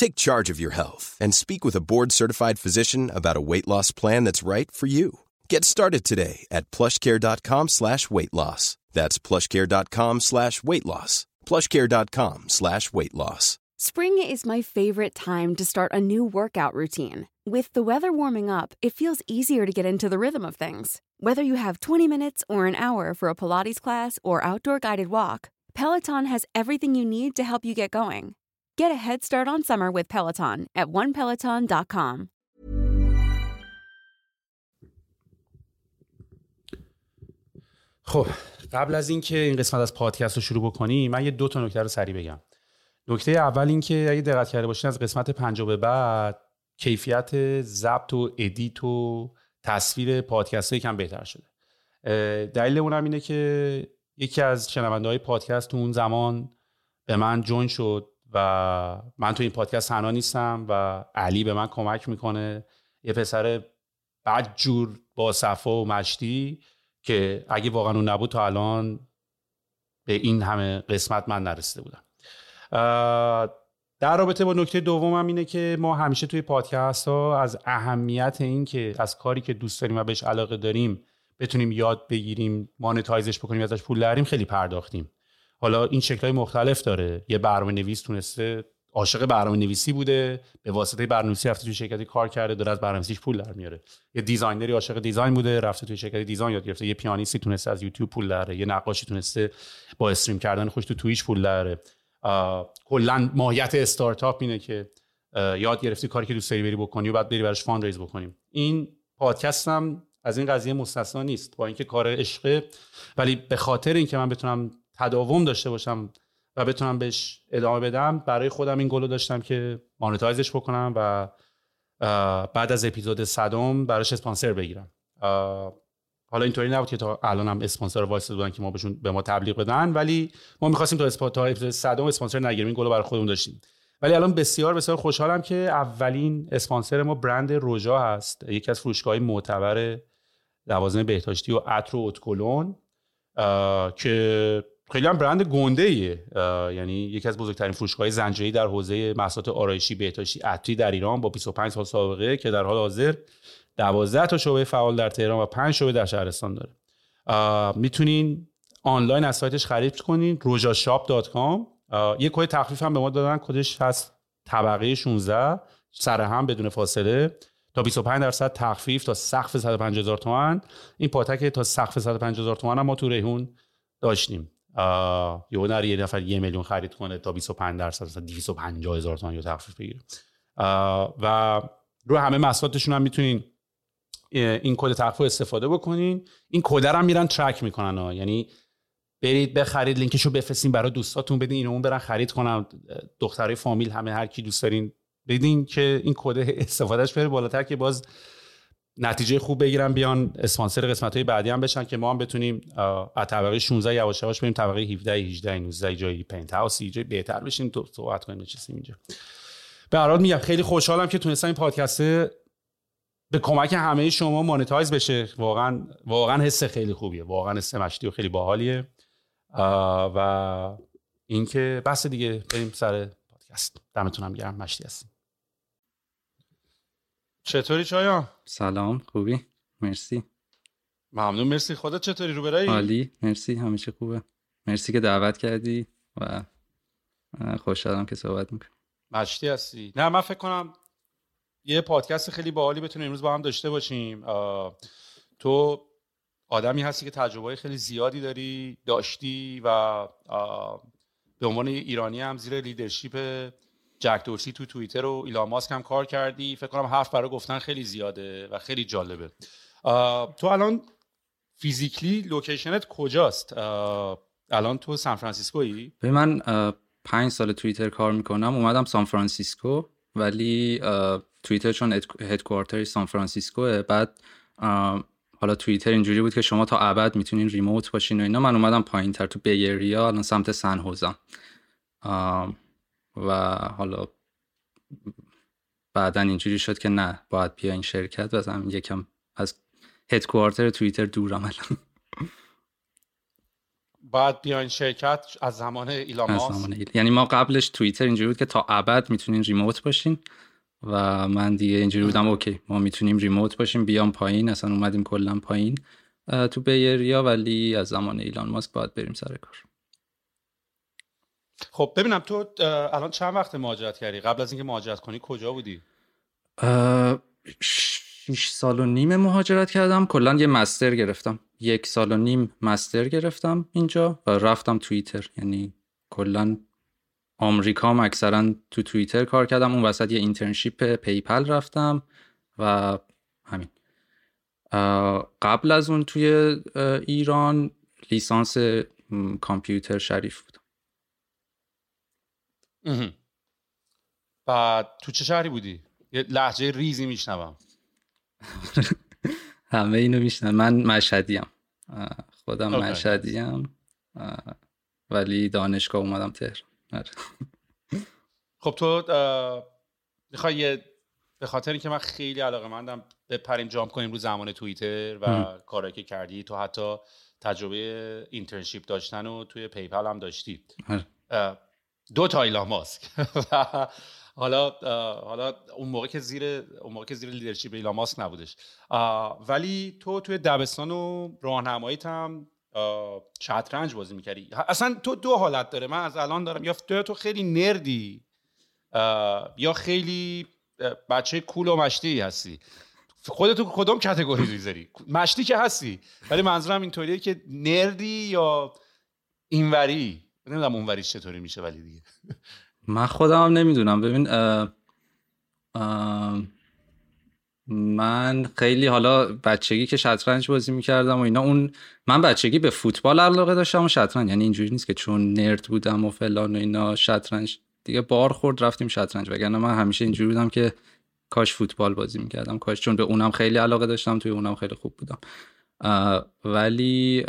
Take charge of your health and speak with a board-certified physician about a weight loss plan that's right for you. Get started today at plushcare.com slash weight loss. That's plushcare.com slash weight loss. plushcare.com slash weight loss. Spring is my favorite time to start a new workout routine. With the weather warming up, it feels easier to get into the rhythm of things. Whether you have 20 minutes or an hour for a Pilates class or outdoor guided walk, Peloton has everything you need to help you get going. Get a head start on summer with Peloton at onepeloton.com. خب قبل از اینکه این قسمت از پادکست رو شروع بکنیم من یه دو تا نکته رو سریع بگم. نکته اول اینکه اگه دقت کرده باشین از قسمت پنجاه به بعد کیفیت ضبط و ادیت و تصویر پادکست کم بهتر شده. دلیل اونم اینه که یکی از شنونده های پادکست تو اون زمان به من جوین شد. و من تو این پادکست تنها نیستم و علی به من کمک می‌کنه. یه پسر بعد جور با صفا و مشتی که اگه واقعا اون نبود تا الان به این همه قسمت من نرسیده بودم. در رابطه با نکته دومم اینه که ما همیشه توی پادکست ها از اهمیت این که از کاری که دوست داریم و بهش علاقه داریم بتونیم یاد بگیریم monetize ش بکنیم ازش پول دربیاریم خیلی پرداختیم. حالا این های مختلف داره. یه برنامه نویس تونسته عاشق برنامه نویسی بوده به واسطه برنامه نویسی رفته توی شرکتی کار کرده داره از برنامه‌نویسیش پول در میاره. یه designer ی عاشق design بوده رفته توی شرکت design یاد گرفته. یه پیانیستی تونسته از یوتیوب پول داره یه نقاشی تونسته با stream کردن خودش تو توییچ پول داره کلا ماهیت استارتاپ اینه که یاد گرفتی کاری که دوست داری بری بکنی و بعد بری براش fund raise بکنیم. این پادکست هم از این قضیه مستثنا نیست. با اینکه کار عشقه ولی به خاطر اینکه من بتونم تداوم داشته باشم و بتونم بهش ادامه بدم برای خودم این گلو داشتم که monetize ش بکنم و بعد از اپیزود صدم براش اسپانسر بگیرم. حالا اینطوری نبود که تا الان اسپانسر وایس بودن که ما بهشون به ما تبلیغ بدن ولی ما می‌خواستیم تا اسپا تا اپیزود صدم اسپانسر نگیریم. این گلو برای خودمون داشتیم. ولی الان بسیار بسیار خوشحالم که اولین اسپانسر ما برند روژا هست. یکی از فروشگاه معتبر لوازم بهداشتی و عطر و اتکلون که خیلی هم برند گنده ایه یعنی یکی از بزرگترین فروشگاه زنجیری در حوزه محصولات آرایشی بهداشتی عطری در ایران با 25 سال سابقه که در حال حاضر 12 تا شعبه فعال در تهران و 5 شعبه در شهرستان داره. می‌تونین آنلاین از سایتش خرید کنین rojashop.com یه کد تخفیف هم به ما دادن کدش هست طبقه 16 سر هم بدون فاصله تا 25 درصد تخفیف تا سقف 150 هزار تومان این پاتک تا سقف 150 هزار تومان ما تو ریحون داشتیم. یه نره یه نفر یه میلیون خرید کنه تا 25 درصد مثلا 250 هزار تومان یا تخفیف بگیره. و رو همه محصولاتشون هم می‌تونین این کد تخفیف استفاده بکنین. این کد هم میرن track می‌کنن ها. یعنی برید بخرید لینکشو بفرستین برای دوستاتون بدین اینو اون برن خرید کنن. دخترای فامیل همه هر کی دوست دارین بدین که این کد استفادهش بره بالاتر که باز نتیجه خوب بگیرن بیان اسپانسر قسمت های بعدی هم بشن که ما هم بتونیم از طبقه 16 یواش یواش بریم طبقه 17 18 19 جایی پنت هاوس جای بهتر بشیم. تو صحبت کنیم نشستیم اینجا. به هر حال میگم خیلی خوشحالم که تونستم این پادکست به کمک همه شما مانتایز بشه. واقعا واقعا حس خیلی خوبیه. واقعا حس مشتی و خیلی باحالیه. و اینکه بس دیگه بریم سر پادکست. دمتونم گرم. مشتی هستیم. چطوری چایا؟ سلام خوبی؟ مرسی. ممنون مرسی. خودت چطوری؟ رو برایی؟ عالی مرسی. همیشه خوبه. مرسی که دعوت کردی و خوشحالم که صحبت می‌کنم مشتی هستی. نه من فکر کنم یه پادکست خیلی باحالی بتونیم امروز با هم داشته باشیم. تو آدمی هستی که تجربه خیلی زیادی داری داشتی و به عنوان ایرانی هم زیر leadership جک دورسی تو توییتر و ایلان ماسک هم کار کردی. فکر کنم حرف برای گفتن خیلی زیاده و خیلی جالبه. تو الان physically location ت کجاست؟ الان تو سان فرانسیسکویی؟ به من پنج سال توییتر کار می‌کنم. اومدم سان فرانسیسکو ولی توییتر چون هدکوارتر سان فرانسیسکوه. بعد حالا توییتر اینجوری بود که شما تا ابد می‌تونین ریموت باشین و اینا. من اومدم پایین تر تو بیریا الان سمت سن هوزم و حالا بعدا اینجوری شد که نه باید بیا این شرکت. و یکم از هدکوارتر توییتر دورم الان بعد بیاین شرکت از زمان ایلان ماسک؟ یعنی ما قبلش توییتر اینجوری بود که تا ابد می‌تونین ریموت باشین و من دیگه اینجوری بودم اوکی ما می‌تونیم ریموت باشیم بیام پایین اصلا اومدیم کلا پایین. تو بیریا ولی از زمان ایلان ماسک باید بریم سر کار. خب ببینم تو الان چند وقت مهاجرت کردی؟ قبل از اینکه مهاجرت کنی کجا بودی؟ شیش سال و نیم مهاجرت کردم. کلا یه مستر گرفتم. یک سال و نیم مستر گرفتم اینجا و رفتم توییتر. یعنی کلا آمریکا هم اکثرا تو توییتر کار کردم. اون وسط یه internship PayPal رفتم و همین. قبل از اون توی ایران لیسانس کامپیوتر شریف بودم بعد تو چه شهری بودی؟ یه لهجه ریزی میشنوم. همه اینو میشنم من مشهدیم. خودم مشهدیم. ولی دانشگاه اومدم تهران. آره. خب تو می‌خوای به خاطر اینکه من خیلی علاقه مندم بپریم jump کنیم رو زمان توییتر و کارهایی که کردی تو حتی تجربه internship داشتن و توی PayPal هم داشتی. آره. دو تا ایلان ماسک. حالا حالا اون موقع که زیر اون موقع که زیر leadership ایلان ماسک نبودش. ولی تو توی دبستان و راهنماییت هم شطرنج بازی می‌کردی. اصلا تو دو حالت داره. من از الان دارم یا تو خیلی نردی یا خیلی بچه کول و مشتی هستی. خودتو کدوم کتگوری می‌ذاری؟ مشتی که هستی ولی منظورم اینطوریه که نردی یا اینوری؟ نمی‌دونم اونوری چطوری میشه ولی دیگه. من خودم هم نمی‌دونم. ببین من خیلی حالا بچگی که شطرنج بازی می‌کردم و اینا اون من بچگی به فوتبال علاقه داشتم و شطرنج. یعنی اینجوری نیست که چون نرد بودم و فلان و اینا شطرنج. دیگه بار خورد رفتیم شطرنج. وگرنه من همیشه اینجوری بودم که کاش فوتبال بازی می‌کردم. کاش چون به اونم خیلی علاقه داشتم توی اونم خیلی خوب بودم. ولی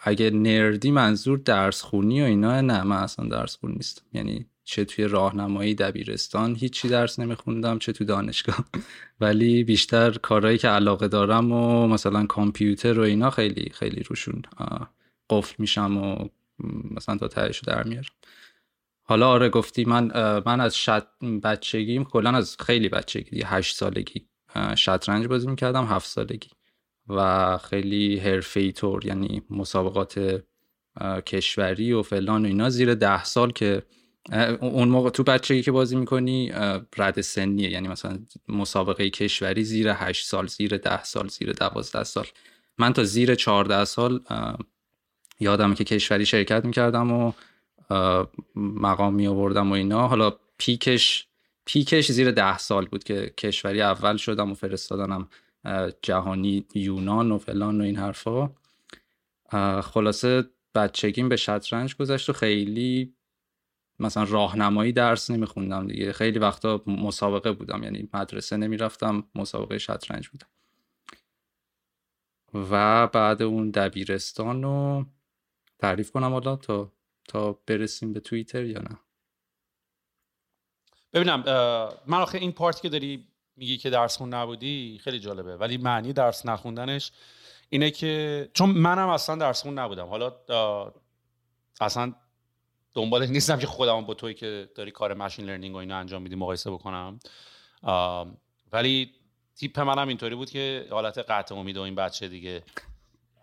اگه نردی منظور درس خونی و اینا نه من اصلا درس خون نیستم. یعنی چه توی راهنمایی دبیرستان هیچی درس نمیخوندم چه تو دانشگاه. ولی بیشتر کارهایی که علاقه دارم و مثلا کامپیوتر و اینا خیلی خیلی روشون قفل میشم و مثلا تا تهشو در میارم. حالا آره گفتی من من از شط... بچگیم کلا از خیلی بچگی هشت سالگی. شطرنج بازی می‌کردم هفت سالگی. و خیلی حرفه‌ای طور یعنی مسابقات کشوری و فلان و اینا زیر ده سال که اون موقع تو بچگی که بازی می‌کنی رد سنیه. یعنی مثلا مسابقه کشوری زیر 8 سال زیر 10 سال زیر 12 سال. من تا زیر 14 سال یادم که کشوری شرکت می‌کردم و مقام می آوردم و اینا. حالا پیکش پیکش زیر 10 سال بود که کشوری اول شدم و فرستادنم جهانی یونان و فلان و این حرفا. خلاصه بچگیم به شطرنج گذشت و خیلی مثلا راهنمایی درس نمیخوندم دیگه. خیلی وقتا مسابقه بودم یعنی مدرسه نمی‌رفتم مسابقه شطرنج بودم. و بعد اون دبیرستان رو تعریف کنم حالا تا تا برسیم به توییتر یا نه. ببینم من آخه این پارتی که داری میگی که درس خون نبودی خیلی جالبه. ولی معنی درس نخوندنش اینه که چون منم اصلا درس خون نبودم. حالا اصلا دنبال نیستم که خودم با توی که داری کار ماشین لرنینگ و اینو انجام میدی مقایسه بکنم. ولی تیپ منم اینطوری بود که حالت قطع امید و این بچه دیگه.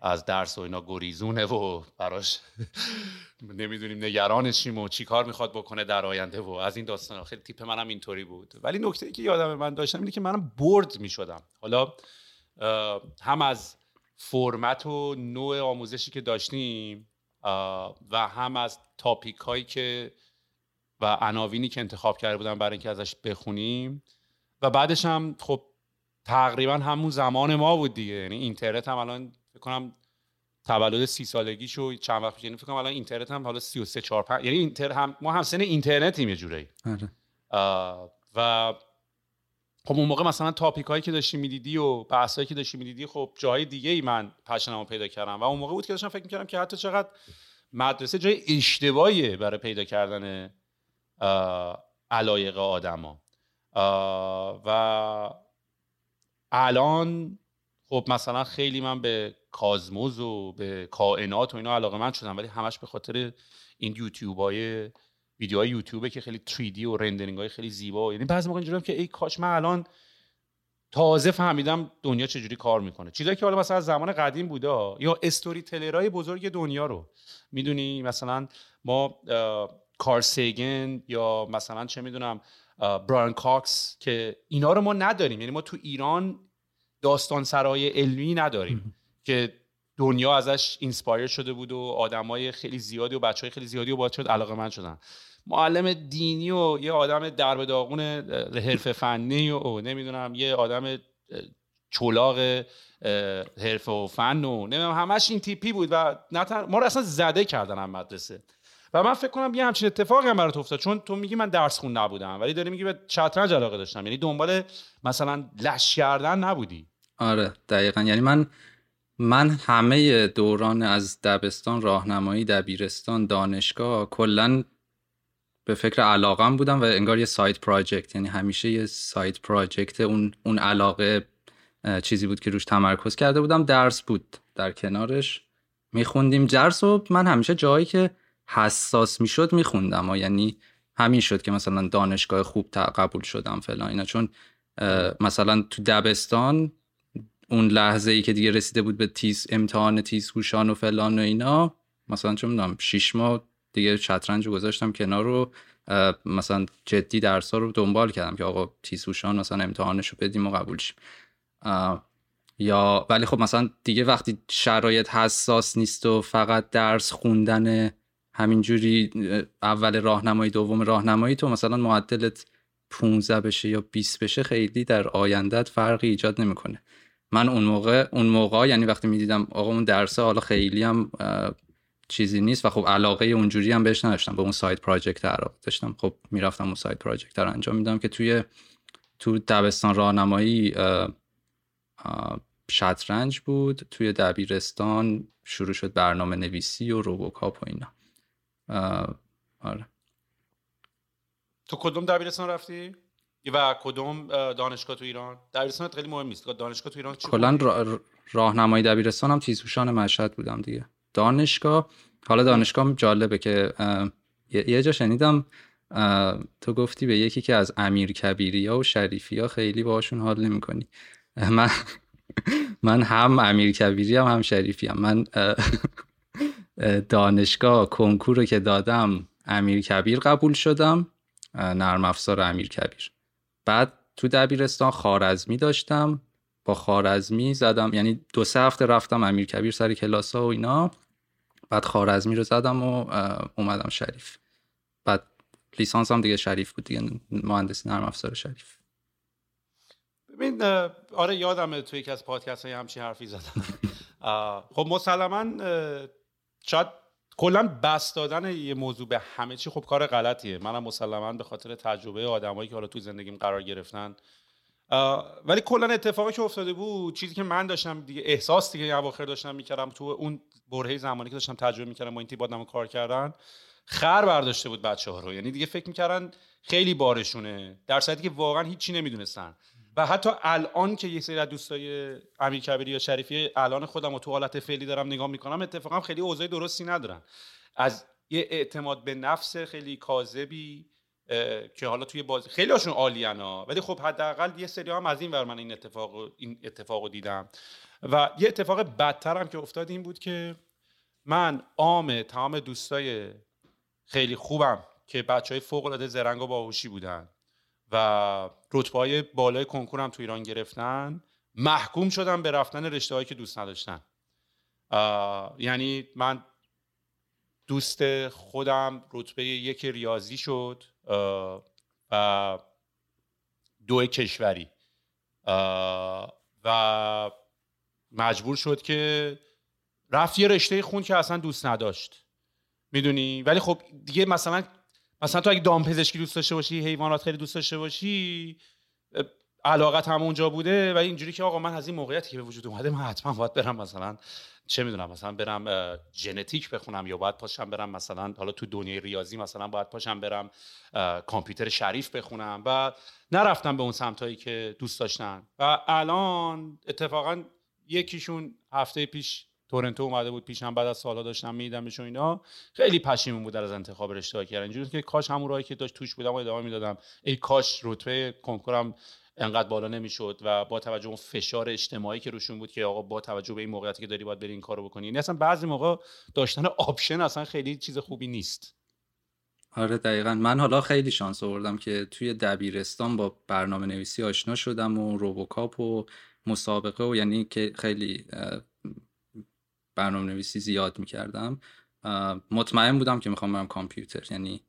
از درس و اینا گریزونه و براش نمی‌دونیم نگرانشیم و چی کار می‌خواد بکنه در آینده و از این داستان. خیلی تیپ منم اینطوری بود. ولی نکته ای که یادم من داشتم اینه که منم برد می‌شدم. حالا هم از فرمت و نوع آموزشی که داشتیم و هم از تاپیک هایی که و عناوینی که انتخاب کرده بودم برای اینکه ازش بخونیم. و بعدش هم خب تقریبا همون زمان ما بود دیگه. یعنی اینترنت هم الان کنم تولد سی سالگی شو چند وقت یعنی فکر کنم الان اینترنت هم حالا 33 4 5 یعنی اینتر هم ما هم سن اینترنتیم یه جوری آره. و خب اون موقع مثلا تاپیک هایی که داشتی می‌دیدی و بحث هایی که داشتی می‌دیدی خب جای دیگه ای من پشنمو پیدا کردم. و اون موقع بود که داشتم فکر می‌کردم که حتی چقدر مدرسه جای اشتباهیه برای پیدا کردن علایق آدما. و الان خب مثلا خیلی من به کازموز و به کائنات و اینا علاقه من شدم ولی همش به خاطر این یوتیوب های ویدیوهای یوتیوبه که خیلی 3D و rendering های خیلی زیبا یعنی بعضی موقع اینجوریه که ای کاش من الان تازه فهمیدم دنیا چجوری کار می‌کنه. چیزایی که حالا مثلا از زمان قدیم بوده یا storyteller های بزرگ دنیا رو. می‌دونی مثلا ما کارل سیگن یا مثلا چه می‌دونم برایان کاکس که اینا رو ما نداریم. یعنی ما تو ایران داستان سرای علمی نداریم. که دنیا ازش inspire شده بود و آدمای خیلی زیادی و بچه های خیلی زیادی و باید علاقه من شدن. معلم دینی و یه آدم درب داغون حرف فنی و نمی‌دونم یه آدم چلاق حرف و فن و نمی‌دونم همش این تیپی بود و ما رو اصلا زده کردن هم مدرسه. و من فکر کنم یه همچین اتفاقی هم برات افتاد چون تو میگی من درس خون نبودم ولی داری میگی به شطرنج علاقه داشتم. یعنی دنبال مثلا لش کردن نبودی. آره دقیقا. یعنی من من همه دوران از دبستان راهنمایی دبیرستان دانشگاه کلا به فکر علاقم بودم و انگار یه سایت پراجکت یعنی همیشه یه سایت پراجکت اون اون علاقه چیزی بود که روش تمرکز کرده بودم. درس بود در کنارش. میخوندیم. درس و من همیشه جایی که حساس می‌شد میخوندم و یعنی همین شد که مثلا دانشگاه خوب قبول شدم فلان اینا. چون مثلا تو دبستان اون لحظه ای که دیگه رسیده بود به تیز امتحان تیز هوشان و فلان و اینا مثلا چون می‌دونم شیش ماه دیگه شطرنج رو گذاشتم کنار رو مثلا جدی درس رو دنبال کردم که آقا تیز هوشان مثلا امتحانش رو بدیم و قبول شیم. یا ولی خب مثلا دیگه وقتی شرایط حساس نیست و فقط درس خوندن همینجوری اول راهنمایی دوم راهنمایی تو مثلا معدلت 15 بشه یا 20 بشه خیلی در آیندت فرقی ایجاد نمی‌کنه. من اون موقع اون موقع یعنی وقتی می‌دیدم آقا اون درسه حالا خیلی هم چیزی نیست و خب علاقه اونجوری هم بهش نداشتم. به اون سایت پراجکت علاقه داشتم. خب می‌رفتم اون سایت پراجکت رو انجام میدم که توی تو دبستان راهنمایی شطرنج بود. توی دبیرستان شروع شد برنامه نویسی و روبوکاپ و اینا. آره. تو کدوم دبیرستان رفتی؟ و کدوم دانشگاه تو ایران؟ دبیرستان خیلی مهم نیست. دانشگاه تو ایران کلا راهنمایی دبیرستان هم مشهد بودم دیگه. دانشگاه حالا دانشگاه جالبه که یه جا شنیدم تو گفتی به یکی که از امیر کبیری ها و شریفی ها خیلی باشون حال نمی کنی من من هم امیر کبیری هم هم شریفی هم من دانشگاه کنکور رو که دادم امیر کبیر قبول شدم. نرم افزار امیر کبیر بعد تو دبیرستان خارزمی داشتم با خارزمی زدم یعنی دو سه هفته رفتم امیر کبیر سر کلاس ها و اینا. بعد خارزمی رو زدم و اومدم شریف. بعد لیسانس هم دیگه شریف بود دیگه مهندسی نرم افزار شریف. ببین آره یادم توی یکی از پادکست های همچین حرفی زدم. خب مسلما شاید کلا بس دادن یه موضوع به همه چی خب کار غلطیه. منم مسلما به خاطر تجربه آدمایی که حالا توی زندگیم قرار گرفتن. ولی کلا اتفاقی که افتاده بود چیزی که من داشتم دیگه احساس دیگه اواخر داشتم می‌کردم تو اون برهه زمانی که داشتم تجربه می‌کردم با این تیپ آدمو کار کردن خر برداشته بود بچه ها رو. یعنی دیگه فکر می‌کردن خیلی بارشونه در صورتی که واقعا هیچی نمی‌دونستن. و حتی الان که یه سری از دوستای امیر کبیری یا شریفی الان خودم و تو حالت فعلی دارم نگاه می‌کنم اتفاقا خیلی اوضاع درستی ندارن. از یه اعتماد به نفس خیلی کاذبی که حالا توی بازی خیلی هاشون عالیان ها ولی خب حداقل یه سری هم از این ور من این اتفاق این اتفاق دیدم. و یه اتفاق بدتر هم که افتاد این بود که من عام تمام دوستای خیلی خوبم که بچه های فوق العاده زرنگ و باهوشی بودن. و رتبه های بالای کنکورم تو ایران گرفتن محکوم شدم به رفتن رشته هایی که دوست نداشتن. یعنی من دوست خودم رتبه یک ریاضی شد و دو کشوری. و مجبور شد که رفت یه رشته خون که اصلا دوست نداشت. می‌دونی؟ ولی خب دیگه مثلا مثلا تو اگه دامپزشکی دوست داشته باشی حیوانات خیلی دوست داشته باشی علاقت هم اونجا بوده و اینجوری که آقا من از این موقعیتی که به وجود اومده من حتما باید برم مثلا چه می‌دونم مثلا برم ژنتیک بخونم یا باید پاشم برم مثلا حالا تو دنیای ریاضی مثلا باید پاشم برم کامپیوتر شریف بخونم و نرفتم به اون سمتایی که دوست داشتن. و الان اتفاقا یکیشون هفته پیش تورنتو اومده بود پیشم بعد از سالا داشتم میدمش و اینا. خیلی پشیمون بود از انتخاب رشته کردن. اینجوری که کاش همون راهی که داشت توش بودم و ادامه می‌دادم. ای کاش رتبه کنکورم انقدر بالا نمی‌شد و با توجه اون فشار اجتماعی که روشون بود که آقا با توجه به این موقعیتی که داری باید بری این کارو بکنی. یعنی اصلا بعضی موقع داشتن option اصلا خیلی چیز خوبی نیست. آره دقیقا. من حالا خیلی شانس آوردم که توی دبیرستان با برنامه نویسی آشنا شدم و روبوکاپ و مسابقه و یعنی که خیلی برنامه نویسی زیاد می‌کردم. مطمئن بودم که می‌خوام برم کامپیوتر. یعنی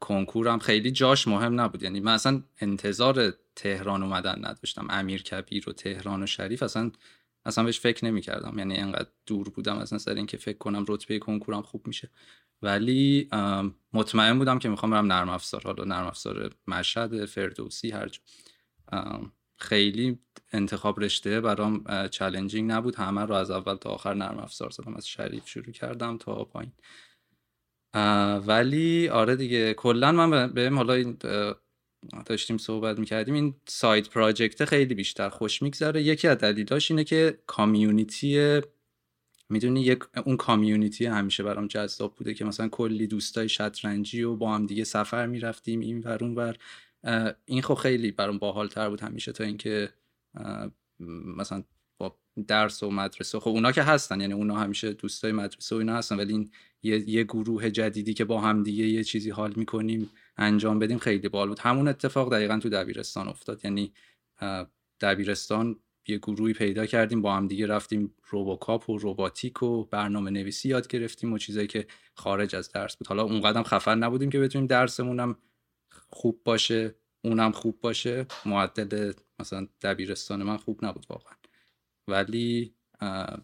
کنکورم خیلی جاش مهم نبود. یعنی من اصلا انتظار تهران اومدن نداشتم. امیر کبیر و تهران و شریف اصلا اصلا بهش فکر نمی کردم یعنی انقدر دور بودم از نظر اینکه فکر کنم رتبه کنکورم خوب میشه. ولی مطمئن بودم که می‌خوام برم نرم افزار. حالا نرم افزار مشهد فردوسی هر جا. خیلی انتخاب رشته برام چالنجینگ نبود. همه رو از اول تا آخر نرم افزار زدم از شریف شروع کردم تا پایین. ولی آره دیگه کلا من بهم حالا این داشتیم صحبت می‌کردیم این سایت پراجکت خیلی بیشتر خوش میگذره. یکی از دلیلاش اینه که کامیونیتی می‌دونی یک اون کامیونیتی همیشه برام جذاب بوده که مثلا کلی دوستای شطرنجی و با هم دیگه سفر می‌رفتیم این ور اون ور. این خب خیلی برام باحال تر بود همیشه تا اینکه مثلا با درس و مدرسه. خب اونا که هستن یعنی اونا همیشه دوستای مدرسه و اینا هستن ولی این یه, یه گروه جدیدی که با هم دیگه یه چیزی حال می‌کنیم انجام بدیم خیلی بال بود. همون اتفاق دقیقا تو دبیرستان افتاد. یعنی دبیرستان یه گروهی پیدا کردیم با هم دیگه رفتیم روبوکاپ و روباتیک و برنامه نویسی یاد گرفتیم و چیزایی که خارج از درس بود. حالا اونقدر خفن نبودیم که بتونیم درسمونم خوب باشه اونم خوب باشه. معدل مثلا دبیرستان من خوب نبود واقعا. ولی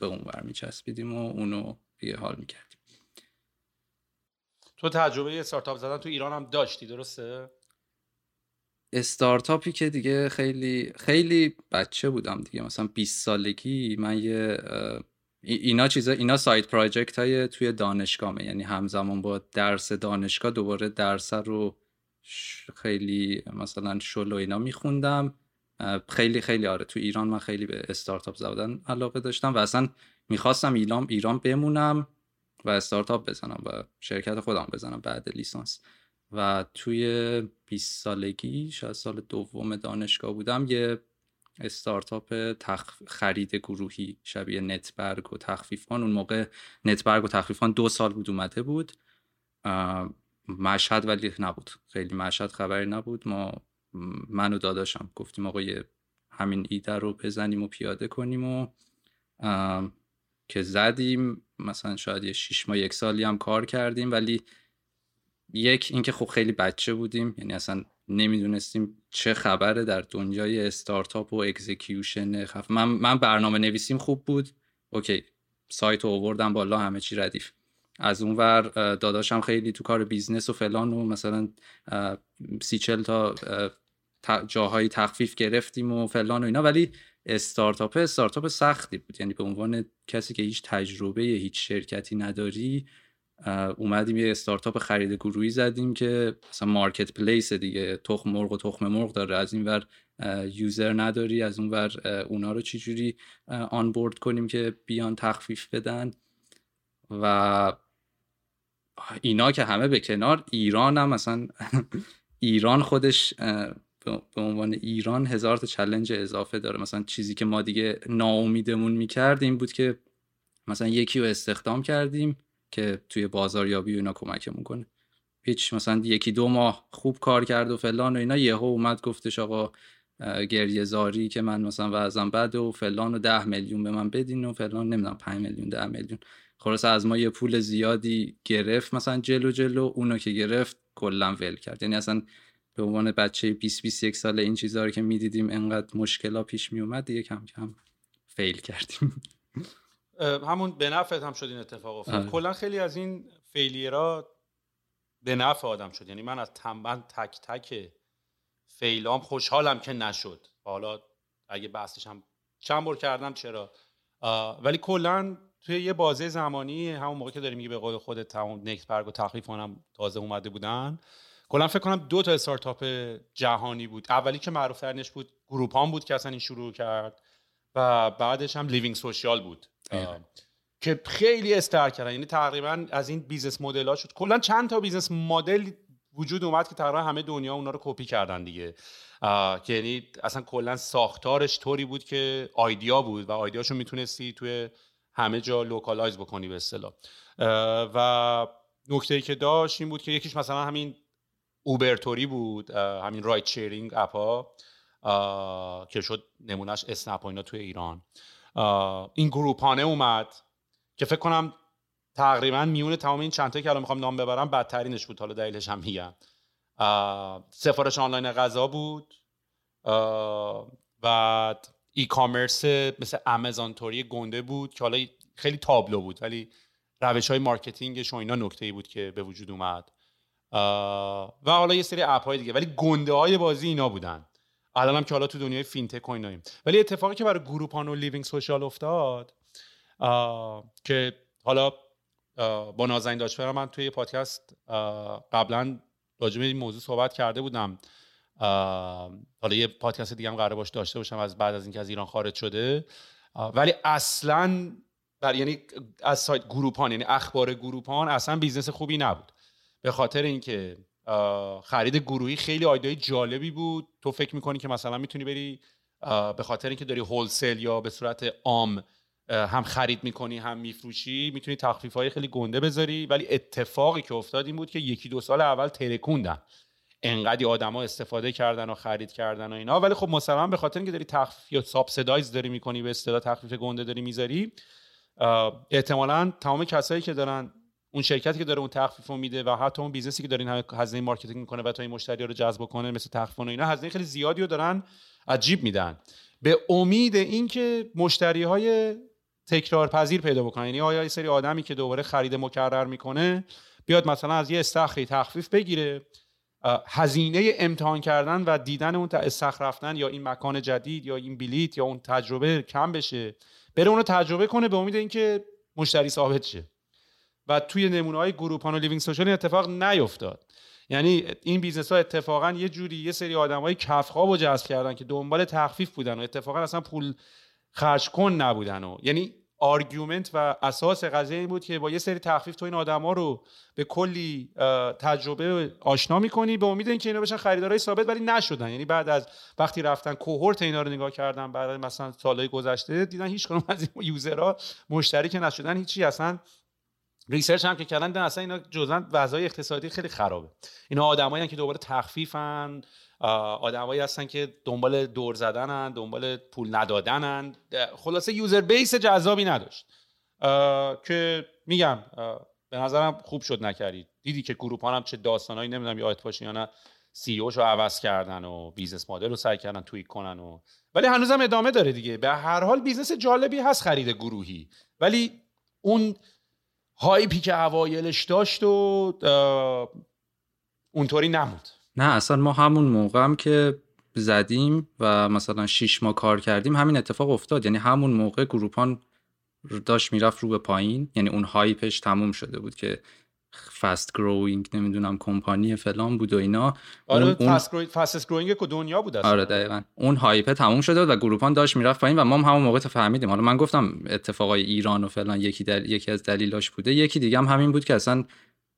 به اون ور میچسبیدیم و اونو یه حال می‌کردیم. تو تجربه استارتاپ زدن تو ایران هم داشتی درسته؟ استارتاپی که دیگه خیلی خیلی بچه بودم دیگه. مثلا 20 سالگی من یه اینا چیزا اینا سایت پراجکت های توی دانشگاهه یعنی همزمان با درس دانشگاه دوباره درس رو خیلی مثلا شل و اینا میخوندم. خیلی خیلی آره تو ایران من خیلی به استارتاپ زدن علاقه داشتم و اصلا می‌خواستم ایران ایران بمونم و استارتاپ بزنم و شرکت خودم بزنم بعد لیسانس. و توی 20 سالگی شاید سال دوم دانشگاه بودم یه استارتاپ تخ... خرید گروهی شبیه نتبرگ و تخفیفان اون موقع نتبرگ و تخفیفان دو سال بود اومده بود. مشهد ولی نبود. خیلی مشهد خبری نبود. ما من و داداشم گفتیم آقا همین ایده رو بزنیم و پیاده کنیم و که زدیم. مثلا شاید یه شیش ماه یک سالی هم کار کردیم ولی یک اینکه خب خیلی بچه بودیم. یعنی اصلا نمی‌دونستیم چه خبره در دنیای استارتاپ و execution. خب من من برنامه نویسیم خوب بود. okay سایت رو آوردم بالا همه چی ردیف. از اون ور داداشم خیلی تو کار business و فلان و مثلا سی چل تا جاهایی تخفیف گرفتیم و فلان و اینا. ولی استارتاپ استارتاپ سختی بود. یعنی به عنوان کسی که هیچ تجربه هیچ شرکتی نداری اومدیم یه استارتاپ خرید گروهی زدیم که مثلا marketplace دیگه. تخم مرغ و تخم مرغ داره. از این ور user نداری. از اون ور اونا رو چجوری آن بورد کنیم که بیان تخفیف بدن؟ و اینا که همه به کنار ایران هم مثلا ایران خودش به عنوان ایران هزار تا چلنج اضافه داره. مثلا چیزی که ما دیگه ناامیدمون می‌کرد این بود که مثلا یکی رو استخدام کردیم که توی بازاریابی و اینا کمکمون کنه. هیچ مثلا یکی دو ماه خوب کار کرد و فلان و اینا یهو اومد گفتش آقا گریه زاری که من مثلا وضعم بد و فلان و ده میلیون به من بدین و فلان نمی‌دونم 5 میلیون ده میلیون. خلاص از ما یه پول زیادی گرفت مثلا جلو جلو اونو که گرفت کلا ول کرد. یعنی اصلا به عنوان بچه 20 21 ساله این چیزها رو که می‌دیدیم انقدر مشکلا پیش می اومد دیگه کم کم فیل کردیم. همون به نفعت هم شد این اتفاق افتاد. آره. کلا خیلی از این فیلیرا به نفع آدم شد. یعنی من از تنبن تک تک فیلام خوشحالم که نشد. حالا اگه بحثش هم چند بار کردم چرا؟ ولی کلا توی یه بازه زمانی همون موقع که داریم میگه به قول خودت تمام نکس برگ و تخریف کنم تازه اومده بودن کلا فکر کنم دو تا استارتاپ جهانی بود. اولی که معروف ترینش بود گروپان بود که اصلا این شروع کرد و بعدش هم لیوینگ سوشیال بود. که خیلی استر کردن. یعنی تقریبا از این بیزنس مدل ها شد. کلا چند تا بیزنس مدل وجود اومد که تقریبا همه دنیا اونا رو کپی کردن دیگه. که یعنی اصلا کلا ساختارش طوری بود که idea بود و idea شو می‌تونستی توی همه جا localize بکنی به اصطلاح. و نکته ای که داشت این بود که یکیش مثلا همین اوبرتوری بود همین ride sharing اپا که شد نمونهش اسنپ اینا توی ایران. این گروپانه اومد که فکر کنم تقریبا میون تمام این چند که الان می‌خوام نام ببرم بدترینش بود حالا دلیلش هم میگم. سفارش آنلاین غذا بود. بعد e-commerce مثل آمازون توری گنده بود که حالا خیلی تابلو بود ولی روش های marketing ش و اینا نکته ای بود که به وجود اومد. و حالا یه سری اپ های دیگه ولی گنده های بازی اینا بودن. الان که حالا تو دنیای fintech و ایناییم. ولی اتفاقی که برای گروپان و لیوینگ سوشال افتاد که حالا با نازنین داشت من توی پادکست قبلا راجع این موضوع صحبت کرده بودم. حالا یه پادکست دیگه هم قرار باش داشته باشم از بعد از اینکه از ایران خارج شده. ولی اصلا بر یعنی از سایت گروپان یعنی اخبار گروپان اصلا business خوبی نبود. به خاطر اینکه خرید گروهی خیلی idea ی جالبی بود. تو فکر می‌کنی که مثلا می‌تونی بری به خاطر اینکه داری wholesale یا به صورت عام هم خرید می‌کنی هم میفروشی می‌تونی تخفیف های خیلی گنده بذاری. ولی اتفاقی که افتاد این بود که یکی دو سال اول ترکوندن. انقدی آدما استفاده کردن و خرید کردن و اینا. ولی خب مسلما به خاطر اینکه داری تخفیف یا subsidize داری می‌کنی به اصطلاح تخفیف گنده داری می‌ذاری احتمالا تمام کسایی که دارن اون شرکتی که داره اون تخفیف رو میده و حتی اون business ی که داره این هزینه marketing می‌کنه و تا این مشتری رو جذب کنه مثل تخفیف و اینا هزینه خیلی زیادی رو دارن عجیب میدن. به امید اینکه مشتری های تکرار پذیر پیدا بکنن یعنی آیا یه سری آدمی که دوباره خرید مکرر می‌کنه بیاد مثلا از یه استخری تخفیف بگیره هزینه امتحان کردن و دیدن اون استخر رفتن یا این مکان جدید یا این بلیت یا اون تجربه کم بشه. بره اونو تجربه کنه به امید اینکه مشتری ثابت شه. و توی نمونه های گروپان و لیوینگ سوشال اتفاق نیفتاد. یعنی این business ها اتفاقا یه جوری یه سری آدم های کف‌خواب رو جذب کردن که دنبال تخفیف بودن و اتفاقا اصلا پول خرج کن نبودن و یعنی argument و اساس قضیه این بود که با یه سری تخفیف تو این آدما رو به کلی تجربه آشنا می‌کنی به امید اینکه اینا بشن خریدارای ثابت ولی نشدن. یعنی بعد از وقتی رفتن cohort اینا رو نگاه کردن بعد مثلا سالهای گذشته دیدن هیچ کدوم از این user ها مشتری که نشدن هیچی اصلا research هم که کردن اصلا اینا جزءا وضعیت اقتصادی خیلی خرابه. اینا آدمایی که دنبال تخفیفن آدمایی هستن که دنبال دور زدنن دنبال پول ندادنن. خلاصه user base جذابی نداشت. که میگم به نظرم خوب شد نکردید. دیدی که گروپان هم چه داستانایی نمی‌دونم یادت باشه یا نه CEO رو عوض کردن و business model رو سعی کردن tweak کنن و ولی هنوزم ادامه داره دیگه. به هر حال business جالبی هست خرید گروهی. ولی اون hype ی که اوایلش داشت و اونطوری نمود نه اصلا ما همون موقع هم که زدیم و مثلا شیش ماه کار کردیم همین اتفاق افتاد. یعنی همون موقع گروپان داشت می‌رفت رو به پایین. یعنی اون hype ش تموم شده بود که fast growing نمی‌دونم کمپانی فلان بود و اینا. آره اون... fast growing که دنیا بود آره دقیقا. اون hype تموم شده بود و گروپان داشت می‌رفت پایین و ما هم همون موقع فهمیدیم. حالا من گفتم اتفاقای ایران و فلان یکی در... یکی از دلیلاش بوده. یکی دیگه هم همین بود که اصلا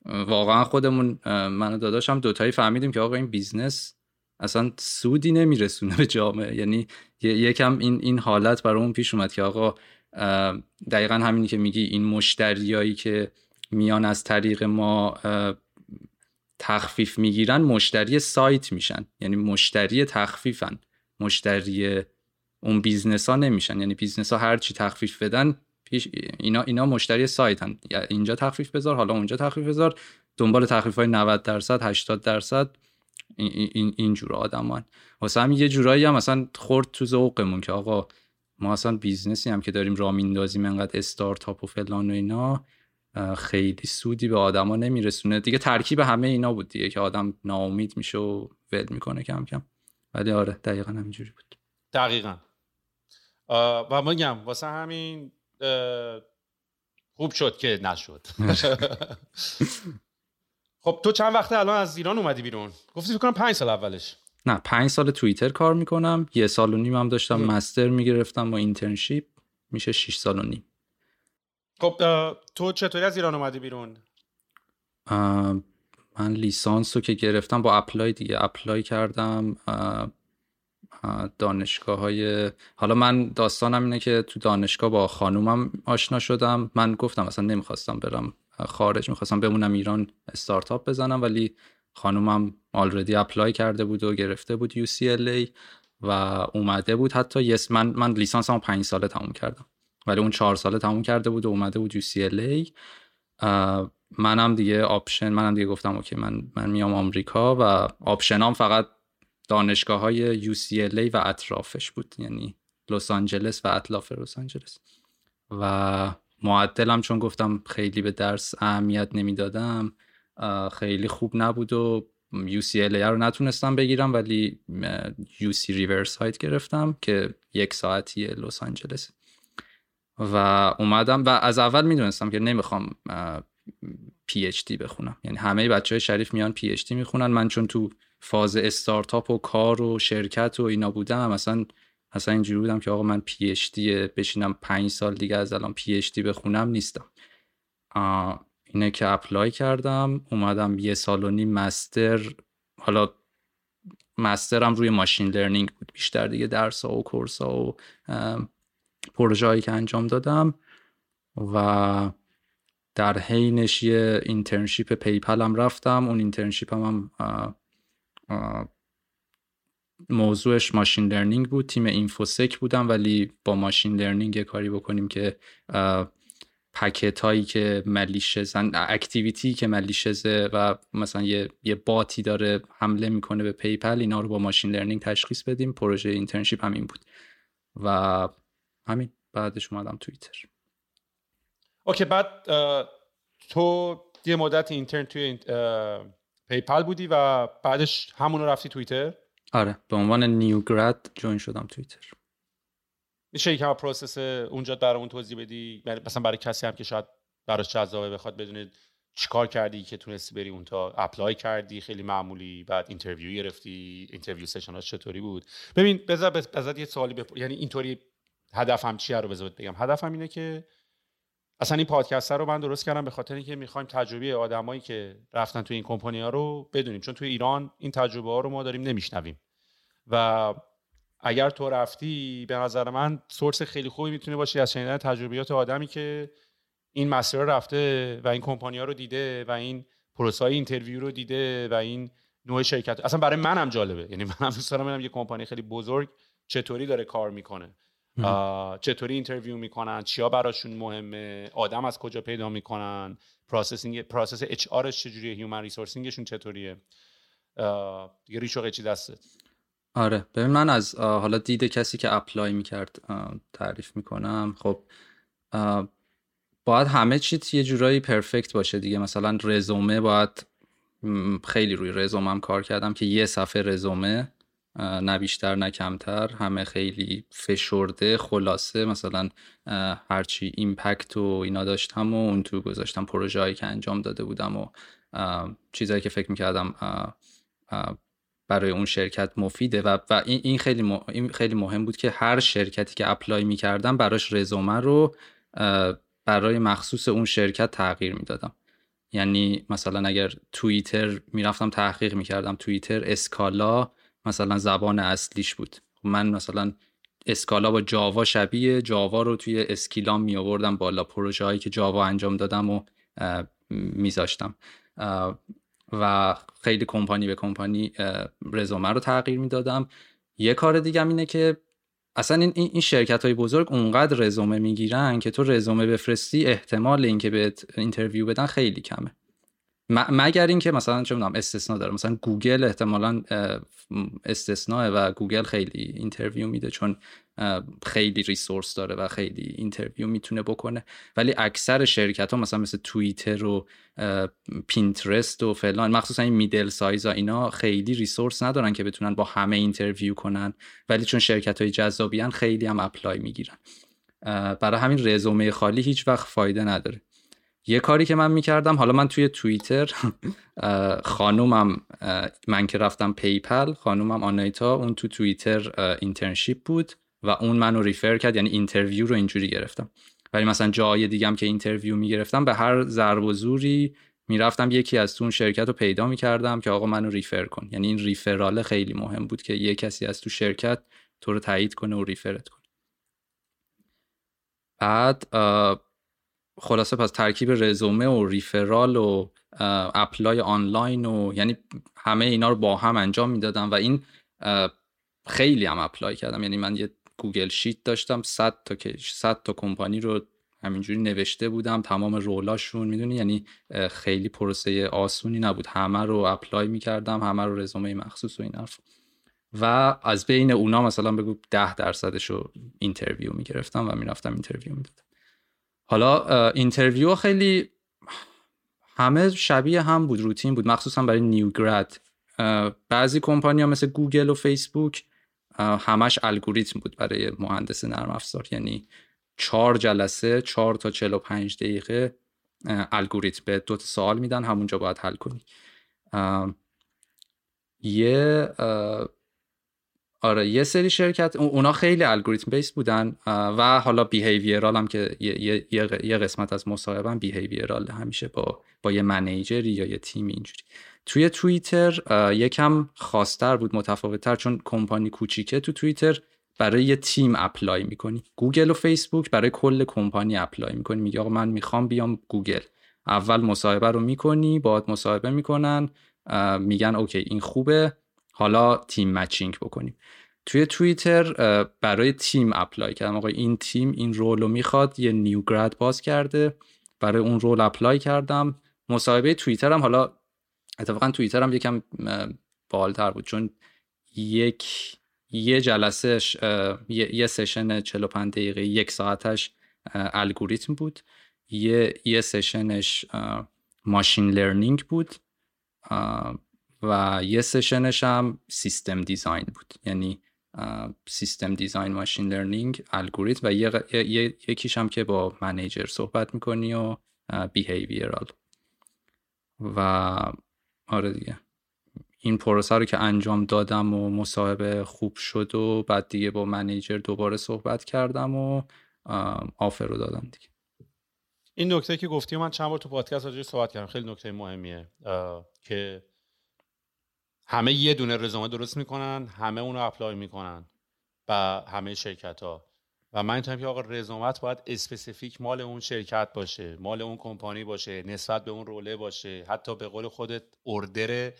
واقعا خودمون من و داداشم دوتایی فهمیدیم که آقا این business اصلا سودی نمیرسونه به جامعه. یعنی یکم این این حالت برامون پیش اومد که آقا دقیقا همینی که میگی این مشتریایی که میان از طریق ما تخفیف می‌گیرن مشتری سایت میشن. یعنی مشتری تخفیفن. مشتری اون business ها نمیشن. یعنی business ها هر چی تخفیف بدن پیش اینا اینا مشتری سایتن اینجا تخفیف بذار حالا اونجا تخفیف بذار. دنبال تخفیف های 90 درصد. 80 درصد این این اینجور آدمان. واسه همین یه جورایی هم مثلا خورد تو ذوقمون که آقا ما اصلا business ی هم که داریم راه میندازیم انقدر استارتاپ و فلان و اینا خیلی سودی به آدما نمیرسونه. دیگه ترکیب همه اینا بود دیگه که آدم ناامید میشه و ول می‌کنه کم کم. ولی آره دقیقا همینجوری بود. دقیقا. و میگم واسه همین خوب شد که نشد. خب تو چند وقته الان از ایران اومدی بیرون؟ گفتی فکر کنم پنج سال اولش. نه پنج سال توییتر کار می‌کنم. یه سال و نیم هم داشتم master می‌گرفتم با internship. میشه 6 سال و نیم. خب تو چطوری از ایران اومدی بیرون؟ من لیسانس رو که گرفتم با apply دیگه. apply کردم دانشگاه های حالا من داستانم اینه که تو دانشگاه با خانومم آشنا شدم. من گفتم اصلا نمی‌خواستم برم خارج می‌خواستم بمونم ایران استارتاپ بزنم ولی خانومم already apply کرده بود و گرفته بود UCLA و اومده بود. حتی یس من من لیسانسمو پنج ساله تموم کردم. ولی اون چهار ساله تموم کرده بود و اومده بود UCLA منم دیگه option منم دیگه گفتم okay من من میام آمریکا و option ام فقط دانشگاه های UCLA و اطرافش بود یعنی لس آنجلس و اطراف لس آنجلس. و معدلم چون گفتم خیلی به درس اهمیت نمی‌دادم خیلی خوب نبود و UCLA رو نتونستم بگیرم ولی UC Riverside گرفتم که یک ساعتی لس آنجلس. و اومدم و از اول می‌دونستم که نمی‌خوام PhD بخونم. یعنی همه بچه های شریف میان PhD می‌خونن. من چون تو فاز استارتاپ و کار و شرکت و اینا بودم. مثلا اصلا اینجوری بودم که آقا من PhD بشینم پنج سال دیگه از الان PhD بخونم نیستم. اینه که apply کردم اومدم یه سال و نیم master. حالا master م روی machine learning بود بیشتر دیگه درس ها و course ها و پروژه که انجام دادم. و در حینش یه internship PayPal هم رفتم. اون internship هم, هم موضوعش machine learning بود. تیم infosec بودم ولی با machine learning کاری بکنیم که packet هایی که malicious ان activity که malicious ه و مثلا یه, یه bot ی داره حمله می‌کنه به PayPal اینا رو با machine learning تشخیص بدیم. پروژه internship همین بود. و همین. بعدش اومدم توییتر. okay بعد تو یه مدت intern توی PayPal بودی و بعدش همون رفتی توییتر؟ آره به عنوان new grad join شدم توییتر. میشه یکم process اونجا برامون توضیح بدی؟ یعنی مثلا برای کسی هم که شاید براش جذابه بخواد بدونه چیکار کردی که تونستی بری اون تا apply کردی خیلی معمولی بعد interview گرفتی interview session چطوری بود؟ ببین بذار بذار یه سوالی بپ... یعنی اینطوری هدفم چیه رو بذار بگم. هدفم اینه که اصلا این پادکست رو من درست کردم به خاطر اینکه می‌خوایم تجربه آدمایی که رفتن تو این کمپانی ها رو بدونیم. چون توی ایران این تجربه ها رو ما داریم نمیشنویم. و اگر تو رفتی به نظر من source خیلی خوبی می‌تونه باشی از شنیدن تجربیات آدمی که این مسیر رفته و این کمپانی ها رو دیده و این پروسه های interview رو دیده و این نوع شرکت. اصلا برای منم جالبه. یعنی منم دوست دارم یه کمپانی خیلی بزرگ چطوری داره کار می‌کنه. چطوری interview می‌کنن؟ چیا براشون مهمه؟ آدم از کجا پیدا می‌کنن؟ processing process HR ش چجوریه؟ human resourcing شون چطوریه؟ دیگه ریش و دستت. آره. ببین من از حالا دید کسی که apply می‌کرد تعریف می‌کنم. خب باید همه چیز یه جورایی perfect باشه دیگه. مثلا رزومه باید خیلی روی رزومم کار کردم که یه صفحه رزومه نه بیشتر نه کمتر. همه خیلی فشرده خلاصه. مثلا هرچی impact و اینا داشتم و اون تو گذاشتم پروژه هایی که انجام داده بودم و چیزهایی که فکر می‌کردم برای اون شرکت مفیده. و, و این, خیلی این خیلی مهم بود که هر شرکتی که apply می‌کردم براش رزومه رو برای مخصوص اون شرکت تغییر می‌دادم. یعنی مثلا اگر توییتر می‌رفتم تحقیق می‌کردم. توییتر Scala مثلا زبان اصلیش بود. من مثلا Scala با جاوا شبیه جاوا رو توی skill ام می آوردم بالا پروژه هایی که جاوا انجام دادم و میذاشتم. و خیلی کمپانی به کمپانی رزومه رو تغییر می‌دادم. یه کار دیگه اینه که اصلا این, این شرکت های بزرگ اونقدر رزومه می‌گیرن که تو رزومه بفرستی احتمال اینکه بهت interview بدن خیلی کمه. مگر اینکه مثلا چه می‌دونم استثنا داره. مثلا گوگل احتمالا استثناء و گوگل خیلی interview میده چون خیلی resource داره و خیلی interview می‌تونه بکنه. ولی اکثر شرکت ها مثلا مثل توییتر و پینترست و فلان مخصوصا این middle size ها اینا خیلی resource ندارن که بتونن با همه interview کنن. ولی چون شرکت های جذابیان خیلی هم apply می‌گیرن. برای همین رزومه خالی هیچ وقت فایده نداره. یه کاری که من می‌کردم حالا من توی توییتر خانومم من که رفتم پیپل خانومم آنایتا اون تو توییتر internship بود و اون منو refer کرد یعنی interview رو اینجوری گرفتم. ولی مثلا جای دیگم که interview می‌گرفتم به هر ضرب و زوری می‌رفتم یکی از تو اون شرکت رو پیدا می‌کردم که آقا منو refer کن. یعنی این referral ه خیلی مهم بود که یه کسی از تو شرکت تو رو تایید کنه و refer ت کنه. بعد خلاصه پس ترکیب رزومه و referral و apply آنلاین و یعنی همه اینا رو با هم انجام می‌دادم و این خیلی هم apply کردم. یعنی من یه Google Sheet داشتم 100 تا 100 تا کمپانی رو همینجوری نوشته بودم تمام role اشون می‌دونی؟ یعنی خیلی پروسه آسونی نبود. همه رو apply می‌کردم همه رو رزومه مخصوص و این حرف. و از بین اونا مثلا بگو 10 درصدش رو interview می‌گرفتم و می‌رفتم interview می‌دادم. حالا interview خیلی همه شبیه هم بود روتین بود مخصوصا برای new grad بعضی کمپانی ها مثل گوگل و فیسبوک همش الگوریتم بود برای مهندس نرم افزار. یعنی چهار جلسه چهار تا چل و پنج دقیقه الگوریتم به دو تا سوال میدن همونجا باید حل کنی. یه آره یه سری شرکت اونا خیلی الگوریتم base بودن و حالا behavioral هم که یه, یه قسمت از مصاحبه behavioral همیشه با با یه manager ی یا یه تیم اینجوری. توی توییتر یکم خاصتر بود متفاوتتر چون کمپانی کوچیکه تو توییتر برای یه تیم apply می‌کنی. گوگل و فیسبوک برای کل کمپانی apply می‌کنی. میگه آقا من می‌خوام بیام گوگل. اول مصاحبه رو می‌کنی باید مصاحبه می‌کنن میگن okay این خوبه. حالا team matching بکنیم. توی توییتر برای تیم apply کردم. آقا این تیم این role رو می‌خواد یه new grad باز کرده. برای اون role apply کردم. مصاحبه توییتر هم حالا اتفاقا توییتر هم یکم بالتر بود. چون یک یه جلسه یه, یه session 45 دقیقه یک ساعتش الگوریتم بود. یه یه session ش machine learning بود. و یه session ش هم system design بود. یعنی system design machine learning الگوریتم و یه, یکیش هم که با manager صحبت می‌کنی و behavioral. و آره دیگه. این پروسه رو که انجام دادم و مصاحبه خوب شد و بعد دیگه با manager دوباره صحبت کردم و offer رو دادم دیگه. این نکته که گفتی من چند بار تو پادکست راجعش صحبت کردم. خیلی نکته مهمیه که همه یه دونه رزومه درست می‌کنن همه اونو apply می‌کنن و همه شرکت ها و من اینطوریم که آقا رزومت باید specific مال اون شرکت باشه مال اون کمپانی باشه نسبت به اون role ه باشه. حتی به قول خودت order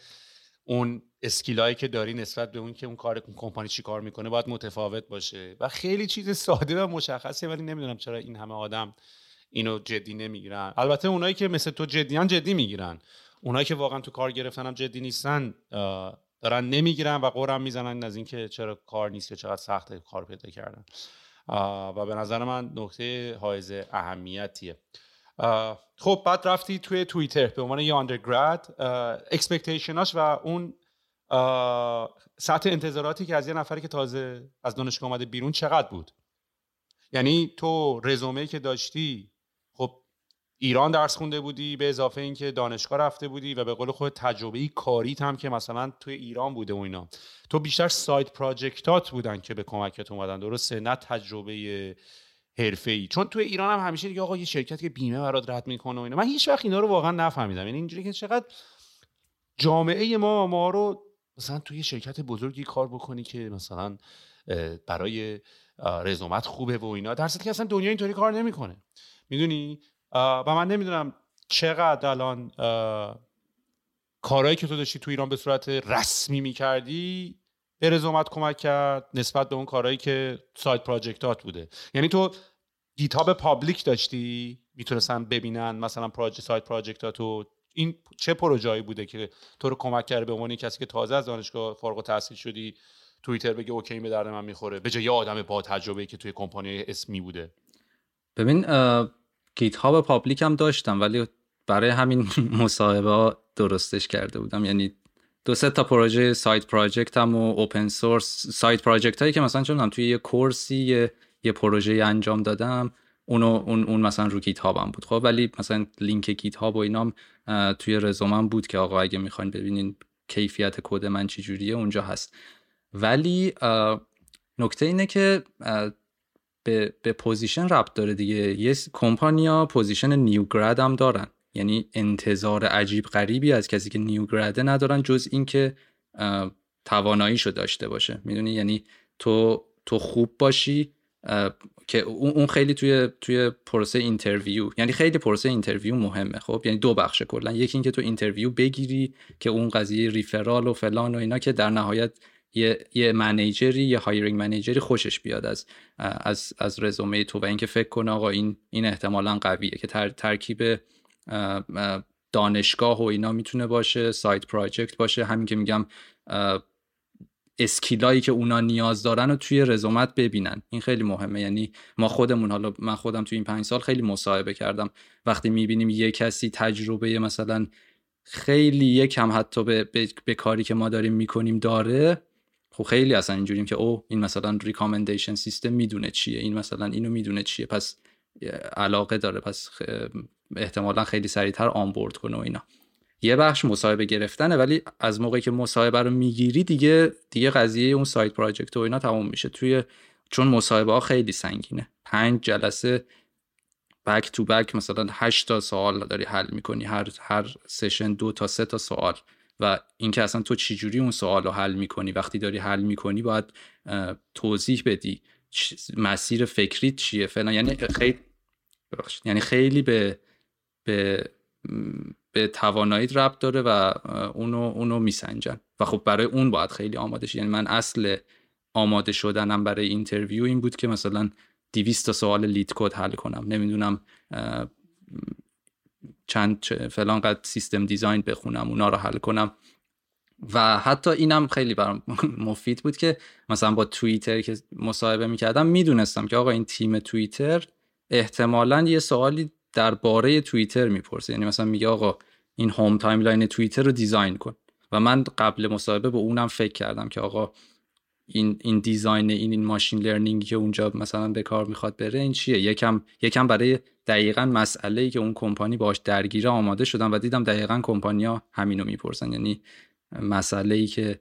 اون skill ایی که داری نسبت به اون که اون کار کمپانی چی کار می‌کنه باید متفاوت باشه. و خیلی چیز ساده و مشخصه ولی نمی‌دونم چرا این همه آدم اینو جدی نمی‌گیرن. البته اونایی که مثل تو جدیان جدی می‌گیرن. اونایی که واقعا تو کار گرفتن هم جدی نیستن دارن نمی‌گیرن و قرم می‌زنن از اینکه چرا کار نیست یا چقدر سخت کار پیدا کردن. و به نظر من نکته حائز اهمیتیه. خب بعد رفتی توی توییتر به عنوان یه آندرگراد اکسپکتیشناش و اون سطح انتظاراتی که از یه نفری که تازه از دانشگاه آمده بیرون چقدر بود؟ یعنی تو رزومه که داشتی ایران درس خونده بودی به اضافه اینکه دانشگاه رفته بودی و به قول خود تجربه کاریت هم که مثلا توی ایران بوده و اینا. تو بیشتر سایت پراجکتات بودن که به کمکت اومدن درسته؟ نه تجربه ای چون تو ایران هم همیشه دیگه آقا یه شرکتی که بیمه برات رد می‌کنه و اینا. من هیچ وقت اینا رو واقعا نفهمیدم. یعنی اینجوری که چقدر جامعه ما ما رو مثلا توی شرکت بزرگی کار بکنی که مثلا برای رزومت خوبه و اینا. در که اصلا دنیا اینطوری کار نمی‌کنه. می‌دونی؟ و من نمی‌دونم چقدر الان کارهایی که تو داشتی تو ایران به صورت رسمی می‌کردی به رزومت کمک کرد نسبت به اون کارهایی که side project ات بوده. یعنی تو GitHub public داشتی می‌تونستن ببینن مثلا project side project اتو این چه پروژه‌ای بوده که تو رو کمک کرده به عنوان کسی که تازه از دانشگاه فارغ التحصیل شدی توییتر بگه okay به درد من می‌خوره به جای یه آدم با تجربه که توی کمپانی اسمی بوده؟ ببین GitHub public هم داشتم ولی برای همین مصاحبه درستش کرده بودم. یعنی دو سه تا پروژه side project هم و open source side project هایی که مثلا چون توی یه course ی یه, یه پروژه انجام دادم اونو اون, اون مثلا رو GitHub م بود. خب ولی مثلا لینک GitHub و اینام توی رزومم بود که آقا اگه می‌خواین ببینین کیفیت کد من چی جوریه اونجا هست. ولی نکته اینه که به, به position ربط داره دیگه. یه کمپانیا position new grad هم دارن. یعنی انتظار عجیب غریبی از کسی که new grad ه ندارن جز اینکه تواناییشو داشته باشه. می‌دونی؟ یعنی تو تو خوب باشی که اون خیلی توی توی پروسه interview. یعنی خیلی پروسه interview مهمه خب؟ یعنی دو بخشه کلا. یکی اینکه تو interview بگیری که اون قضیه referral و فلان و اینا که در نهایت یه یه manager ی یه hiring manager ی خوشش بیاد از از از رزومه تو و اینکه فکر کنه آقا این این احتمالا قویه که تر، ترکیب دانشگاه و اینا می‌تونه باشه side project باشه. همین که میگم skill ایی که اونا نیاز دارن رو توی رزومت ببینن. این خیلی مهمه. یعنی ما خودمون حالا من خودم توی این پنج سال خیلی مصاحبه کردم. وقتی می‌بینیم یه کسی تجربه مثلا خیلی یکم حتی به, به, به کاری که ما داریم می‌کنیم داره خب خیلی اصلا اینجوریم که او این مثلا ریکامندیشن سیستم می‌دونه چیه این مثلا اینو می‌دونه چیه پس علاقه داره پس احتمالا خیلی سریعتر آنبورد کنه و اینا. یه بخش مصاحبه گرفتنه ولی از موقعی که مصاحبه رو می‌گیری دیگه دیگه قضیه اون سایت پراجکت و اینا تموم میشه. توی چون مصاحبه ها خیلی سنگینه. پنج جلسه بک تو بک مثلا هشت تا سوال داری حل می‌کنی هر هر سشن دو تا سه تا سوال. و اینکه اصلا تو چجوری اون سوال رو حل می‌کنی؟ وقتی داری حل می‌کنی باید توضیح بدی مسیر فکری چیه؟ فلان یعنی خیلی یعنی خیلی به به به توانایی ربط داره و اونو اونو میسنجن. و خب برای اون باید خیلی آماده شد یعنی من اصل آماده شدنم برای interview این بود که مثلا 200 تا سوال LeetCode حل کنم. نمی‌دونم چند فلان قد system design بخونم اونا رو حل کنم. و حتی اینم خیلی برام مفید بود که مثلا با توییتر که مصاحبه می‌کردم می‌دونستم که آقا این تیم توییتر احتمالا یه سوالی درباره توییتر می‌پرسه. یعنی مثلا میگه آقا این home timeline توییتر رو design کن. و من قبل مصاحبه به اونم فکر کردم که آقا این این دیزاین این این ماشین لرنینگ که اونجا مثلا به کار می‌خواد بره این چیه؟ یکم یکم برای دقیقا مسئله ای که اون کمپانی باش درگیره آماده شدم و دیدم دقیقا کمپانیا همینو می‌پرسن. یعنی مسئله ای که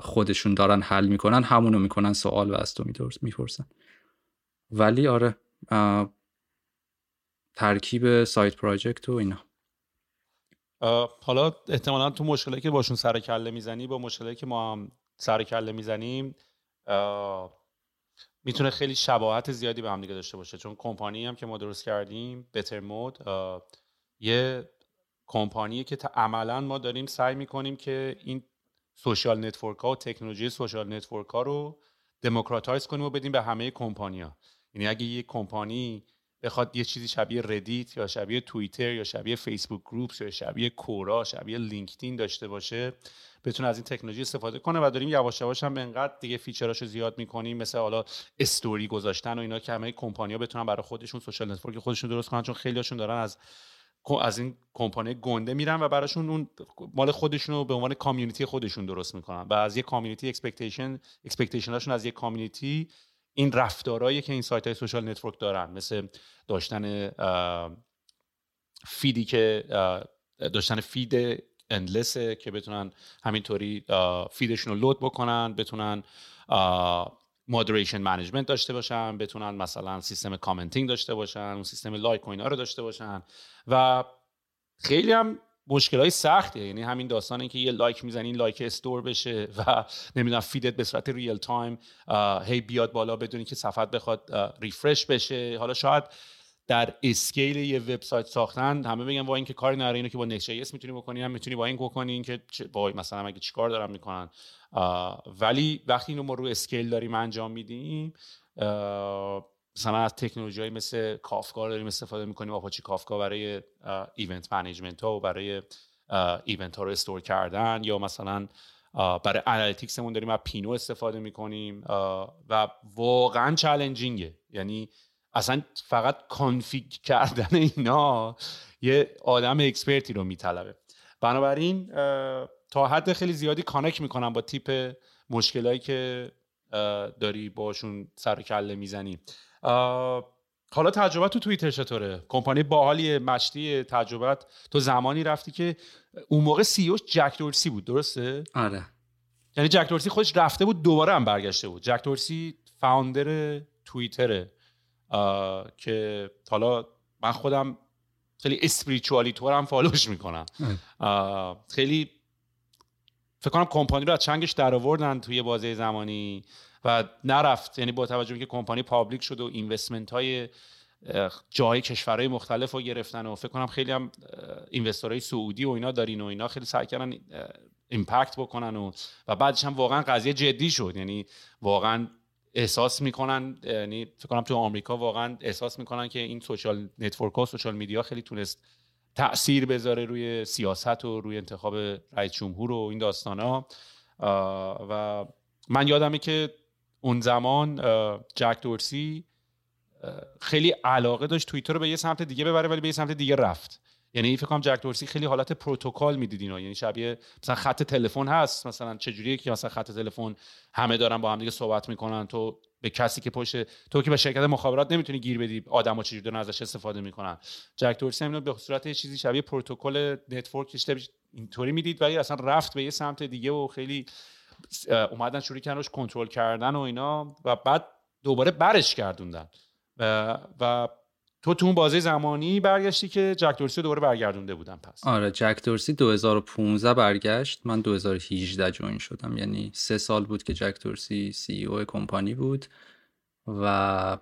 خودشون دارن حل می‌کنن همونو می‌کنن سوال و از تو می‌پرسن. ولی آره ترکیب side project و اینا. حالا احتمالا تو مشکلی که باشون سر کله می‌زنی با مشکلی که ما هم سر کله می‌زنیم می‌تونه خیلی شباهت زیادی به هم دیگه داشته باشه. چون کمپانی هم که ما درست کردیم بتر مود یه کمپانیه که عملا ما داریم سعی می‌کنیم که این social network ها و تکنولوژی social network ها رو democratize کنیم و بدیم به همه کمپانیا یعنی اگه یه کمپانی بخواد یه چیزی شبیه ردیت یا شبیه توییتر یا شبیه فیسبوک Groups یا شبیه Quora شبیه لینکدین داشته باشه بتونه از این تکنولوژی استفاده کنه و داریم یواش یواش هم انقدر دیگه feature اشو زیاد می‌کنیم مثل حالا استوری گذاشتن و اینا که همه کمپانیا بتونن برای خودشون social network خودشون درست کنن چون خیلیاشون دارن از از این کمپانی گنده میرن و براشون اون مال خودشون رو به عنوان community خودشون درست می‌کنن. و از یه community expectation expectation اشون از یه community این رفتارهایی که این سایت های social network دارن مثل داشتن feed ی که داشتن feed endless ه که بتونن همینطوری feed شون رو load بکنن بتونن moderation management داشته باشن بتونن مثلا سیستم commenting داشته باشن اون سیستم like و اینا رو داشته باشن و خیلی هم مشکل های سختیه یعنی همین داستانه که یه like می‌زنی like store بشه و نمی‌دونم feed ت به صورت real time هی بیاد بالا بدون اینکه صفحت بخواد refresh بشه. حالا شاید در scale یه وبسایت ساختن همه بگن با اینکه کاری نره اینو که با Next.js می‌تونی بکنی هم می‌تونی با این بکنی که با مثلا اگه چیکار دارن می‌کنن. ولی وقتی اینو ما رو scale داریم انجام میدیم مثلا از تکنولوژی مثل Kafka داریم استفاده می‌کنیم. Apache Kafka برای event management ها و برای event ها رو store کردن یا مثلا برای analytics مون داریم از Pinot استفاده می‌کنیم. و واقعا challenging ه. یعنی اصلا فقط config کردن اینا یه آدم expert ی رو میطلبه. بنابراین تا حد خیلی زیادی connect می‌کنم با تیپ مشکلایی که داری باشون سر کله می‌زنی. حالا تجربه تو توییتر چطوره؟ کمپانی باحالی مشتی تجربت. تو زمانی رفتی که اون موقع CEO ش جک دورسی بود درسته؟ آره. یعنی جک دورسی خودش رفته بود دوباره هم برگشته بود. جک دورسی founder توییتره که حالا من خودم خیلی spiritually تو هم فالوش می‌کنم. خیلی فکر کنم کمپانی رو از چنگش در آوردن توی بازه زمانی و نرفت. یعنی با توجه که کمپانی public شد و investment های جای کشورهای مختلف رو گرفتن و فکر کنم خیلی هم investor های سعودی و اینا دارین و اینا خیلی سعی کردن impact بکنن و و بعدش هم واقعا قضیه جدی شد. یعنی واقعا احساس می‌کنن یعنی فکر کنم تو آمریکا واقعا احساس می‌کنن که این social network ها social media خیلی تونست تاثیر بذاره روی سیاست و روی انتخاب رئیس جمهور و این داستان ها و من یادمه که اون زمان جک دورسی خیلی علاقه داشت توییتر رو به یه سمت دیگه ببره ولی به یه سمت دیگه رفت. یعنی فکر کنم جک دورسی خیلی حالت پروتکل می‌دید اینا یعنی شبیه مثلا خط تلفن هست مثلا چجوریه که مثلا خط تلفن همه دارن با هم دیگه صحبت می‌کنن. تو به کسی که پشت تو که به شرکت مخابرات نمی‌تونی گیر بدی آدما چجوری دارن ازش استفاده می‌کنن. جک دورسی هم به صورت یه چیزی شبیه پروتکل network اینطوری می‌دید ولی اصلا رفت به یه سمت دیگه و خیلی اومدن شروع کردن کنترل کردن و اینا و بعد دوباره برش گردوندن. و, و تو تو اون بازه زمانی برگشتی که جک دورسی دوباره برگردونده بودن پس. آره جک دورسی 2015 برگشت. من 2018 جوین شدم. یعنی سه سال بود که جک دورسی سی او کمپانی بود و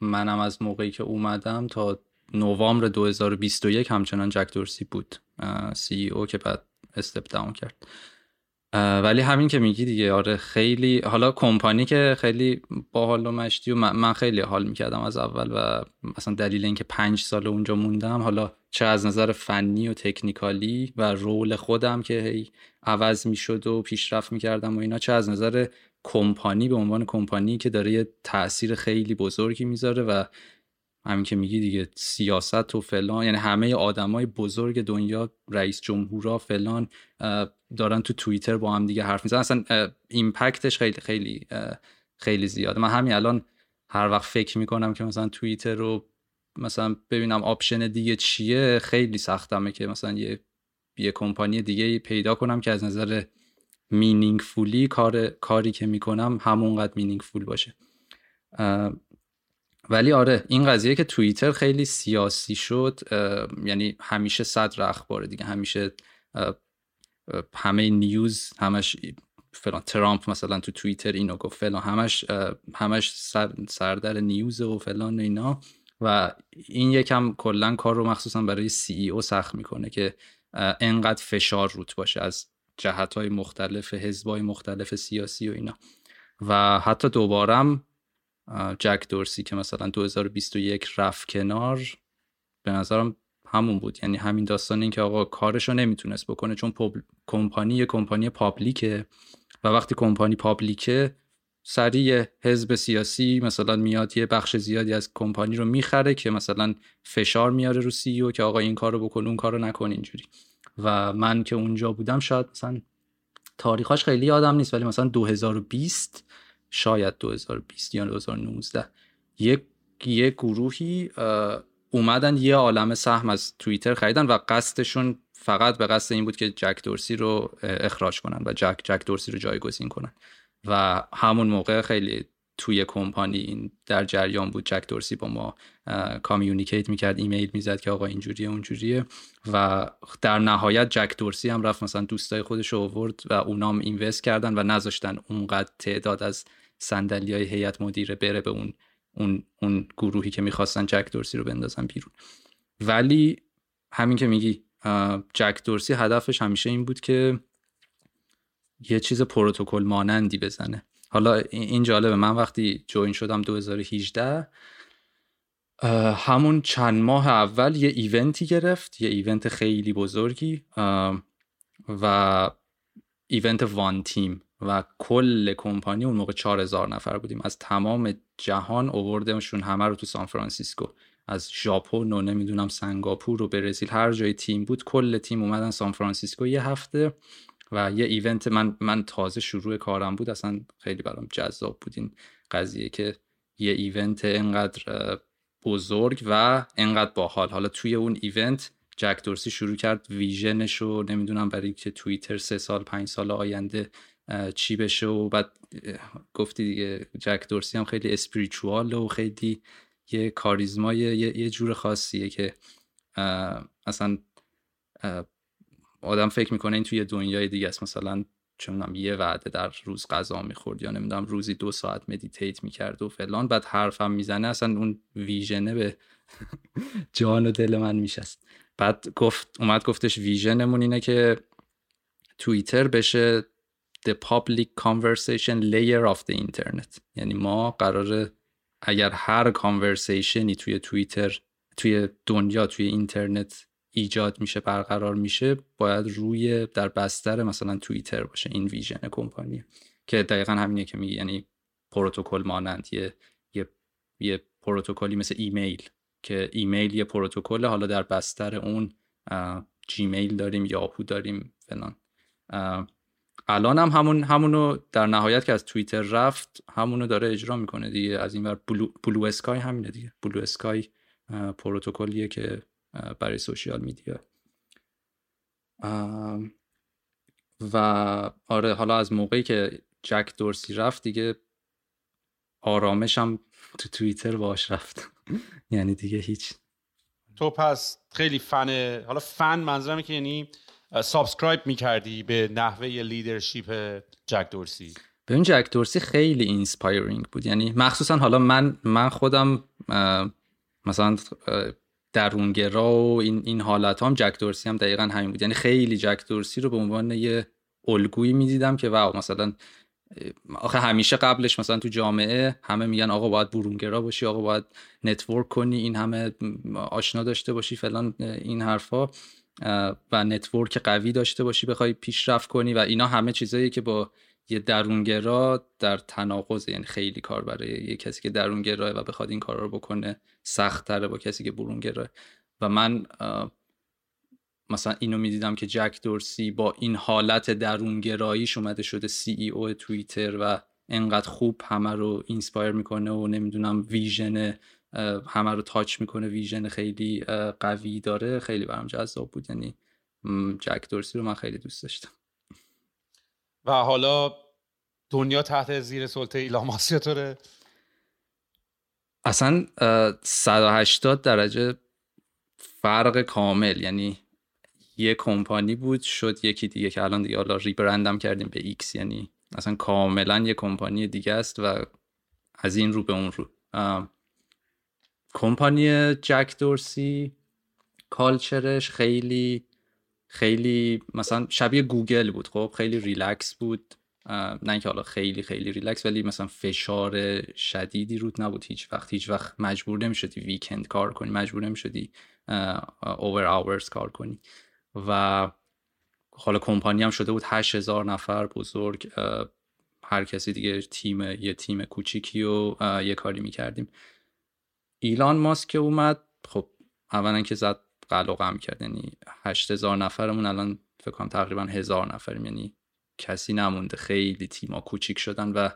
منم از موقعی که اومدم تا نوامبر 2021 همچنان جک دورسی بود سی او که بعد استپ داون کرد. ولی همین که میگی دیگه آره خیلی حالا کمپانی که خیلی باحال و مشتی و من خیلی حال می‌کردم از اول و مثلا دلیل اینکه پنج سال اونجا موندم حالا چه از نظر فنی و تکنیکالی و رول خودم که هی عوض می‌شد و پیشرفت می‌کردم و اینا چه از نظر کمپانی به عنوان کمپانی که داره یه تاثیر خیلی بزرگی می‌ذاره و همین که میگی دیگه سیاست و فلان. یعنی همه آدمای بزرگ دنیا رئیس جمهورا فلان دارن تو توییتر با هم دیگه حرف می‌زنن. اصلا impact ش خیلی خیلی خیلی زیاده. من همین الان هر وقت فکر می‌کنم که مثلا توییتر رو مثلا ببینم option دیگه چیه خیلی سختمه که مثلا یه یه کمپانی دیگه پیدا کنم که از نظر meaningfully کار کاری که می‌کنم همونقدر meaningful باشه. ولی آره این قضیه که توییتر خیلی سیاسی شد یعنی همیشه صدر اخباره دیگه. همیشه همه نیوز همش فلان ترامپ مثلا تو توییتر اینو گفت فلان همش همش سر سردر نیوز و فلان اینا. و این یکم کلا کار رو مخصوصا برای سی ای او سخت می‌کنه که انقدر فشار روت باشه از جهت های مختلف حزب مختلف سیاسی و اینا. و حتی دوبارم جک دورسی که مثلا 2021 رفت کنار به نظرم همون بود. یعنی همین داستان این که آقا کارشو نمی‌تونست بکنه چون کمپانی یه کمپانی پابلیکه و وقتی کمپانی پابلیکه سریع حزب سیاسی مثلا میاد یه بخش زیادی از کمپانی رو می‌خره که مثلا فشار میاره رو سی او که آقا این کارو بکن اون کارو نکن اینجوری. و من که اونجا بودم شاید مثلا تاریخاش خیلی یادم نیست ولی مثلا 2020 شاید 2020 یا 2019 یک یه گروهی اومدن یه عالم سهم از توییتر خریدن و قصدشون فقط به قصد این بود که جک دورسی رو اخراج کنن و جک جک دورسی رو جایگزین کنن. و همون موقع خیلی توی کمپانی این در جریان بود. جک دورسی با ما communicate می‌کرد ایمیل می‌زد که آقا اینجوریه اونجوریه و در نهایت جک دورسی هم رفت مثلا دوستای خودش رو آورد و اونام اینوست کردن و نذاشتن اونقدر تعداد از صندلی های هیئت مدیره بره به اون اون اون گروهی که می‌خواستن جک دورسی رو بندازن بیرون. ولی همین که میگی جک دورسی هدفش همیشه این بود که یه چیز پروتکل مانندی بزنه. حالا این جالبه. من وقتی جوین شدم 2018 همون چند ماه اول یه event ی گرفت یه event خیلی بزرگی و event One Team و کل کمپانی اون موقع 4000 نفر بودیم. از تمام جهان اووردمشون همه رو تو سان فرانسیسکو. از ژاپن و نمی‌دونم سنگاپور و برزیل هر جای تیم بود کل تیم اومدن سان فرانسیسکو یه هفته. و یه event من من تازه شروع کارم بود اصلا خیلی برام جذاب بود این قضیه که یه ایونت انقدر بزرگ و انقدر باحال. حالا توی اون ایونت جک دورسی شروع کرد ویژنش رو نمی‌دونم برای که توییتر سه سال پنج سال آینده چی بشه و بعد گفتی دیگه جک دورسی هم خیلی اسپریچوال و خیلی یه کاریزمای یه, یه جور خاصیه که اصلا آدم فکر می‌کنه این توی دنیای دیگه است. مثلا چون یه وعده در روز غذا می‌خورد یا نمی‌دونم روزی دو ساعت meditate می‌کرد و فلان بعد حرفم می‌زنه اصلا اون vision ه به جان و دل من میشست. بعد گفت اومد گفتش vision مون اینه که توییتر بشه the public conversation layer of the internet. یعنی ما قراره اگر هر conversation ی توی توییتر توی دنیا توی اینترنت ایجاد میشه برقرار میشه باید روی در بستر مثلا توییتر باشه این vision کمپانی. که دقیقا همینه که میگه یعنی پروتکل مانند یه یه یه پروتکلی مثل ایمیل. که ایمیل یه پروتکل حالا در بستر اون جیمیل داریم یاهو داریم فلان. الان هم همون همونو در نهایت که از توییتر رفت همونو داره اجرا می‌کنه دیگه. از این ور Blue, Blue Sky همینه دیگه. Bluesky پروتکلیه که برای social media. و آره حالا از موقعی که جک دورسی رفت دیگه آرامشم تو توییتر باهاش رفت. یعنی دیگه هیچ. تو پس خیلی فن حالا فن منظورم که یعنی subscribe می‌کردی به نحوه leadership جک دورسی. ببین جک دورسی خیلی inspiring بود. یعنی مخصوصا حالا من من خودم مثلا درونگرا و این این حالت هم جک دورسی هم دقیقا همین بود. یعنی خیلی جک دورسی رو به عنوان یه الگویی می‌دیدم که wow مثلا آخه همیشه قبلش مثلا تو جامعه همه میگن آقا باید برونگرا باشی آقا باید network کنی این همه آشنا داشته باشی فلان این حرفا و network قوی داشته باشی بخوای پیشرفت کنی و اینا همه چیزایی که با یه درونگرا در تناقض یعنی خیلی کار برای یه کسی که درونگراه و بخواد این کار رو بکنه سخت تره با کسی که برونگراه. و من مثلا اینو می‌دیدم که جک دورسی با این حالت درونگراییش اومده شده CEO توییتر و انقدر خوب همه رو inspire می‌کنه و نمی‌دونم vision همه رو touch می‌کنه vision خیلی قوی داره. خیلی برام جذاب بود. یعنی جک دورسی رو من خیلی دوست داشتم. و حالا دنیا تحت زیر سلطه ایلان ماسک اصلا 180 درجه فرق کامل. یعنی یه کمپانی بود شد یکی دیگه که الان دیگه حالا rebrand م کردیم به ایکس. یعنی اصلا کاملا یه کمپانی دیگه است و از این رو به اون رو. کمپانی جک دورسی culture ش خیلی خیلی مثلا شبیه گوگل بود خب؟ خیلی ریلکس بود. نه اینکه حالا خیلی خیلی ریلکس ولی مثلا فشار شدیدی رود نبود. هیچ وقت هیچ وقت مجبور نمی‌شدی ویکند کار کنی مجبور نمی‌شدی اوور آورز کار کنی. و حالا کمپانی هم شده بود 8000 نفر بزرگ. هر کسی دیگه تیم یه تیم کوچیکی و یه کاری می‌کردیم. ایلان ماسک اومد. خب اولا که زد قلقم کرد. یعنی 8000 نفرمون الان فکر کنم تقریبا هزار نفریم. یعنی کسی نمونده. خیلی تیما کوچیک شدن و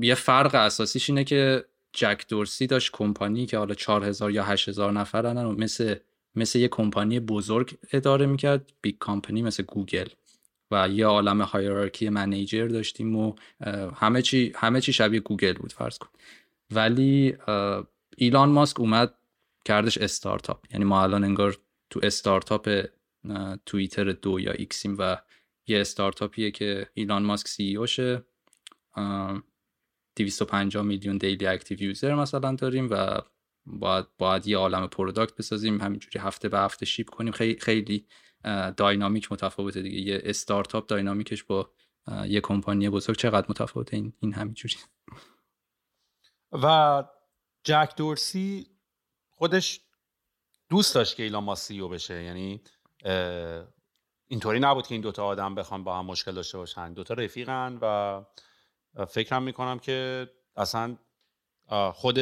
یه فرق اساسیش اینه که جک دورسی داشت کمپانی که حالا 4000 یا 8000 نفرن و مثل مثل یه کمپانی بزرگ اداره می‌کرد. big company مثل گوگل. و یه عالم hierarchy manager داشتیم و همه چی همه چی شبیه گوگل بود فرض کن. ولی ایلان ماسک اومد کردش استارتاپ. یعنی ما الان انگار تو استارتاپ توییتر دو یا ایکسیم و یه استارتاپیه که ایلان ماسک CEO شه 250 میلیون daily active user مثلا داریم و باید, باید یه عالم product بسازیم. همینجوری هفته به هفته ship کنیم. خیلی خیلی dynamic متفاوته دیگه. یه استارتاپ dynamic ش با یه کمپانی بزرگ چقدر متفاوته؟ این این همینجوری. و جک دورسی خودش دوست داشت که ایلان ماسک سی بشه. یعنی اینطوری نبود که این دوتا آدم بخوان با هم مشکل داشته باشن. دوتا رفیقن و فکرم می‌کنم که اصلا خود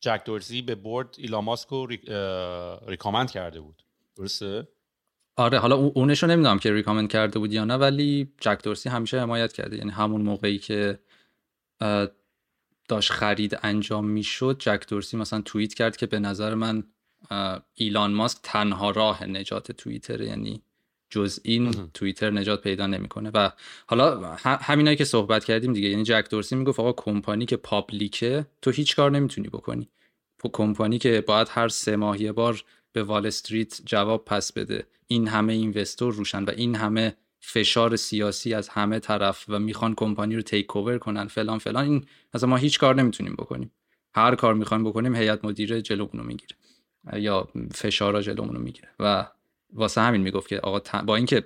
جک دورسی به بورد ایلان ماسک ریکامند کرده بود. درسته؟ آره حالا اونشو نمی‌دونم که ریکامند کرده بود یا نه ولی جک دورسی همیشه حمایت کرده. یعنی همون موقعی که داشت خرید انجام می‌شد جک دورسی مثلا توییت کرد که به نظر من ایلان ماسک تنها راه نجات توییتر یعنی جز این توییتر نجات پیدا نمی‌کنه. و حالا همینایی که صحبت کردیم دیگه یعنی جک دورسی می‌گفت آقا کمپانی که پابلیکه تو هیچ کار نمی‌تونی بکنی. کمپانی که باید هر سه ماه یه بار به وال استریت جواب پس بده. این همه اینوستور روشن و این همه فشار سیاسی از همه طرف و می‌خوان کمپانی رو تیک اوور کنن فلان فلان. این مثلا ما هیچ کار نمی‌تونیم بکنیم. هر کار می‌خوایم بکنیم هیئت مدیره جلومونو می‌گیره. یا فشارا جلومونو می‌گیره. و واسه همین می‌گفت که آقا با اینکه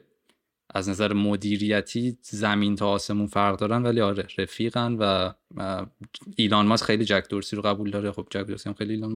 از نظر مدیریتی زمین تا آسمون فرق دارن ولی آره رفیقن و ایلان ماسک خیلی جک دورسی رو قبول داره. خب جک دورسی هم خیلی ایلان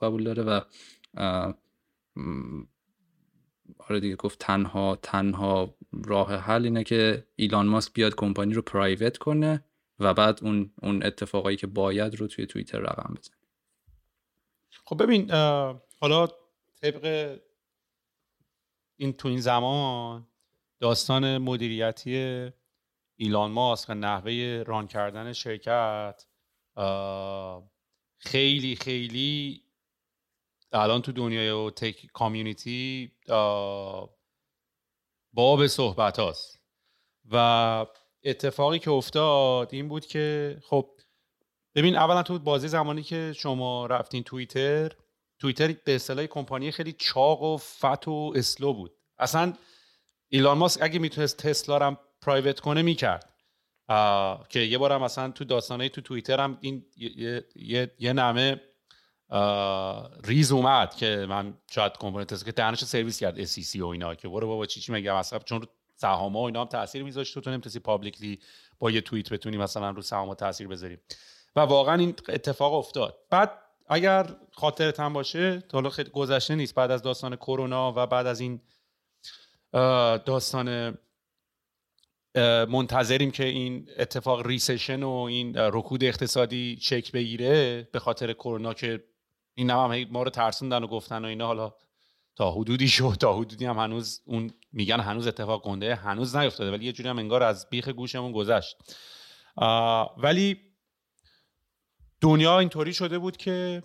قبول داره و آره دیگه گفت تنها تنها راه حل اینه که ایلان ماسک بیاد کمپانی رو پرایوت کنه و بعد اون اون اتفاقایی که باید رو توی توییتر رقم بزنه. خب ببین حالا طبق این تو این زمان داستان مدیریتی ایلان ماسک نحوه ران کردن شرکت خیلی خیلی الان تو دنیای و تک کامیونیتی باب صحبت هاست. و اتفاقی که افتاد این بود که خب ببین اولا تو بازی زمانی که شما رفتین توییتر توییتر به اصطلاح کمپانی خیلی چاق و فت و اسلو بود. اصلا ایلان ماسک اگه می‌تونست تسلا رو پرایوت کنه می‌کرد. که یه بارم مثلا تو داستانه تو توییتر هم این یه, یه،, یه نمه ریز اومد که من شاید کمپانی تسلا که دهنش سرویس کرد سی و اینا که برو بابا چی چی مگه مثلا چون سهام و اینا هم تاثیر میذاشت تو نمی‌تونی پابلیکلی با یه توییت بتونی مثلا رو سهام تاثیر بذاری. و واقعا این اتفاق افتاد. بعد اگر خاطرت هم باشه تا حالا خیلی گذشته نیست. بعد از داستان کرونا و بعد از این داستان منتظریم که این اتفاق ریسشن و این رکود اقتصادی شکل بگیره به خاطر کرونا که این هم ما رو ترسوندن و گفتن و اینا. حالا تا حدودی شد تا حدودی هم هنوز اون میگن هنوز اتفاق گنده هنوز نیفتاده ولی یه جوری هم انگار از بیخ گوشمون گذشت. ولی دنیا اینطوری شده بود که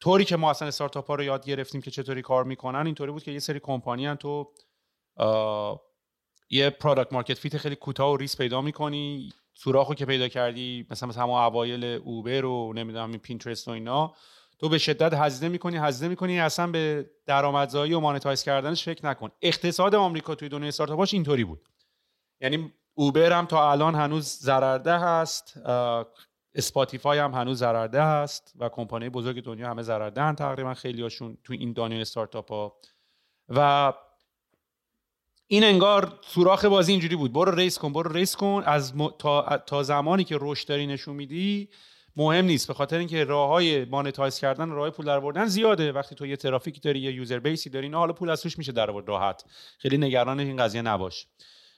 طوری که ما اصلا استارتاپ ها رو یاد گرفتیم که چطوری کار می‌کنن اینطوری بود که یه سری کمپانی تو یه product market fit خیلی کوتاه و raise پیدا می‌کنی. سوراخو که پیدا کردی مثلا مثلا همون اوایل اوبر و نمی‌دونم این پینترست و اینا تو به شدت هزینه می‌کنی هزینه می‌کنی اصلا به درآمدزایی و monetize کردنش فکر نکن. اقتصاد آمریکا توی دنیای استارتاپاش اینطوری بود. یعنی اوبر هم تا الان هنوز ضررده هست اسپاتیفای هم هنوز ضررده هست و کمپانی بزرگ دنیا همه ضررده تقریبا خیلی هاشون تو این دنیای استارتاپ ها و این انگار سوراخ بازی اینجوری بود. برو raise کن برو raise کن. از تا... تا زمانی که رشد داری نشون میدی مهم نیست. به خاطر اینکه راه های monetize کردن راه پول در آوردن زیاده. وقتی تو یه ترافیکی داری یه user base ی داری نه حالا پول از توش میشه در آورد. راحت. خیلی نگران این قضیه نباش.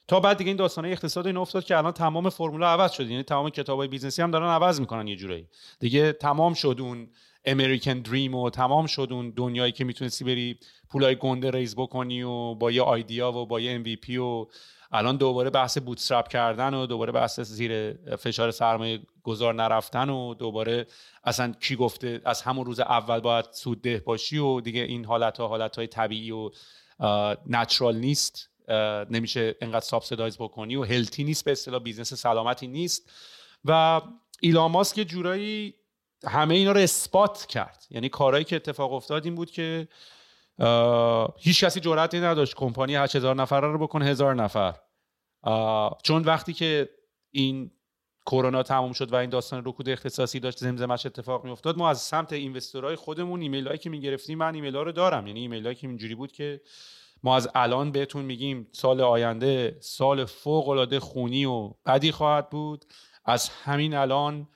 تا بعد دیگه این داستان اقتصاد این افتاد که الان تمام فرمولا عوض شد یعنی تمام کتابای بیزنسی هم دارن عوض می‌کنن یه جورایی. دیگه تمام شد اون American dream و تمام شد اون دنیایی که می‌تونستی بری پولای گنده raise بکنی و با یه idea و با یه MVP و الان دوباره بحث bootstrap کردن و دوباره بحث زیر فشار سرمایه گذار نرفتن و دوباره اصلا کی گفته از همون روز اول باید سودده باشی و دیگه این حالت ها حالت های طبیعی و natural نیست. نمیشه انقدر subsidize بکنی و healthy نیست به اصطلاح business سلامتی نیست. و ایلان ماسک جورایی همه اینا رو اثبات کرد. یعنی کارهایی که اتفاق افتاد این بود که هیچ کسی جرأتی نداشت کمپانی 8000 نفره رو بکنه هزار نفر. چون وقتی که این کرونا تموم شد و این داستان رکود اقتصادی داشت زمزمش اتفاق می افتاد ما از سمت investor های خودمون ایمیل هایی که می‌گرفتیم من ایمیل ها رو دارم. یعنی ایمیل هایی که اینجوری بود که ما از الان بهتون میگیم سال آینده سال فوق العاده خونی و بدی خواهد بود. از همین الان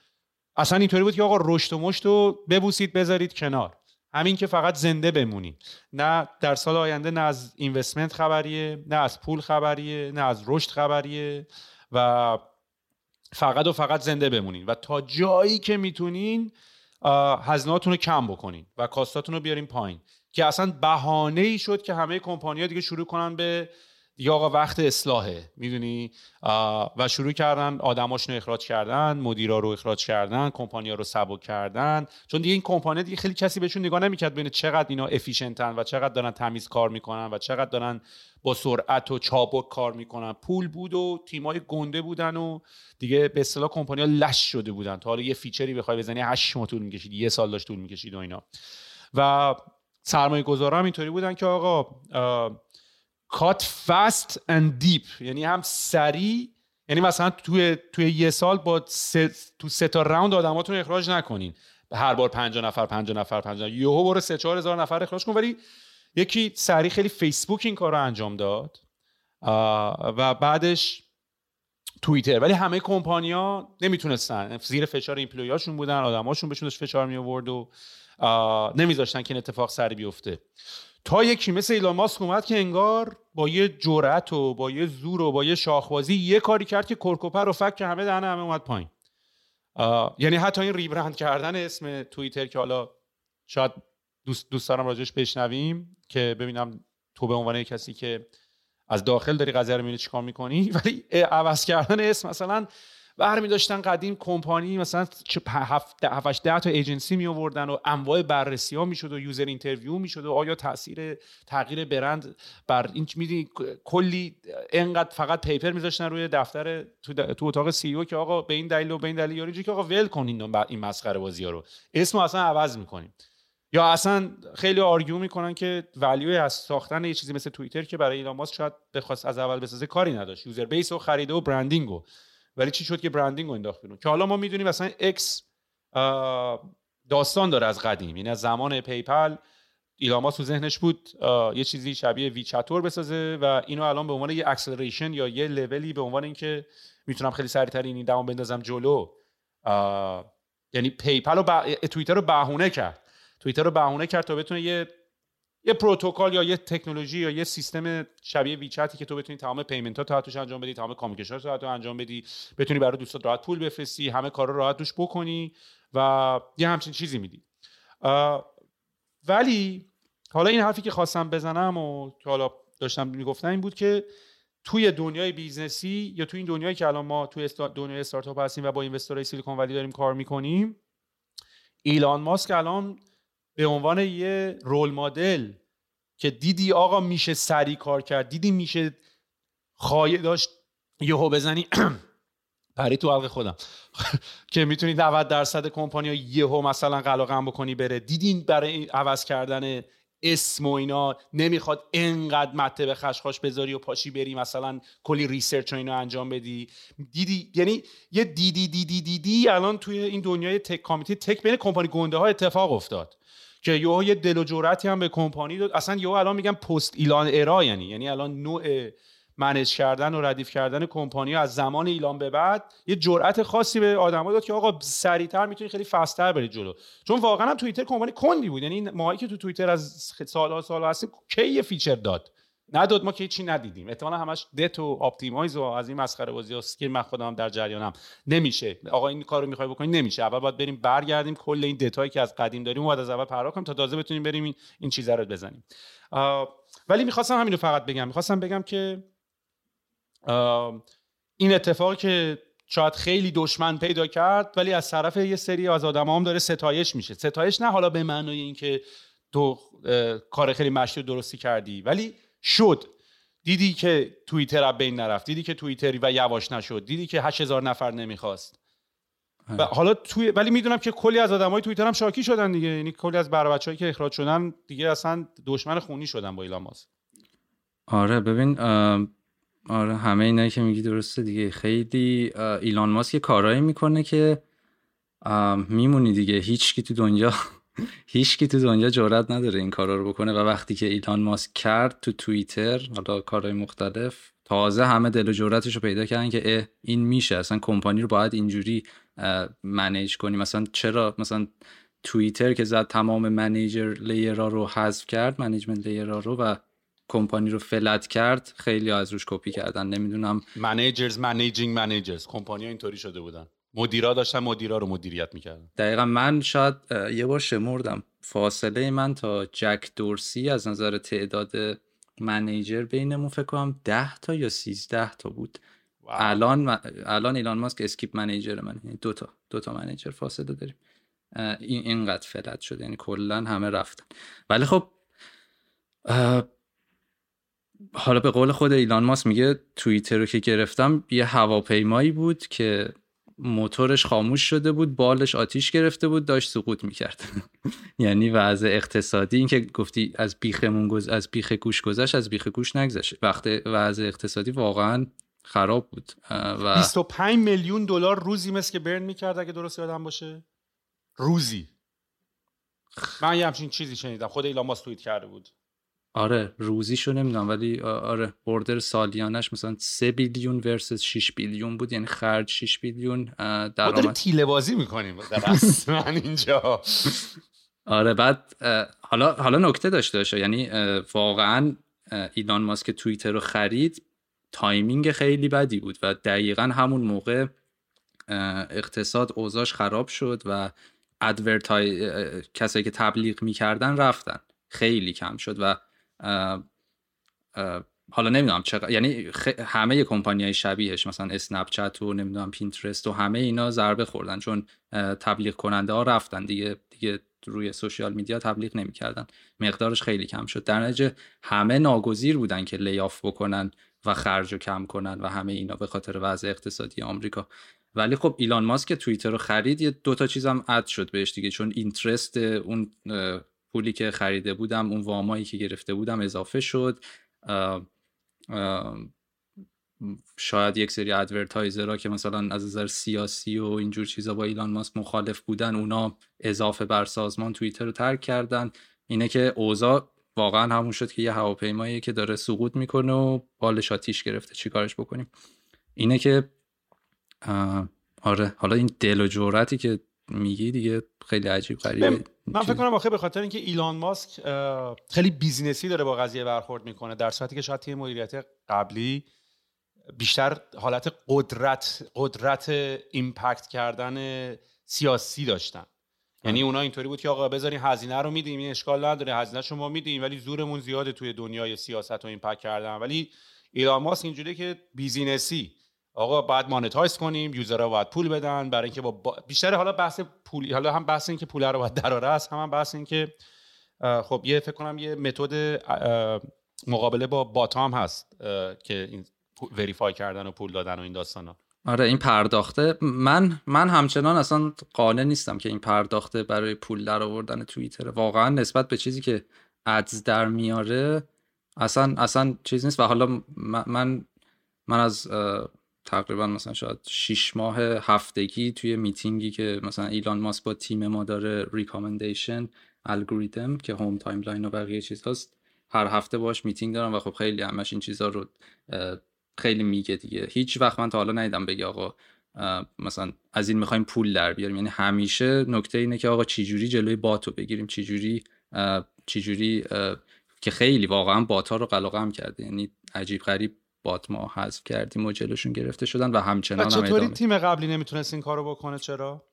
اصلا اینطوری بود که آقا رشد و مشت رو ببوسید بذارید کنار. همین که فقط زنده بمونید. نه در سال آینده نه از investment خبریه نه از پول خبریه نه از رشد خبریه و فقط و فقط زنده بمونین. و تا جایی که می‌تونین هزینهاتون رو کم بکنین و کاستاتون رو بیارین پایین. که اصلا بهانه ای شد که همه کمپانی‌ها دیگه شروع کنن به دیگه آقا وقت اصلاحه. می‌دونی؟ و شروع کردن آدماشون رو اخراج کردن مدیرا رو اخراج کردن کمپانیا رو سبک کردن. چون دیگه این کمپانی دیگه خیلی کسی بهشون نگاه نمی‌کرد ببینه چقدر اینا افیشنتن و چقدر دارن تمیز کار می‌کنن و چقدر دارن با سرعت و چابک کار می‌کنن. پول بود و تیمای گنده بودن و دیگه به اصطلاح کمپانیا لش شده بودن. تا حالا یه feature ی بخوای بزنی 8 ماه طول می‌کشید یه سال داشت طول می‌کشید و اینا. و سرمایه گذارا اینطوری بودن که آقا cut fast and deep یعنی هم سریع یعنی مثلا توی توی یه سال با سه تو سه تا round آدماتون اخراج نکنین. هر بار 50 نفر 50 نفر 50 یهو برو 3 4 هزار نفر اخراج کن. ولی یکی سریع خیلی فیسبوک این کار رو انجام داد. و بعدش توییتر. ولی همه کمپانیا نمی‌تونستن. زیر فشار ایمپلویاشون بودن آدماشون بهشون داشت فشار می آورد و نمیذاشتن که این اتفاق سری بیفته. تا یکی مثل ایلان ماسک اومد که انگار با یه جرأت و با یه زور و با یه شاخبازی یه کاری کرد که کرکوپر و فک که همه دهنه همه اومد پایین. یعنی حتی این ریبرند کردن اسم توییتر که حالا شاید دوست, دوست دارم راجبش بشنویم که ببینم تو به عنوان کسی که از داخل داری قضیه رو می‌بینی چیکار می‌کنی. ولی عوض کردن اسم مثلا برمی داشتن قدیم کمپانی مثلا 7 ده تا ایجنسی می آوردن و انواع بررسی ها می‌شد و user interview می‌شد و آیا تاثیر تغییر برند بر این می‌دونی کلی انقدر فقط paper میذاشتن روی دفتر تو, تو اتاق CEO که آقا به این دلیل و به این دلیل یاری که آقا ول کنین این مسخره بازی ها رو. اسمو اصلا عوض می‌کنیم. یا اصلا خیلی argue می‌کنن که value از ساختن یه چیزی مثل توییتر که برای ایلان ماسک شاید بخواست از اول بسازه کاری نداشت. user base و خریده و branding و ولی چی شد که branding رو انداخت بیرون؟ که حالا ما می‌دونیم مثلا X داستان داره از قدیم. یعنی از زمان PayPal ایلان تو ذهنش بود یه چیزی شبیه WeChat طور بسازه و اینو الان به عنوان یه acceleration یا یه لولی به عنوان اینکه می‌تونم خیلی سریعتر این دمو بندازم جلو. یعنی PayPal و توییتر رو بهونه کرد. توییتر رو بهونه کرد تا بتونه یه یه پروتکل یا یه تکنولوژی یا یه سیستم شبیه WeChat ی که تو بتونی تمام payment ها توش انجام بدی تمام communication ها تو انجام بدی بتونی برای دوستات راحت پول بفرستی همه کار رو راحت توش بکنی و یه همچین چیزی میدی. ولی حالا این حرفی که خواستم بزنم و که حالا داشتم می‌گفتم این بود که توی دنیای business ی یا توی این دنیایی که الان ما توی دنیای استارتاپ هستیم و با investor های Silicon Valley داریم کار می‌کنیم ایلان ماسک الان به عنوان یه role model که دیدی آقا میشه سری کار کرد دیدی میشه خواهی داشت یهو بزنی پری تو حلق خودم. که می‌تونی 90 درصد کمپانی یهو مثلا قلقم بکنی بره. دیدین برای عوض کردن اسم و اینا نمی‌خواد انقدر مته به خشخاش بذاری و پاشی بری مثلا کلی research و اینا انجام بدی؟ دیدی یعنی یه دیدی دیدی دیدی الان توی این دنیای tech community tech بین کمپانی گنده ها اتفاق افتاد. که یهو یه دل و جرأتی هم به کمپانی داد. اصلا یهو الان میگم پست ایلان era یعنی. یعنی الان نوع manage کردن و ردیف کردن کمپانی از زمان ایلان به بعد یه جرأت خاصی به آدما داد که آقا سریعتر می‌تونی خیلی fast تر بری جلو. چون واقعا هم توییتر کمپانی کندی بود. یعنی ماهایی که تو توییتر از سالها سالها هستیم کی یه feature داد؟ نداد ما که چی ندیدیم. احتمالا همش debt و optimize و از این مسخره بازی که من خودم در جریانم. نمیشه. آقا این کارو می‌خوای بکنی؟ نمیشه. اول باید بریم برگردیم کل این دتایی که از قدیم داریم باید از اول پرداخت کنیم تا تازه بتونیم بریم این, این چیزا رو بزنیم. ولی می‌خواستم همین رو فقط بگم. می‌خواستم بگم که این اتفاقی که شاید خیلی دشمن پیدا کرد ولی از طرف یه سری از آدم هم داره ستایش میشه. ستایش نه حالا به معنای اینکه تو کار خیلی مشتی درستی کردی ولی شد. دیدی که توییتر از بین نرفت دیدی که توییتری و یواش نشد دیدی که 8000 نفر نمی‌خواست. و حالا توی ولی می‌دونم که کلی از آدمای توییتر هم شاکی شدن دیگه. یعنی کلی از بر که اخراج شدن دیگه اصلا دشمن خونی شدن با ایلان ماسک. آره ببین آره همه اینایی که میگی درسته دیگه. خیلی ایلان ماسک کارایی می‌کنه که میمونی دیگه. هیچ کی تو دنیا هیچ کی تو دنیا جرئت نداره این کارا رو بکنه و وقتی که ایلان ماسک کرد تو توییتر حالا کارهای مختلف تازه همه دل و جرأتش رو پیدا کردن که این میشه. اصلا کمپانی رو باید اینجوری manage کنی مثلا چرا؟ مثلا توییتر که زد تمام manager layer ا رو حذف کرد management layer ا رو و کمپانی رو flat کرد خیلی از روش کپی کردن. نمی‌دونم. managers managing managers کمپانی اینطوری شده بودن. مدیرا داشتن مدیرا رو مدیریت می‌کردن. دقیقا من شاید یه بار شمردم. فاصله من تا جک دورسی از نظر تعداد manager بینمون فکر کنم 10 تا یا 13 تا بود. الان الان ایلان ماسک skip manager من یعنی دو تا دو تا manager فاصله داریم. این اینقدر flat شده یعنی کلا همه رفتن. ولی خب حالا به قول خود ایلان ماس میگه توییتر رو که گرفتم یه هواپیمایی بود که موتورش خاموش شده بود بالش آتیش گرفته بود داشت سقوط می‌کرد. یعنی وضع اقتصادی این که گفتی از بیخمون گز... از بیخ گوش گذشت از بیخ گوش نگذشت. وقت وضع اقتصادی واقعا خراب بود و 25 میلیون دلار روزی مثل که برن می‌کرد اگه درست یادم باشه؟ روزی. من یه همچین چیزی شنیدم. خود ایلان ماسک توییت کرده بود. آره روزیشو نمی‌دونم ولی آره burn rate سالیانش مثلا 3 billion versus 6 billion بود یعنی خرج 6 billion درآمد. تیله بازی می‌کنیم در اینجا. آره بعد حالا حالا نکته داشته باشه یعنی واقعا ایلان ماسک توییتر رو خرید timing خیلی بدی بود و دقیقا همون موقع اقتصاد اوضاعش خراب شد و ادورتای کسایی که تبلیغ می‌کردن رفتن خیلی کم شد و حالا نمی‌دونم چقدر یعنی همه کمپانی های شبیهش مثلا اسنپ چت و نمی‌دونم پینترست و همه اینا ضربه خوردن چون تبلیغ کننده ها رفتن دیگه دیگه روی social media تبلیغ نمی‌کردن. مقدارش خیلی کم شد. در نتیجه همه ناگزیر بودن که layoff بکنن و خرج و کم کنن و همه اینا به خاطر وضع اقتصادی آمریکا. ولی خب ایلان ماسک توییتر رو خرید یه دوتا چیزم اد شد بهش دیگه چون اینترست اون پولی که خریده بودم اون وامایی که گرفته بودم اضافه شد. شاید یک سری ادورتایزرها که مثلا از نظر سیاسی و اینجور چیزا با ایلان ماسک مخالف بودن اونا اضافه بر سازمان توییتر رو ترک کردن. اینه که اوضاع واقعا همون شد که یه هواپیمایی که داره سقوط می‌کنه و بالش آتیش گرفته. چیکارش بکنیم؟ اینه که آره حالا این دل و جرأتی که میگی دیگه خیلی عجیب غریبه. من فکر کنم آخه به خاطر اینکه ایلان ماسک خیلی business ی داره با قضیه برخورد می‌کنه در صورتی که شاید تیم مدیریت قبلی بیشتر حالت قدرت قدرت impact کردن سیاسی داشتن. یعنی اونا اینطوری بود که آقا بذارین هزینه رو میدیم این اشکال نداره هزینه شما میدیم ولی زورمون زیاده توی دنیای سیاست و impact کردن. ولی ایلان ماسک اینجوری که business ی. آقا باید monetize کنیم user ها باید پول بدن. برای اینکه با, بیشتر حالا بحث پول حالا هم بحث این که پول رو باید دراره است هم, هم بحث این که خب یه فکر کنم یه متد مقابله با bot ام هست که این verify کردن و پول دادن و این داستانا. آره این پرداخته. من من همچنان اصلا قانع نیستم که این پرداخته برای پول در آوردن توییتر. واقعا نسبت به چیزی که ads در میاره اصلا اصلا چیز نیست. و حالا من من از تقریبا مثلا شاید 6 ماه هفتگی توی میتینگی که مثلا ایلان ماسک با تیم ما داره recommendation algorithm که home timeline و بقیه چیز هست هر هفته باش میتینگ دارم و خب خیلی همش این چیزها رو خیلی میگه دیگه. هیچ وقت من تا حالا ندیدم بگه آقا مثلا از این می‌خوایم پول در بیاریم. یعنی همیشه نکته اینه که آقا چجوری جلوی باتو بگیریم؟ چجوری چجوری که خیلی واقعا بات ها رو قلقم کرده. یعنی عجیب غریب بات ما حذف کردیم و جلوشون گرفته شدن و همچنان هم چطوری تیم قبلی نمی‌تونست این کارو بکنه؟ چرا؟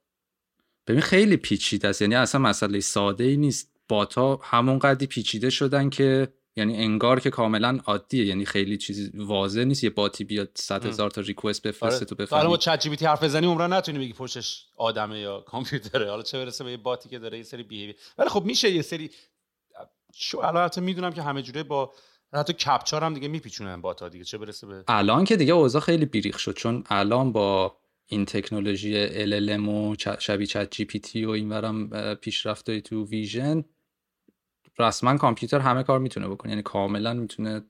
ببین خیلی پیچیده است. یعنی اصلا مسئله ساده ای نیست. بات ها همون قدی پیچیده شدن که یعنی انگار که کاملا عادیه. یعنی خیلی چیز واضح نیست. یه bot ی بیاد 100 هزار تا request بفرسته آره. تو بفهمی حالا با ChatGPT حرف بزنی عمرن نتونی بگی پشتش آدمه یا کامپیوتره. حالا چه برسه به یه bot ی که داره یه سری behavior ولی خب میشه یه سری شو البته می‌دونم که همه جوره با حتی captcha رو هم دیگه میپیچونن bot ا دیگه. چه برسه به الان که دیگه اوضاع خیلی بیریخت شد چون الان با این تکنولوژی LLM و شبیه ChatGPT و اینورم پیشرفتای تو vision رسما کامپیوتر همه کار می‌تونه بکنه. یعنی کاملا می‌تونه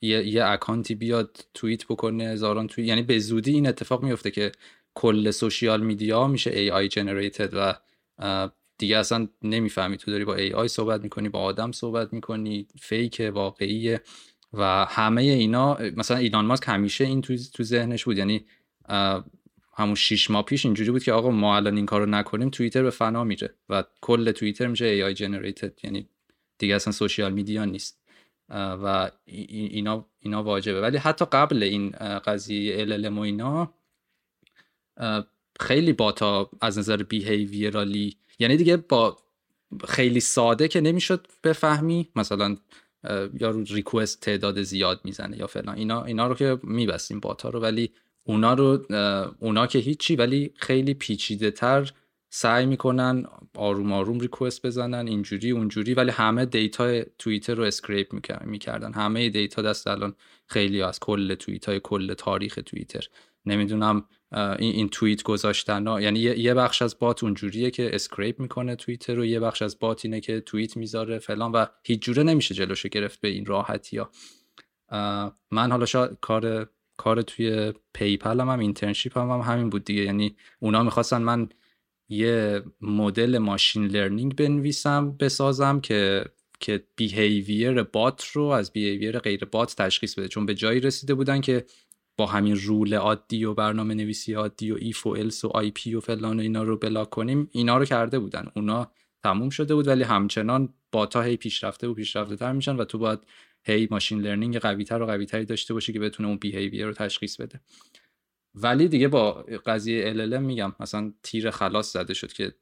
یه, یه اکانتی بیاد توییت بکنه هزاران توییت یعنی به زودی این اتفاق میفته که کل سوشیال میدیا میشه AI generated و دیگه اصلا نمی‌فهمی. تو داری با AI صحبت می‌کنی با آدم صحبت می‌کنی فیک واقعیه. و همه اینا مثلا ایلان ماسک همیشه این تو, تو ذهنش بود. یعنی همون شیش ماه پیش اینجوری بود که آقا ما الان این کارو نکنیم توییتر به فنا میره و کل توییتر میشه AI generated. یعنی دیگه اصلا سوشیال میدیا نیست. و اینا اینا واجبه. ولی حتی قبل این قضیه LLM و اینا خیلی باتا از نظر بیهیویرالی یعنی دیگه با خیلی ساده که نمی‌شد بفهمی مثلا یا ریکوست تعداد زیاد می‌زنه یا فلان اینا اینا رو که میبستیم باتا رو ولی اونا رو اونا که هیچی ولی خیلی پیچیده تر سعی می‌کنن آروم آروم request بزنن اینجوری اونجوری ولی همه data توییتر رو scrape می‌کردن. همه data دست الان خیلی از کل توییت های کل تاریخ توییتر. نمی‌دونم این, این توییت گذاشتن. یعنی یه بخش از bot اونجوریه که scrape می‌کنه توییتر رو یه بخش از bot اینه که توییت می‌ذاره فلان و هیچ جوره نمیشه جلوشو گرفت به این راحتی ها. من حالا شاید کار کار توی پیپل هم, هم internship م, هم همین بود دیگه. یعنی اونا می‌خواستن من یه مدل machine learning بنویسم بسازم که که behavior bot رو از behavior غیر bot تشخیص بده. چون به جایی رسیده بودن که با همین rule عادی و برنامه نویسی عادی و if و else و IP و فلان و اینا رو block کنیم اینا رو کرده بودن. اونا تموم شده بود ولی همچنان bot ا هی پیشرفته و پیشرفته تر میشن و تو باید هی machine learning قوی تر و قوی تری داشته باشی که بتونه اون behavior رو تشخیص بده. ولی دیگه با قضیه LLM میگم مثلا تیر خلاص زده شد که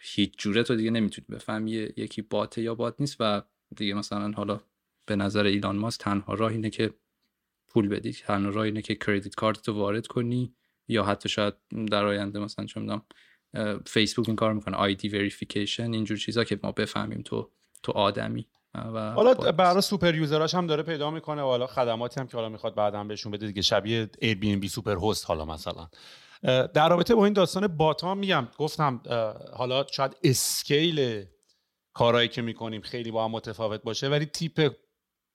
هیچ جوره تو دیگه نمی‌تونی بفهمی یکی bot ه یا bot نیست و دیگه مثلا حالا به نظر ایلان ماسک تنها راه اینه که پول بدی. تنها راه اینه که credit card رو وارد کنی یا حتی شاید در آینده مثلا چه می‌دونم فیسبوک این کار می‌کنه ID verification اینجور چیزا که ما بفهمیم تو تو آدمی. و حالا برای super user اش هم داره پیدا می‌کنه و حالا خدماتی هم که حالا می‌خواد بعدا بهشون بده دیگه شبیه ایر بی ام بی سوپر هست حالا مثلا. در رابطه با این داستان bot ا میگم گفتم حالا شاید scale کارهایی که می‌کنیم خیلی با هم متفاوت باشه ولی تیپ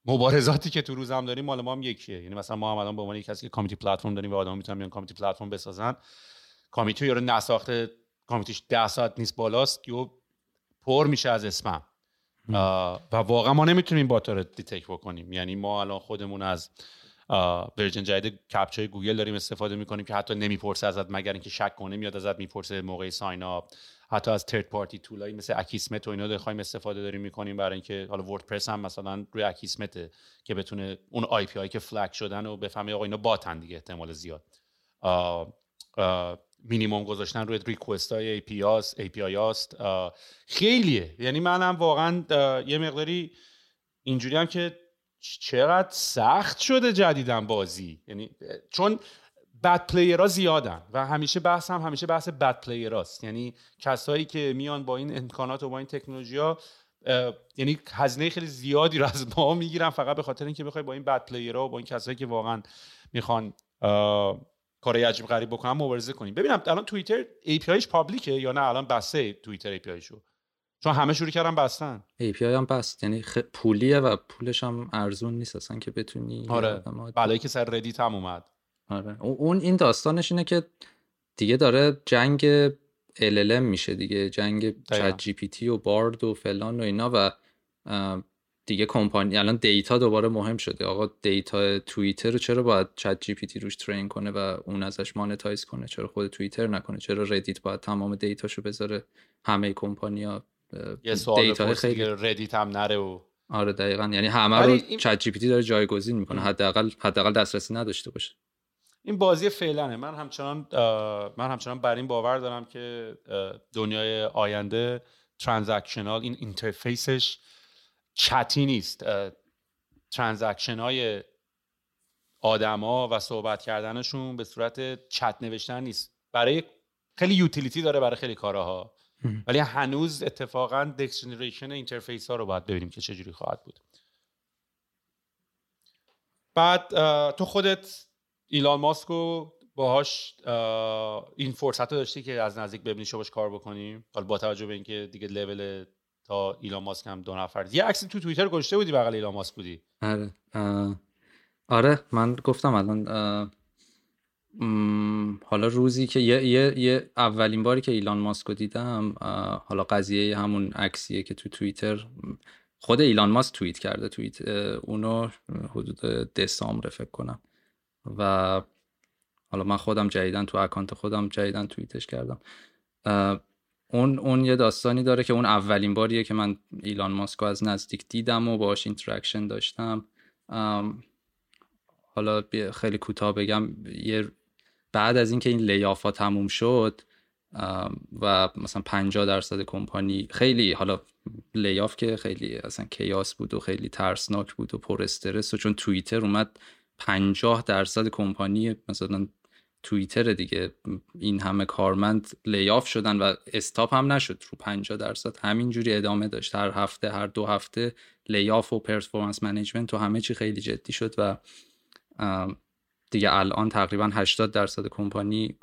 مبارزاتی که تو روزم داریم مال ما هم یکیه. یعنی مثلا ما هم الان به عنوان کسی که community platform داریم و آدم می‌تونن بیان community platform بسازن. community رو نساخته community ش 10 ساعت نیست بالاست و پر میشه از اسمم و واقعا ما نمی‌تونیم bot ا رو detect بکنیم. یعنی ما الان خودمون از version جدید captcha ی گوگل داریم استفاده می‌کنیم که حتی نمی‌پرسه ازت مگر اینکه شک کنه میاد ازت می‌پرسه موقع sign up حتی از third party tool ایی مثل Akismet و اینا داریم استفاده داریم می‌کنیم برای اینکه حالا وردپرس هم مثلا روی Akismet ه که بتونه اون IP هایی که flag شدن و بفهمه آقا اینا bot ن دیگه احتمال زیاد. مینیمم گذاشتن روی request های ای پی آس ای پی آی است خیلیه. یعنی منم واقعا یه مقداری اینجوری هم که چقدر سخت شده جدیدن بازی. یعنی چون بد پلیرها زیادن و همیشه بحث هم همیشه بحث بد پلیراست یعنی کسایی که میان با این امکانات و با این تکنولوژی ها یعنی هزینه خیلی زیادی رو از ما می‌گیرن فقط به خاطر اینکه بخوای با این بد پلیرها و با این کسایی که واقعا می‌خوان کار عجیب غریب بکنن مبارزه کنیم. ببینم الان توییتر APIش پابلیکه یا نه؟ الان بسته توییتر APIشو چون همه شروع کردن بستن. API هم بست. یعنی خ... پولیه و پولش هم ارزون نیست. اصلا که بتونی آره. بلایی که سر ردیت هم اومد. آره. اون این داستانش اینه که دیگه داره جنگ LLM میشه دیگه جنگ ChatGPT و Bard و فلان و اینا و دیگه کمپانی الان data دوباره مهم شده. آقا data توییتر رو چرا باید ChatGPT روش train کنه و اون ازش monetize کنه؟ چرا خود توییتر نکنه؟ چرا ردیت باید تمام data شو بذاره؟ همه کمپانیا یه سوال خیلی ردیت هم نره و آره دقیقا. یعنی همه رو ChatGPT داره جایگزین می‌کنه. حداقل حداقل دسترسی نداشته باشه. این بازی فعلنه من همچنان من همچنان بر این باور دارم که دنیای آینده transactional این interface ش chat ی نیست. transaction های آدما و صحبت کردنشون به صورت چت نوشتن نیست. برای خیلی utility داره برای خیلی کارها ولی هنوز اتفاقا next generation interface ها رو باید ببینیم که چجوری خواهد بود. بعد تو خودت ایلان ماسک رو باهاش این فرصت رو داشتی که از نزدیک ببینی باش کار بکنیم حالا با توجه به اینکه دیگه لول تا ایلان ماسک هم دو نفر یه عکسی تو توییتر گذاشته بودی بغل ایلان ماسک بودی. آره. آره من گفتم الان حالا روزی که یه, یه, یه اولین باری که ایلان ماسک رو دیدم حالا قضیه همون عکسیه که تو توییتر خود ایلان ماسک توییت کرده توییت اونو حدود دسامبر فکر کنم. و حالا من خودم جدیدن تو اکانت خودم جدیدن توییتش کردم. اون اون یه داستانی داره که اون اولین باریه که من ایلان ماسک از نزدیک دیدم و باش interaction داشتم. حالا خیلی کوتاه بگم یه بعد از اینکه این لیافا تموم شد و مثلا 50 درصد کمپانی خیلی حالا لیاف که خیلی اصلا کیاس بود و خیلی ترسناک بود و پر استرس و چون توییتر اومد 50 درصد کمپانی مثلا توییتر دیگه این همه کارمند لیاف شدن و استاپ هم نشد. رو 50 درصد همینجوری ادامه داشت. هر هفته هر دو هفته layoff و performance management و همه چی خیلی جدی شد و دیگه الان تقریبا 80 درصد کمپانی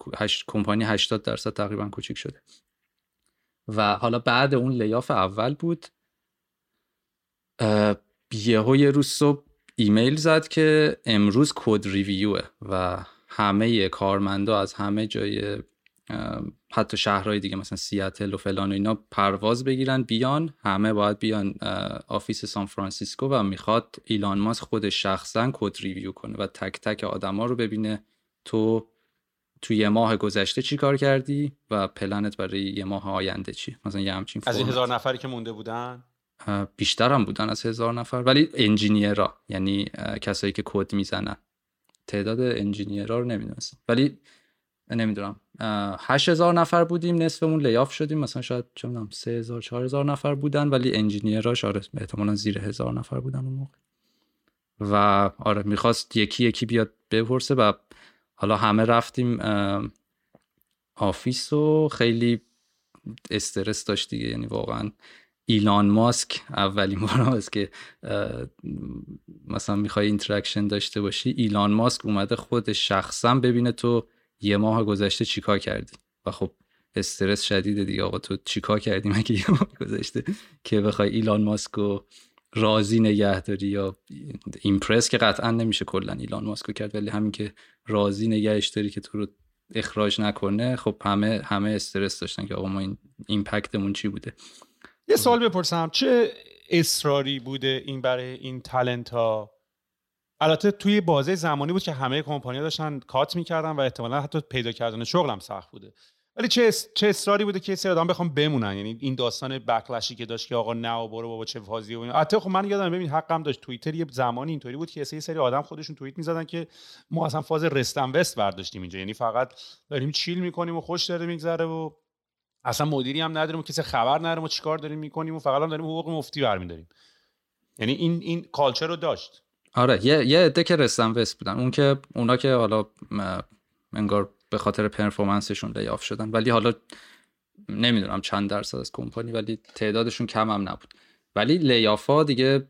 کمپانی 80 درصد تقریبا کوچیک شده. و حالا بعد اون layoff اول بود یهو یه روز صبح ایمیل زد که امروز code review ه و همه کارمندا از همه جای حتی شهرهای دیگه مثلا سیاتل و فلان و اینا پرواز بگیرن بیان همه باید بیان office سان فرانسیسکو و می‌خواد ایلان ماسک خودش شخصا code review کنه و تک تک آدما رو ببینه تو تو یه ماه گذشته چی کار کردی و پلنت برای یه ماه آینده چی؟ مثلا یه همچین از این هزار نفری که مونده بودن؟ بیشتر هم بودن از هزار نفر ولی engineer ا یعنی کسایی که کد می‌زنن. تعداد engineer ا رو نمی‌دونستم. ولی نمی‌دونم. هزار نفر بودیم نصفمون layoff شدیم. مثلا شاید چه می‌دونم 3000 4000 نفر بودن ولی engineer اش آره احتمالاً زیر هزار نفر بودن اون موقع. و آره می‌خواست یکی یکی بیاد بپرسه و حالا همه رفتیم office و خیلی استرس داشت دیگه. یعنی واقعا ایلان ماسک اولین بار است که مثلا می‌خوای interaction داشته باشی ایلان ماسک اومده خود شخصا ببینه تو یه ماه گذشته چیکار کردی؟ و خب استرس شدیده دیگه آقا تو چیکار کردی؟ مگه یه ماه گذشته که بخوای ایلان ماسک رو راضی نگه داری یا ایمپرس که قطعا نمیشه کلا ایلان ماسک رو کرد ولی همین که راضی نگهش داری که تو رو اخراج نکنه خب همه همه استرس داشتن که آقا ما این ایمپکتمون چی بوده؟ یه سوال بپرسم. چه اصراری بوده این برای این تلنت ها البته توی بازه زمانی بود که همه کمپانی داشتن کات می‌کردن و احتمالا حتی پیدا کردن شغلم سخت بوده. ولی چه چه اصراری بوده که سری آدم بخوام بمونن؟ یعنی این داستان بکلشی که داشت که آقا نه و برو بابا چه فازی و البته خب من یادم ببین حقم داشت. توییتر یه زمانی اینطوری بود که سری آدم خودشون توییت می‌زدن که ما اصلا فاز رستن وست برداشتیم اینجا. یعنی فقط داریم چیل می‌کنیم و خوش داره میگذره و اصلا مدیری هم نداریم و کسی خبر نداریم و چیکار داریم می‌کنیم و فقط هم داریم حقوق مفتی برمیداریم. یعنی این این کالچر رو داشت. آره یه یه عده که رسن وست بودن. اون که اونا که حالا انگار به خاطر پرفورمنسشون لیاف شدن. ولی حالا نمی‌دونم چند درصد از کمپانی ولی تعدادشون کم هم نبود. ولی لیافا دیگه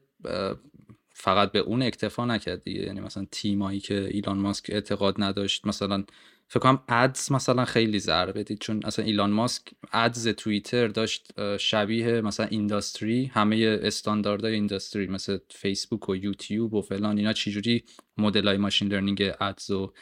فقط به اون اکتفا نکرد دیگه. یعنی مثلا تیمایی که ایلان ماسک اعتقاد نداشت مثلا فکر کنم ادز مثلا خیلی ضربه دید چون اصلا ایلان ماسک ادز توییتر داشت شبیه مثلا اینداستری همه استانداردهای اینداستری مثل فیسبوک و یوتیوب و فلان. اینا چجوری مدل های machine learning ads رو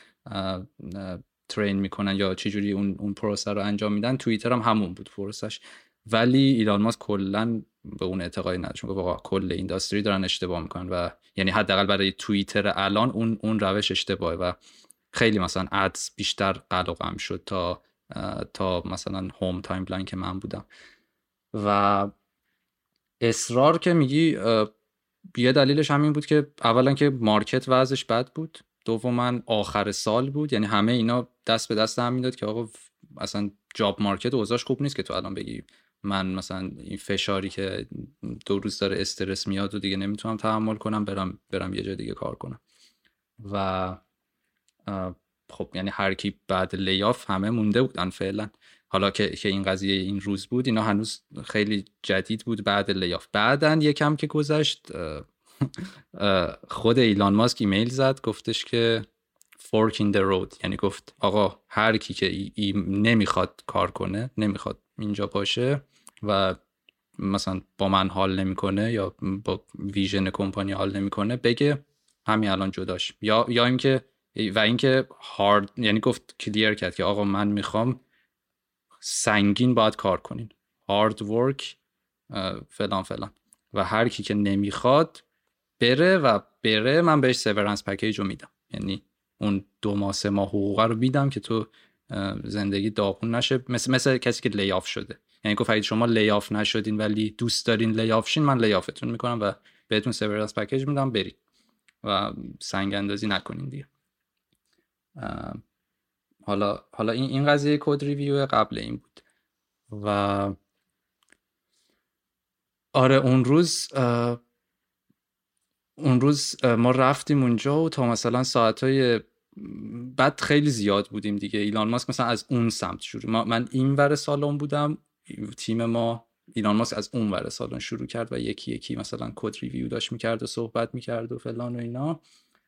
train می‌کنن یا چجوری اون اون پروسه رو انجام میدن. توییتر هم همون بود پروسش ولی ایلان ماسک کلا به اون اعتقادی نداشت. میگه کل industry دارن اشتباه می‌کنن و یعنی حداقل برای توییتر الان اون اون روش اشتباهه و خیلی مثلا ads بیشتر قلقم شد تا تا مثلا home timeline که من بودم. و اصرار که میگی یه دلیلش همین بود که اولا که market وضعش بد بود دوما آخر سال بود. یعنی همه اینا دست به دست هم می‌داد که آقا اصلا job market اوضاعش خوب نیست که تو الان بگی من مثلا این فشاری که دو روز داره استرس میاد و دیگه نمی‌تونم تحمل کنم برم برم یه جا دیگه کار کنم. و خب یعنی هر کی بعد layoff همه مونده بودن فعلا. حالا که که این قضیه این روز بود اینا هنوز خیلی جدید بود بعد لیاف بعدا یکم که گذشت خود ایلان ماسک ایمیل زد گفتش که fork in the road. یعنی گفت آقا هر کی که ای, نمی‌خواد کار کنه نمی‌خواد اینجا باشه و مثلا با من حال نمی‌کنه یا با ویژن کمپانی حال نمی‌کنه بگه همین الان جداش. یا یا اینکه و اینکه هارد یعنی گفت clear کرد که آقا من می‌خوام سنگین باید کار کنین. hard work فلان فلان. و هر کی که نمی‌خواد بره و بره من بهش severance package رو میدم. یعنی اون دو ماه سه ماه حقوق رو میدم که تو زندگی داغون نشه. مثل مثل کسی که layoff شده. یعنی گفت اگه شما layoff نشدین ولی دوست دارین layoff شین من layoff تون می‌کنم و بهتون severance package میدم برید و سنگ اندازی نکنین دیگه. حالا حالا این این قضیه code review قبل این بود. و آره اون روز اون روز ما رفتیم اونجا و تا مثلا ساعتهای بعد خیلی زیاد بودیم دیگه. ایلان ماسک مثلا از اون سمت شروع. ما من این ور سالن بودم تیم ما ایلان ماسک از اون ور سالن شروع کرد و یکی یکی مثلا code review داشت می‌کرد و صحبت می‌کرد و فلان و اینا.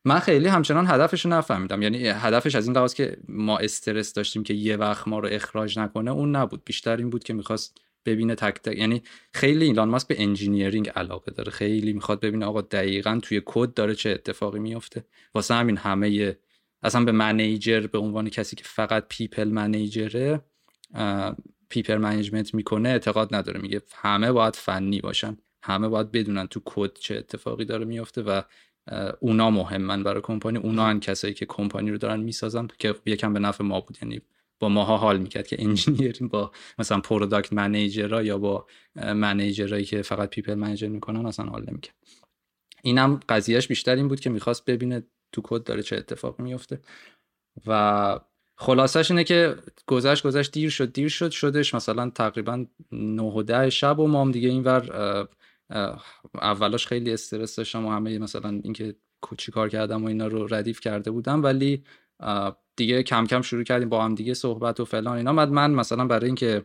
من خیلی همچنان هدفش رو نفهمیدم. یعنی هدفش از این لحاظ که ما استرس داشتیم که یه وقت ما رو اخراج نکنه اون نبود. بیشتر این بود که می‌خواست ببینه تک تک. یعنی خیلی ایلان ماسک به engineering علاقه داره. خیلی می‌خواد ببینه آقا دقیقا توی کد داره چه اتفاقی میفته واسه همین همه اصلا به manager به عنوان کسی که فقط people manager ه people management می‌کنه اعتقاد نداره. میگه همه باید فنی باشن. همه باید بدونن تو کد چه اتفاقی داره میفته و اونا مهمن برای کمپانی. اونان کسایی که کمپانی رو دارن می‌سازن که یکم به نفع ما بود. یعنی با ماها حال می‌کرد که انجینیرین با مثلا product manager ها یا با manager ایی که فقط people manager می‌کنن اصلا حال نمی‌کرد. اینم قضیهش بیشتر این بود که می‌خواست ببینه تو کد داره چه اتفاقی میفته و خلاصش اینه که گذشت گذشت دیر شد دیر شد شدش مثلا تقریبا 9 و 10 شب و ما هم دیگه اینور اولاش خیلی استرس داشتم و همه مثلا اینکه چی کار کردم و اینا رو ردیف کرده بودم ولی دیگه کم کم شروع کردیم با هم دیگه صحبت و فلان اینا. بعد من مثلا برای اینکه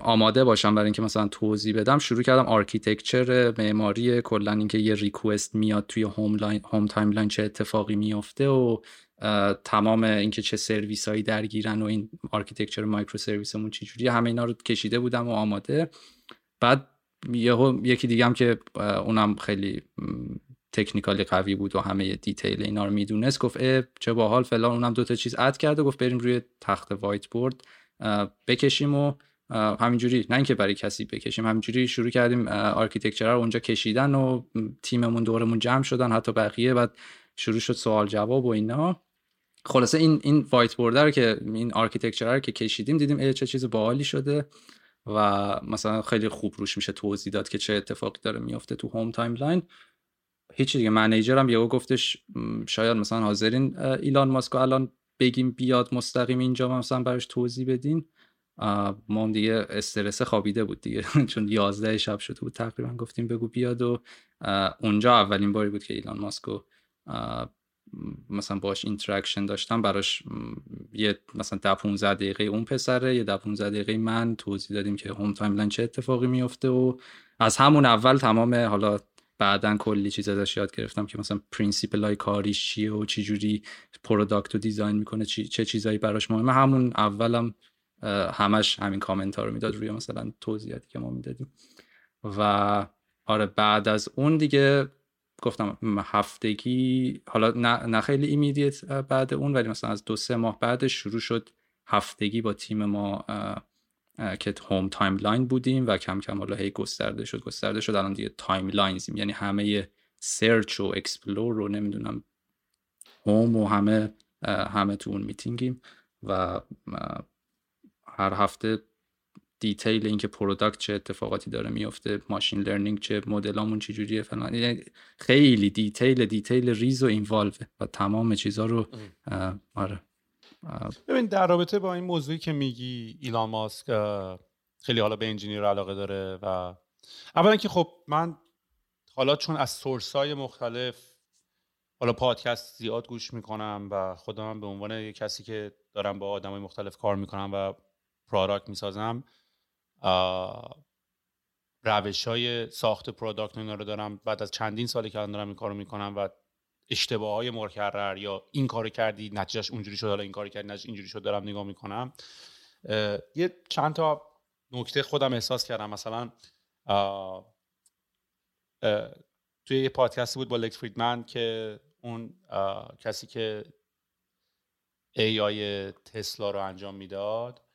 آماده باشم برای اینکه مثلا توضیح بدم شروع کردم architecture معماری کلا اینکه یه request میاد توی home line home timeline چه اتفاقی میفته و تمام اینکه چه سرویس هایی درگیرن و این architecture microservice مون چجوری همه اینا رو کشیده بودم و آماده. بعد یکی دیگه هم که اونم خیلی technically قوی بود و همه detail اینا رو می‌دونست گفت اه چه باحال فلان اونم دو تا چیز add کرده گفت بریم روی تخته whiteboard بکشیم و همینجوری نه اینکه برای کسی بکشیم همینجوری شروع کردیم architecture رو اونجا کشیدن و تیممون دورمون جمع شدن حتی بقیه. بعد شروع شد سوال جواب و اینا. خلاصه این این whiteboard رو که این architecture رو که کشیدیم دیدیم ای چه چیز باحالی شده. و مثلا خیلی خوب روش میشه توضیح داد که چه اتفاقی داره میفته تو home timeline هیچ دیگه. manager هم یهو گفتش شاید مثلا حاضرین ایلان ماسک الان بگیم بیاد مستقیم اینجا مثلا براش توضیح بدین. ما دیگه استرس خوابیده بود دیگه. چون 11 شب شده بود تقریبا گفتیم بگو بیاد و اونجا اولین باری بود که ایلان ماسکو مثلا باش interaction داشتم براش یه مثلا ده 15 دقیقه اون پسره یه ده 15 دقیقه من توضیح دادیم که home timeline چه اتفاقی میفته و از همون اول تمام حالا بعدا کلی چیز ازش یاد گرفتم که مثلا principle های کاریش چیه و چی جوری product رو design می‌کنه چی، چه چیزایی براش مهمه. همون اولم همش همین کامنت ها رو می‌داد روی مثلا توضیحاتی که ما می‌دادیم. و آره بعد از اون دیگه گفتم هفتگی حالا نه, نه خیلی immediate بعد اون ولی مثلا از دو سه ماه بعدش شروع شد هفتگی با تیم ما که home timeline بودیم و کم کم حالا هی گسترده شد گسترده شد. الان دیگه timelines یم یعنی همه search و explore رو نمی‌دونم home و همه همه تو اون میتینگیم و هر هفته detail اینکه product چه اتفاقاتی داره میفته machine learning چه مدلامون چه جوریه فلان. یعنی خیلی detail detail ریز و involve و تمام چیزها رو آره. ببین در رابطه با این موضوعی که میگی ایلان ماسک خیلی حالا به engineer علاقه داره و اولا که خب من حالا چون از source های مختلف حالا پادکست زیاد گوش می‌کنم و خودم به عنوان یه کسی که دارم با آدم های مختلف کار می‌کنم و product می‌سازم روش های ساخت product اینا رو دارم. بعد از چندین سالی که دارم این کارو می‌کنم و اشتباه های مکرر یا این کارو کردی نتیجهش اونجوری شد حالا این کارو کردی نتیجهش اینجوری شد دارم نگاه می‌کنم. یه چند تا نکته خودم احساس کردم. مثلا توی یه پادکستی بود با لکس فریدمن که اون کسی که AI تسلا رو انجام می‌داد.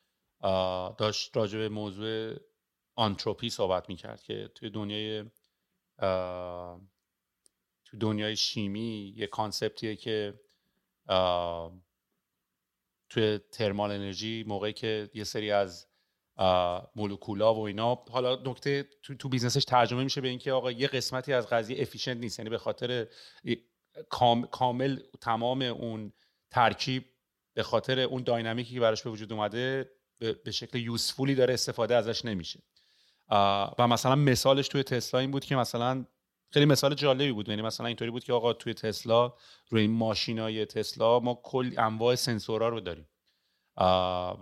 داشت راجع به موضوع آنتروپی صحبت می‌کرد که توی دنیای توی دنیای شیمی یه concept یه که توی thermal انرژی موقعی که یه سری از مولکولا و اینا حالا نکته تو, تو business ش ترجمه میشه به اینکه آقا یه قسمتی از قضیه efficient نیست یعنی به خاطر کامل تمام اون ترکیب به خاطر اون داینامیکی که براش به وجود اومده به شکل یوسفولی داره استفاده ازش نمیشه. و مثلا مثالش توی تسلا این بود که مثلا خیلی مثال جالبی بود. یعنی مثلا اینطوری بود که آقا توی تسلا روی این ماشینای تسلا ما کل انواع سنسورا رو داریم.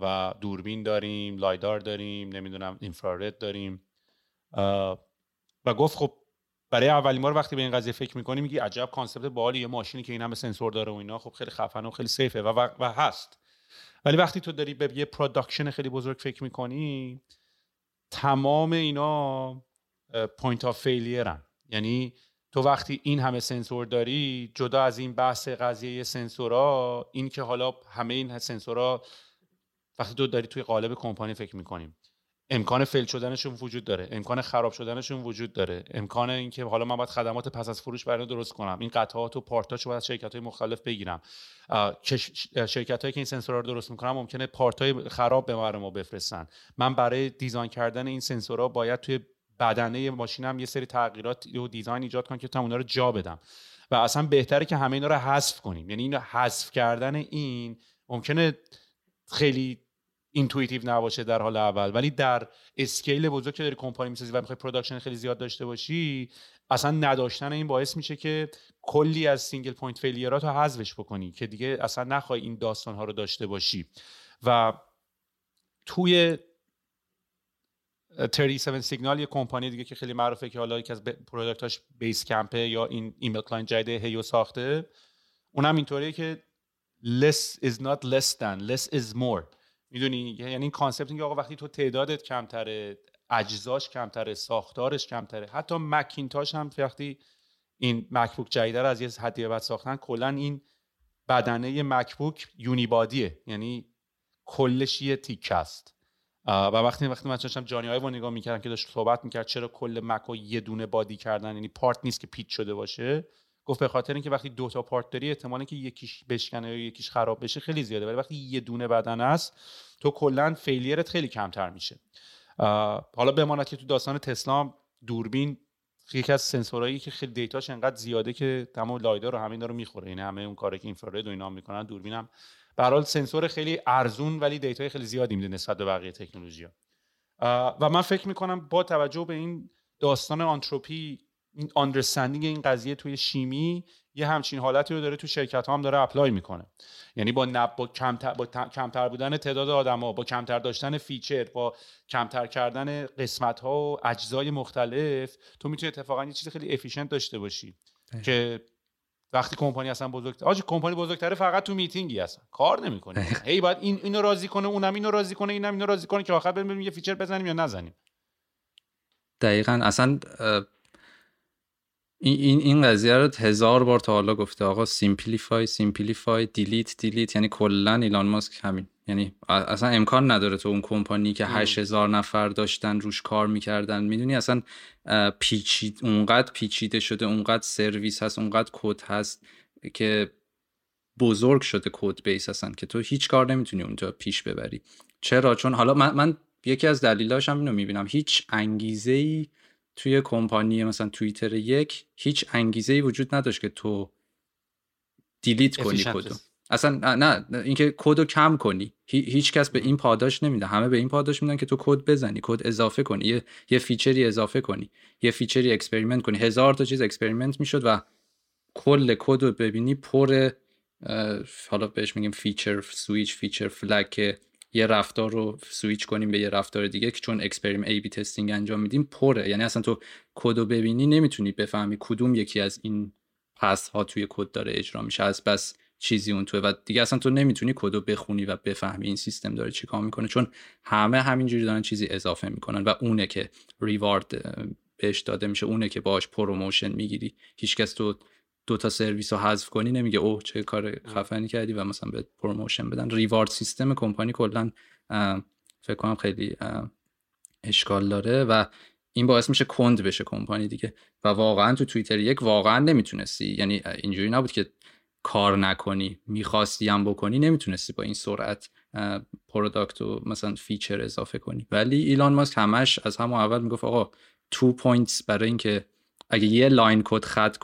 و دوربین داریم لایدار داریم نمی‌دونم اینفرارد داریم. و گفت خب برای اولین بار وقتی به این قضیه فکر می‌کنی میگی عجب concept باحالی یه ماشینی که این همه سنسور داره و اینا خب خیلی خفن و خیلی safe ه و, و هست. ولی وقتی تو داری به یه production خیلی بزرگ فکر می‌کنی تمام اینا point of failure ن یعنی تو وقتی این همه سنسور داری جدا از این بحث قضیه سنسورا این که حالا همه این سنسورا وقتی تو داری توی قالب کمپانی فکر می‌کنیم. امکان فیل شدنشون وجود داره. امکان خراب شدنشون وجود داره. امکان اینکه حالا من باید خدمات پس از فروش برای درست کنم. این قطعات و پارتاشو باید از شرکت های مختلف بگیرم. شرکت هایی که این سنسورها رو درست می‌کنم ممکنه پارت های خراب به ما بفرستن. من برای دیزاین کردن این سنسورها باید توی بدنه ماشینم یه سری تغییرات و دیزاین ایجاد کنم که تا اونا رو جا بدم. و اصلا بهتره که همه اینا رو حذف کنیم. یعنی اینو حذف کردن این ممکنه خیلی intuitive نباشه در حال اول. ولی در scale بزرگ که داری کمپانی می‌سازی و می‌خوای production خیلی زیاد داشته باشی اصلا نداشتن این باعث میشه که کلی از single point failure ات رو حذفش بکنی که دیگه اصلا نخوای این داستان ها رو داشته باشی. و توی 37 signals یه کمپانی دیگه که خیلی معروفه که حالا یکی از product اش Basecamp ه یا این email client جدید هیو ساخته. اونم اینطوریه که less is not less than less is more. می‌دونی؟ یعنی این concept اینکه آقا وقتی تو تعدادت کمتره اجزاش کمتره ساختارش کمتره حتی مکینتاش هم وقتی این مکبوک جدید رو از یه حدی بعد ساختن کلا این بدنه مکبوک unibody ه. یعنی کلش یه تیکه است. و وقتی وقتی من داشتم جانی آیو نگاه می‌کردم که داشت صحبت می‌کرد چرا کل مک یه دونه body کردن؟ یعنی part نیست که پیچ شده باشه. گفت به خاطر اینکه وقتی دو تا part داری احتمالی که یکیش بشکنه یا یکیش خراب بشه خیلی زیاده. ولی وقتی یه دونه بدن است تو کلا failure ت خیلی کمتر میشه. حالا بماند که تو داستان تسلا دوربین یکی از سنسورهایی که خیلی دیتاش انقدر زیاده که تمام lidar رو همین رو می‌خوره. یعنی همه اون کاری که infrared و اینا می‌کنن دوربین هم به سنسور خیلی ارزون ولی دیتای خیلی زیادی میده نسبت به بقیه تکنولوژی و من فکر می‌کنم با توجه به این داستان آنتروپی این understanding این قضیه توی شیمی یه همچین حالتی رو داره تو شرکت ها هم داره apply می‌کنه. یعنی با نب با کمتر با کمتر بودن تعداد آدما با کمتر داشتن feature با کمتر کردن قسمت ها و اجزای مختلف تو می‌تونی اتفاقا یه چیز خیلی efficient داشته باشی که وقتی کمپانی اصلا بزرگتر آجی کمپانی بزرگتره فقط تو میتینگی هستن کار نمی‌کنه هی باید این اینو راضی کنه اونم اینو راضی کنه اینم اینو راضی کنه که آخر بریم یه feature بزنیم یا نزنیم. دقیقا اصلا این این قضیه رو هزار بار تا حالا گفته. آقا simplify simplify delete delete یعنی کلا ایلان ماسک همین. یعنی اصلا امکان نداره تو اون کمپانی که هزار نفر داشتن روش کار می‌کردن. می‌دونی اصلا پیچید اونقدر پیچیده شده اونقدر سرویس هست اونقدر کد هست که بزرگ شده code base هستن که تو هیچ کار نمی‌تونی اونجا پیش ببری. چرا؟ چون حالا من, من یکی از دلیلاش هم اینو می‌بینم. هیچ انگیزه ای توی کمپانی مثلا توییتر یک هیچ انگیزه ای وجود نداشت که تو delete کنی کدو. اصلا نه اینکه کد کم کنی. هیچ کس به این پاداش نمیده. همه به این پاداش میدن که تو کد بزنی کد اضافه کنی. یه یه feature ی اضافه کنی. یه feature ی experiment کنی. هزار تا چیز experiment می‌شد و کل کد رو ببینی پر حالا بهش میگیم feature switch feature flag که یه رفتار رو سویچ کنیم به یه رفتار دیگه که چون experiment A/B testing انجام میدیم پره. یعنی اصلا تو کد رو ببینی نمی‌تونی بفهمی کدوم یکی از این path ها توی کد داره اجرا میشه. از بس چیزی اون توه. و دیگه اصلا تو نمی‌تونی کد رو بخونی و بفهمی این سیستم داره چیکار می‌کنه چون همه همینجوری دارن چیزی اضافه می‌کنن و اونه که reward بهش داده میشه اونه که باش promotion می‌گیری. هیچکس تو دو تا سرویس رو حذف کنی نمیگه اوه چه کار خفنی کردی و مثلا به promotion بدن. reward system کمپانی کلا فکر کنم خیلی اشکال داره و این باعث میشه کند بشه کمپانی دیگه. و واقعا تو توییتر یک واقعا نمی‌تونستی یعنی اینجوری نبود که کار نکنی می‌خواستی هم بکنی نمی‌تونستی با این سرعت product و مثلا feature اضافه کنی. ولی ایلان ماسک همش از همون اول می‌گفت آقا تو پوینتس برای اینکه اگه یه لاین کد خط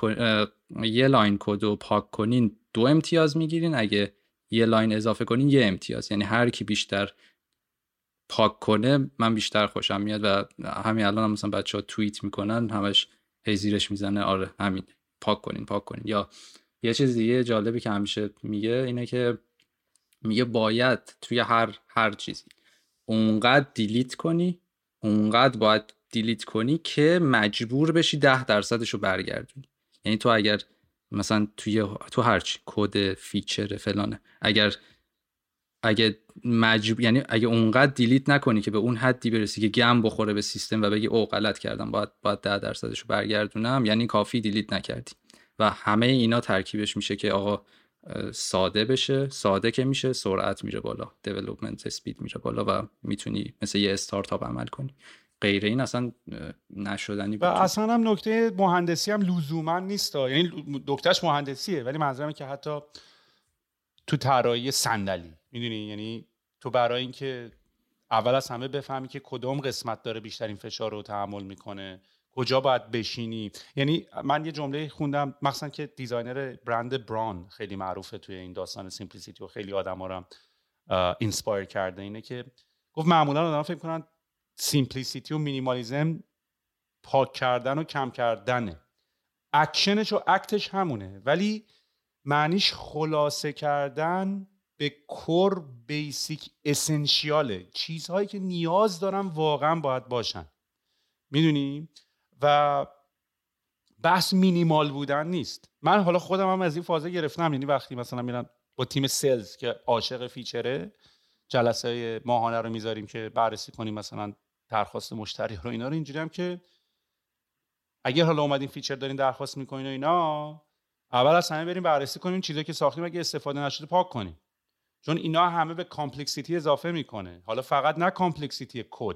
یه لاین کد رو پاک کنین دو امتیاز می‌گیرین. اگه یه لاین اضافه کنین یه امتیاز. یعنی هر کی بیشتر پاک کنه من بیشتر خوشم میاد و همین الان هم مثلا بچه ها توییت می‌کنن همش هزیرش می‌زنه. آره همین. پاک کنین پاک کنین. یا یه چیز دیگه جالبی که همیشه میگه اینه که میگه باید توی هر هر چیزی اونقدر delete کنی اونقدر باید delete کنی که مجبور بشی ده درصدش رو برگردونی. یعنی تو اگر مثلا توی تو هرچی کد feature فلانه اگر اگه مجبور یعنی اگه اونقدر delete نکنی که به اون حدی برسی که گم بخوره به سیستم و بگی او غلط کردم باید باید ده درصدش رو برگردونم. یعنی کافی delete نکردی. و همه اینا ترکیبش میشه که آقا ساده بشه ساده که میشه سرعت میره بالا دیولپمنت اسپید میره بالا و می‌تونی مثل یه استارتاپ عمل کنی. غیر این اصلا نشدنی و اصلا هم نکته مهندسی هم لزوما نیست یعنی دکترش مهندسیه ولی منظورم که حتی تو طراحی صندلی. می‌دونی؟ یعنی تو برای اینکه اول از همه بفهمی که کدوم قسمت داره بیشترین فشار رو تحمل می‌کنه کجا باید بشینی. یعنی من یه جمله خوندم مخصوصا که دیزاینر برند بران خیلی معروفه توی این داستان سیمپلیسیتی و خیلی آدما رو inspire کرده. اینه که گفت معمولا آدم فکر کنن simplicity و minimalism پاک کردن و کم کردنه. اکشنش و act ش همونه ولی معنیش خلاصه کردن به core basic essential ه. چیزهایی که نیاز دارم واقعا باید باشن. می‌دونی؟ و بحث مینیمال بودن نیست. من حالا خودم هم از این فازه گرفتم. یعنی وقتی مثلا میرم با تیم sales که عاشق feature ه جلسه ماهانه رو می‌ذاریم که بررسی کنیم مثلا درخواست مشتری رو اینا رو اینجوری هم که اگر حالا اومدین feature دارین درخواست می‌کنین و اینا اول از همه بریم بررسی کنیم چیزایی که ساختیم اگه استفاده نشده پاک کنیم. چون اینا همه به complexity اضافه می‌کنه. حالا فقط نه complexity کد.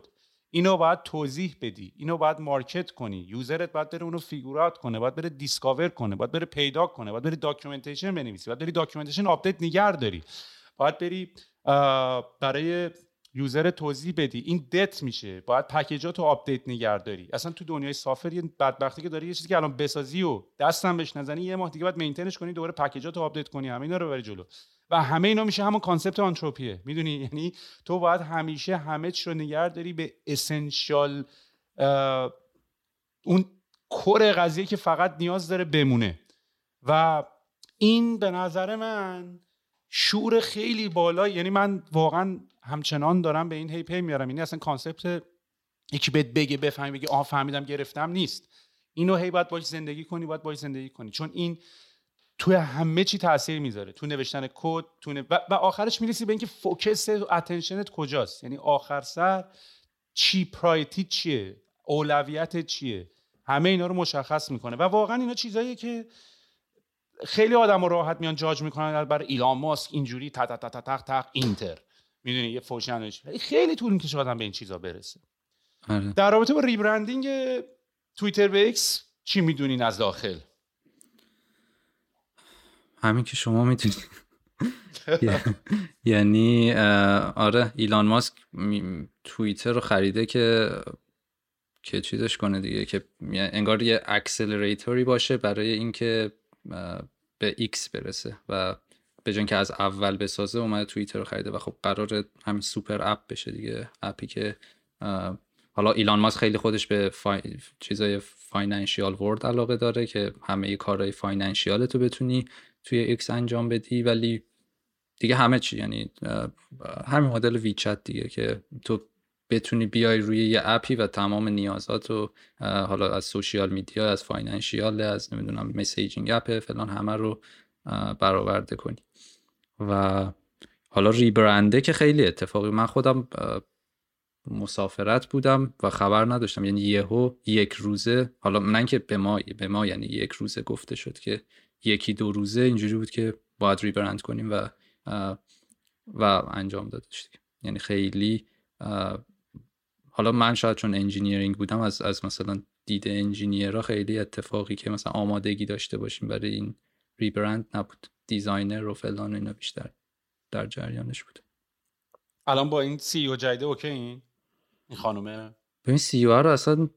اینو باید توضیح بدی. اینو باید market کنی. user ت باید بره اونو figure out کنه باید بره discover کنه باید بره پیدا کنه باید بری documentation بنویسی باید بری documentation update نگه داری باید بری برای user توضیح بدی. این دت میشه. باید package ات رو update نگهداری اصلا تو دنیای software یه بدبختی که داری یه چیزی که الان بسازی و دستم بهش نزنی یه ماه دیگه باید maintain ش کنی دوباره package ات رو update کنی. همه اینا رو بری جلو. و همه اینا میشه همون concept آنتروپیه می‌دونی؟ یعنی تو باید همیشه همه چی رو نگهداری به essential اون core قضیه که فقط نیاز داره بمونه. و این به نظر من شعور خیلی بالا یعنی من واقعا همچنان دارم به این هی پی می‌برم. یعنی اصلا concept یکی بهت بگه بفهمی بگه آه فهمیدم گرفتم نیست. اینو هی باید باش زندگی کنی باید باش زندگی کنی. چون این توی همه چی تاثیر می‌ذاره. تو نوشتن کد تو و, و آخرش می‌رسی به اینکه focus attention ت کجاست. یعنی آخر سر چی priority چیه؟ اولویت چیه؟ همه اینا رو مشخص می‌کنه. و واقعا اینا چیزاییه که خیلی آدم راحت میان جاج می‌کنن برای ایلان ماسک اینجوری تا تا تا تا تا اینتر. می‌دونی یه فوشنش خیلی طول می‌کشه آدم به این چیزا برسه. آره. در رابطه با ریبرندینگ توییتر به ایکس چی می‌دونین از داخل؟ همین که شما می‌تونید یعنی آره ایلان ماسک توییتر رو خریده که که چیزش کنه دیگه که انگار یه accelerator ی باشه برای اینکه به ایکس برسه و به که از اول بسازه اومده توییتر رو خریده و خب قرار همین super app بشه دیگه app ی که حالا ایلان ماسک خیلی خودش به فای... چیزای financial world علاقه داره که همه کارهای financial تو بتونی توی ایکس انجام بدی ولی دیگه همه چی یعنی همین مدل WeChat دیگه که تو بتونی بیای روی یه app ی و تمام نیازات رو حالا از social media از financial از نمی‌دونم messaging app فلان همه رو برآورده کنی. و حالا rebrand ه که خیلی اتفاقی من خودم مسافرت بودم و خبر نداشتم. یعنی یهو یک روزه حالا من که به ما به ما یعنی یک روزه گفته شد که یکی دو روزه اینجوری بود که باید rebrand کنیم و و انجام دادش یعنی خیلی حالا من شاید چون engineering بودم از از مثلا دید engineer ها خیلی اتفاقی که مثلا آمادگی داشته باشیم برای این rebrand نبود. designer و فلان اینا بیشتر در جریانش بود. الان با این CEO جدید okay این؟ این خانومه؟ ببین CEO رو اصلا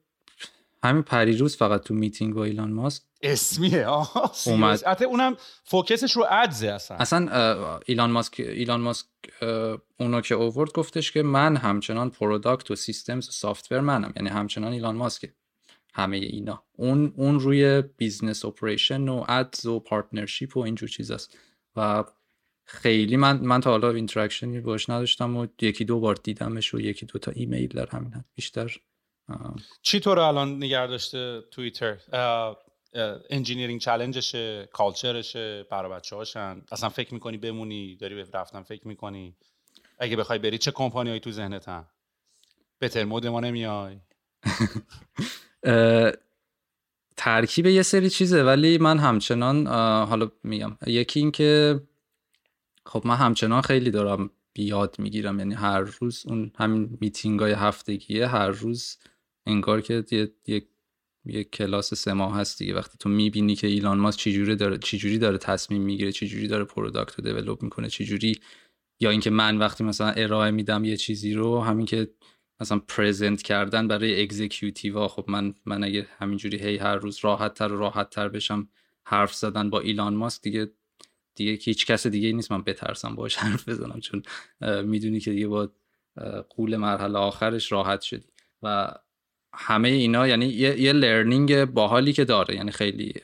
همین پریروز فقط تو میتینگ با ایلان ماسک اسمیه. آه اومد. حتی اونم focus ش رو ads ه اصلا. اصلا ایلان ماسک ایلان ماسک اونو که اوورد گفتش که من همچنان product و systems و software منم. یعنی همچنان ایلان ماسک همه اینا. اون اون روی business operation و ads و partnership و اینجور چیزاست و خیلی من من تا حالا interaction ی باش نداشتم و یکی دو بار دیدمش و یکی دو تا ایمیل در همین بیشتر. چی تو رو الان نگه داشته توییتر؟ engineering challenge شه culture شه برای بچه هاشن اصلا فکر می‌کنی بمونی داری به رفتن فکر می‌کنی؟ اگه بخوای بری چه کمپانی هایی تو ذهنتن؟ better mode ما نمیای؟ ترکیب یه سری چیزه ولی من همچنان حالا میگم. یکی این که خب من همچنان خیلی دارم یاد می‌گیرم. یعنی هر روز اون همین میتینگ های هفتگیه هر روز انگار که یه, یه, کلاس سه ماه هست دیگه. وقتی تو می‌بینی که ایلان ماسک چجوری داره چجوری داره تصمیم می‌گیره چجوری داره product رو develop می‌کنه چجوری یا اینکه من وقتی مثلا ارائه میدم یه چیزی رو همین که مثلا present کردن برای executive ا خب من من اگه همینجوری هی هر روز راحت تر و راحت تر بشم حرف زدن با ایلان ماسک دیگه دیگه که هیچ کس دیگه نیست. من بترسم باش حرف بزنم. چون می‌دونی که دیگه به قول مرحله آخرش راحت شدی. و همه اینا یعنی یه, یه learning باحالی که داره. یعنی خیلی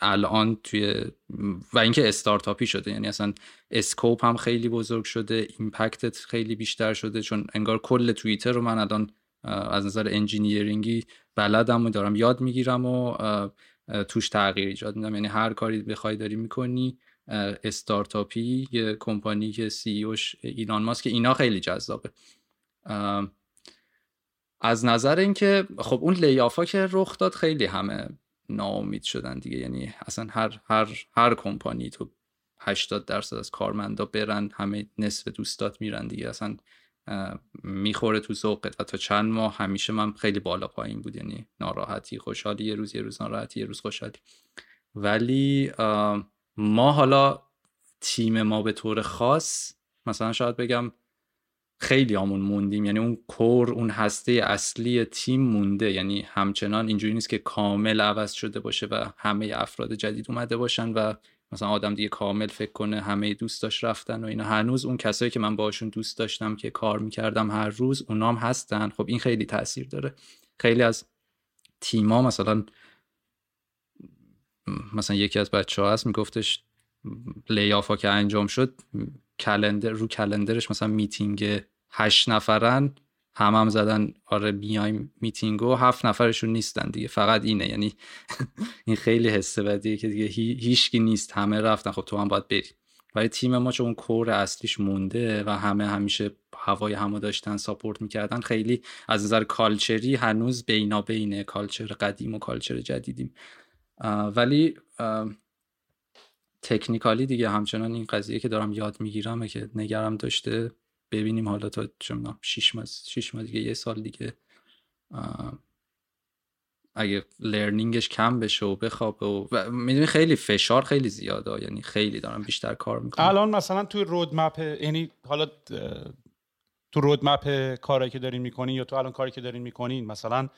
الان توی و اینکه استارتاپی شده. یعنی اصلا scope هم خیلی بزرگ شده. impact ت خیلی بیشتر شده. چون انگار کل توییتر رو من الان از نظر engineering ی بلدم و دارم یاد می‌گیرم و توش تغییر ایجاد میدم. یعنی هر کاری بخوای داری می‌کنی استارتاپی یه کمپانی که سی اوش ایلان ماسک اینا خیلی جذابه. از نظر اینکه خب اون لیافا که رخ داد خیلی همه ناامید شدن دیگه. یعنی اصلا هر هر هر کمپانی تو 80 درصد از کارمندا برن همه نصف دوستات میرن دیگه. اصلا می‌خوره تو ذوقت. و تا چند ماه همیشه من خیلی بالا پایین بود. یعنی ناراحتی خوشحالی یه روز یه روز ناراحتی یه روز خوشحالی. ولی ما حالا تیم ما به طور خاص مثلا شاید بگم خیلی همون موندیم. یعنی اون کور اون هسته اصلی تیم مونده. یعنی همچنان اینجوری نیست که کامل عوض شده باشه و همه افراد جدید اومده باشن و مثلا آدم دیگه کامل فکر کنه همه دوستاش رفتن و اینا. هنوز اون کسایی که من باشون دوست داشتم که کار می‌کردم هر روز اونام هستن. خب این خیلی تاثیر داره. خیلی از تیما مثلا مثلا یکی از بچه ها هست میگفتش layoff ها که انجام شد calendar رو calendar ش مثلا میتینگ هشت نفرن هم هم زدن آره بیایم میتینگ و هفت نفرشون نیستن دیگه فقط اینه. یعنی این خیلی حسه بدیه که دیگه هیچکی نیست همه رفتن. خب تو هم باید بری. ولی تیم ما چون core اصلیش مونده و همه همیشه هوای همو داشتن ساپورت می‌کردن خیلی از نظر کالچری هنوز بینا بینه. کالچر قدیم و کالچر جدیدیم. ولی تکنیکالی دیگه همچنان این قضیه که دارم یاد می‌گیرم که نگرم داشته ببینیم حالا تا چون شیش ماه شیش ماه دیگه یه سال دیگه اگه لرنینگش کم بشه و بخوابه و, و می‌دونی خیلی فشار خیلی زیاده یعنی خیلی دارم بیشتر کار می‌کنم. الان مثلا توی roadmap یعنی حالا تو roadmap کاری که دارین می‌کنین یا تو الان کاری که دارین می‌کنین مثلا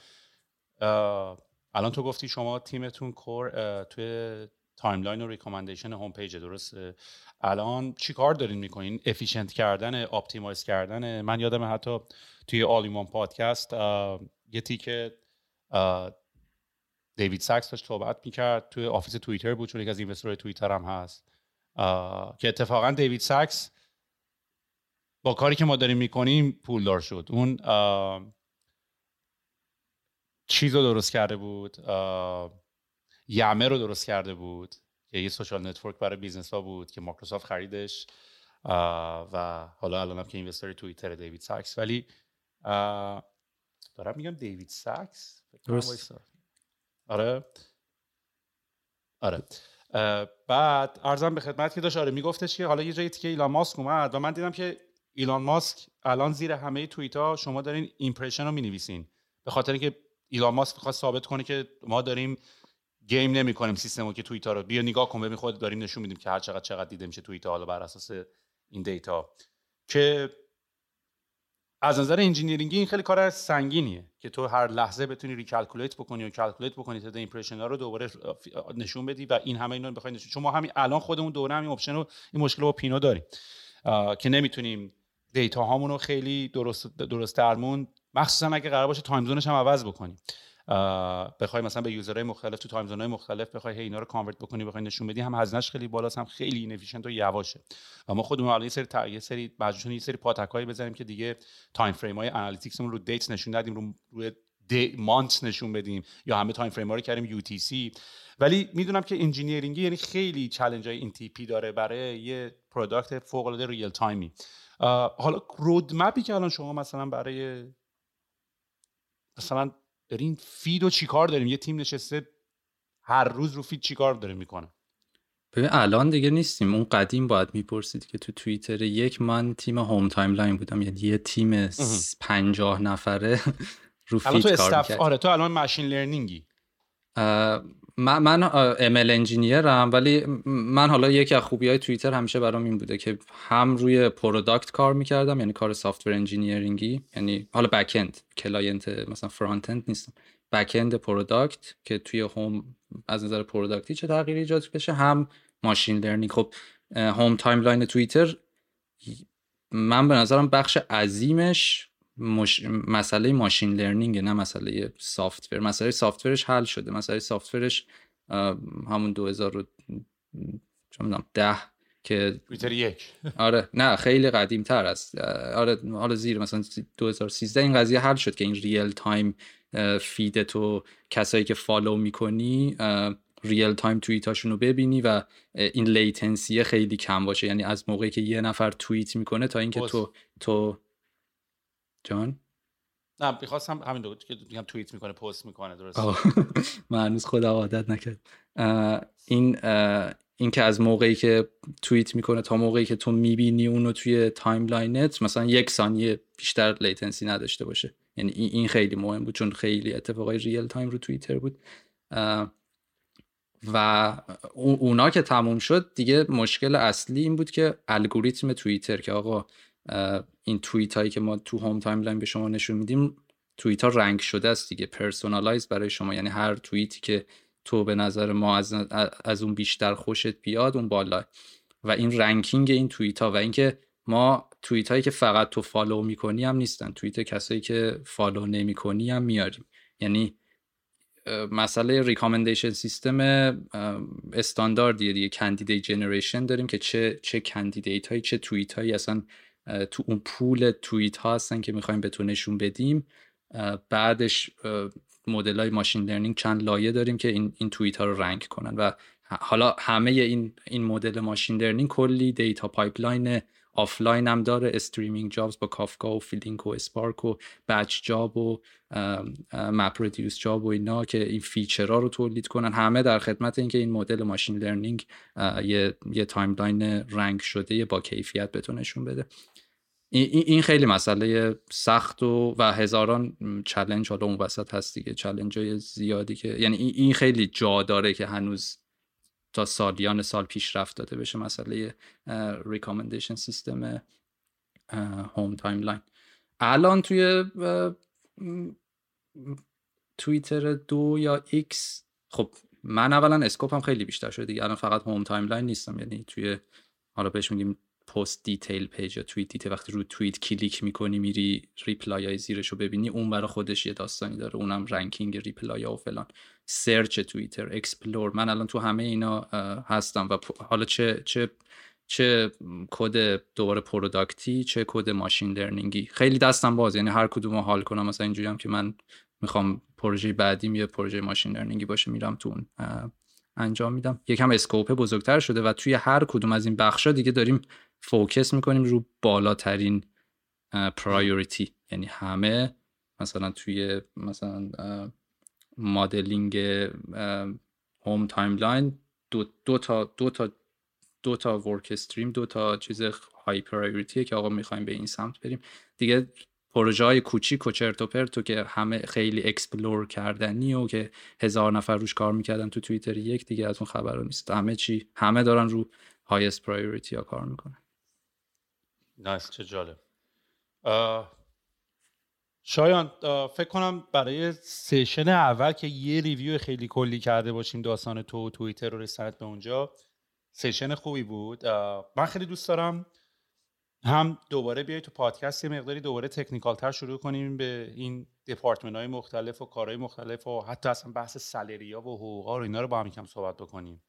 الان تو گفتی شما تیمتون core توی timeline و recommendation home page درسته الان چی کار دارین می‌کنین؟ efficient کردن optimize کردن؟ من یادم حتی توی All-In پادکست یه تیکه دیوید ساکس داشت صحبت می‌کرد. توی office توییتر بود چون یک از investor های توییتر هم هست. که اتفاقا دیوید ساکس با کاری که ما داریم می‌کنیم پولدار شد. اون چیز رو درست کرده بود. Yammer رو درست کرده بود که یه social network برای business ها بود که مایکروسافت خریدش و حالا الان هم که investor توییتر دیوید ساکس. ولی دارم میگم دیوید ساکس؟ درست. آره. آره. بعد عرضم به خدمت که داشت آره میگفتش که حالا یه جایی که ایلان ماسک اومد و من دیدم که ایلان ماسک الان زیر همه توییت ها شما دارین impression رو می‌نویسین. به خاطر اینکه ایلان ماسک می‌خواد ثابت کنه که ما داریم game نمی کنیم سیستمو که توییت ها رو. بیا نگاه کن ببین خود داریم نشون میدیم که هر چقدر چقدر دیده میشه توییت حالا بر اساس این data. که از نظر engineering ی این خیلی کار سنگینیه که تو هر لحظه بتونی recalculate بکنی و calculate بکنی تعداد impression ها رو دوباره نشون بدی و این همه اینا رو نشون چون ما همین الان خودمون دوره همین option رو این مشکل رو با پینو داریم. که نمی‌تونیم data هامون رو خیلی درست درست درمون مخصوصا اگه قرار باشه time zone ش هم عوض بکنیم. بخوای مثلا به user های مختلف تو time zone های مختلف بخوای اینا رو convert بکنی بخوای نشون بدی هم هزینهش خیلی بالاست هم خیلی inefficient و یواشه. و ما خودمون الان یه سری تا... یه سری مجبوریم یه سری پاتکایی بزنیم که دیگه time frame های analytics مون رو date نشون ندیم رو روی month نشون بدیم یا همه time frame ها رو کردیم U ولی می‌دونم که engineering ی یعنی خیلی چالش های این تیپی داره برای یه product فوق العاده real-time ی حالا roadmap ی که الان شما مثلا برای مثلا دارین feed و چیکار داریم؟ یه تیم نشسته هر روز رو feed چیکار داره می‌کنه؟ ببین الان دیگه نیستیم. اون قدیم باید می‌پرسید که تو توییتر یک من تیم home timeline بودم. یعنی یه تیم پنجاه نفره رو feed تو کار می‌کرد. آره تو الان machine learning ی. من ML engineer م ولی من حالا یکی از خوبی های توییتر همیشه برام این بوده که هم روی product کار می‌کردم یعنی کار software engineering ی یعنی حالا backend client مثلا frontend نیستم. backend product که توی home از نظر product ی چه تغییری ایجاد بشه هم machine learning خب home timeline توییتر من به نظرم بخش عظیمش مش... مسئله machine learning نه مسئله software مسئله software ش حل شده. مسئله software ش همون 2010 که توییتر یک. آره. نه خیلی قدیم تر است آره حالا زیر مثلا 2013 این قضیه حل شد که این real time feed تو کسایی که follow می‌کنی real time توییتاشون رو ببینی و این latency خیلی کم باشه. یعنی از موقعی که یه نفر توییت می‌کنه تا اینکه تو تو جان؟ نه می‌خواستم همین دو که میگم توییت می‌کنه پست می‌کنه درست من هنوز خدا عادت نکرد. این این که از موقعی که توییت می‌کنه تا موقعی که تو می‌بینی اونو توی timeline ت مثلا یک ثانیه بیشتر latency نداشته باشه. یعنی این خیلی مهم بود چون خیلی اتفاقای real time رو توییتر بود. و اونا که تموم شد دیگه مشکل اصلی این بود که الگوریتم توییتر که آقا این توییت هایی که ما تو home timeline به شما نشون میدیم توییت ها rank شده است دیگه personalize برای شما. یعنی هر توییتی که تو به نظر ما از, از اون بیشتر خوشت بیاد اون بالا. و این ranking این توییت ها و اینکه ما توییت هایی که فقط تو follow می‌کنی هم نیستن. توییت کسایی که follow نمی‌کنی هم میاریم. یعنی مسئله recommendation system استانداردیه دیگه. candidate generation داریم که چه چه candidate هایی چه توییت هایی اصلا تو اون pool توییت ها هستن که می‌خوایم به تو نشون بدیم. بعدش مدل های machine learning چند لایه داریم که این این توییت ها رو rank کنن. و حالا همه این این مدل machine learning کلی data pipeline offline هم داره streaming jobs با Kafka و Flink و Spark و batch job و MapReduce job و اینا که این feature ها رو تولید کنن. همه در خدمت اینکه این مدل machine learning یه یه timeline rank شده با کیفیت بهتون نشون بده. این خیلی مسئله سخت و و هزاران challenge حالا اون وسط هست دیگه challenge های زیادی که یعنی این خیلی جا داره که هنوز تا سالیان سال پیشرفت داده بشه مسئله recommendation system home timeline الان توی توییتر دو یا X خب من اولا scope م خیلی بیشتر شده دیگه. الان فقط home timeline نیستم. یعنی توی حالا بهش میگیم post detail page یا tweet detail وقتی رو توییت کلیک می‌کنی میری reply های زیرش رو ببینی اون برای خودش یه داستانی داره اونم ranking reply و فلان. search توییتر explore. من الان تو همه اینا هستم و حالا چه چه چه کد دوباره product ی چه کد machine learning ی. خیلی دستم باز یعنی هر کدوم رو حال کنم. مثلا اینجوری هم که من می‌خوام پروژه بعدیم یه پروژه machine learning ی باشه میرم تو اون انجام میدم. یکم scope بزرگتر شده و توی هر کدوم از این بخشا دیگه داریم focus می‌کنیم رو بالاترین priority یعنی همه مثلا توی مثلا مدلینگ home timeline دو, دو تا دو تا دو تا work stream دو تا چیز های priority ه که آقا می‌خوایم به این سمت بریم. دیگه پروژه های کوچیک و و پرتو که همه خیلی explore کردنی و که هزار نفر روش کار می‌کردن تو توییتر یک دیگه از اون خبر نیست. همه چی همه دارن رو highest priority ها کار می‌کنن. nice چه جالب. شایان فکر کنم برای سیشن اول که یه ریویو خیلی کلی کرده باشیم داستان تو توییتر رو رسالت به اونجا سیشن خوبی بود. من خیلی دوست دارم هم دوباره بیای تو پادکست یه مقداری دوباره تکنیکال تر شروع کنیم به این دپارتمنت های مختلف و کارهای مختلف و حتی اصلا بحث سالریا و حقوقا رو اینا رو با هم یکم صحبت بکنیم.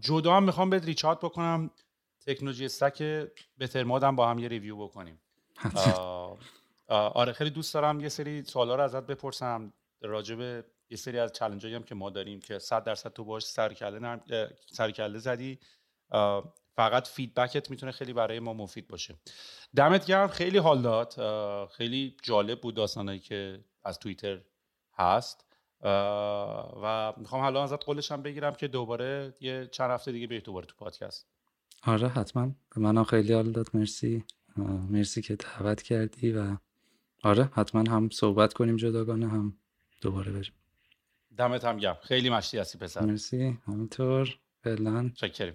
جدا هم می‌خوام به ریچارد بکنم. تکنولوژی استک بترماد با هم یه review بکنیم. آره خیلی دوست دارم یه سری سوالا رو ازت بپرسم. راجع به یه سری از چالش هام که ما داریم که 100 درصد تو باش سرکله سرکله زدی. فقط feedback ت می‌تونه خیلی برای ما مفید باشه. دمت گرم خیلی حال داد. خیلی جالب بود داستانایی که از توییتر هست. و می‌خوام حالا ازت قولش هم بگیرم که دوباره یه چند هفته دیگه بیای دوباره تو پادکست. آره حتما. به منم خیلی حال داد. مرسی. مرسی که دعوت کردی و آره حتما هم صحبت کنیم جداگانه هم دوباره بریم. دمت هم گرم. خیلی مشتی هستی پسر. مرسی. همینطور. فعلا. شکریم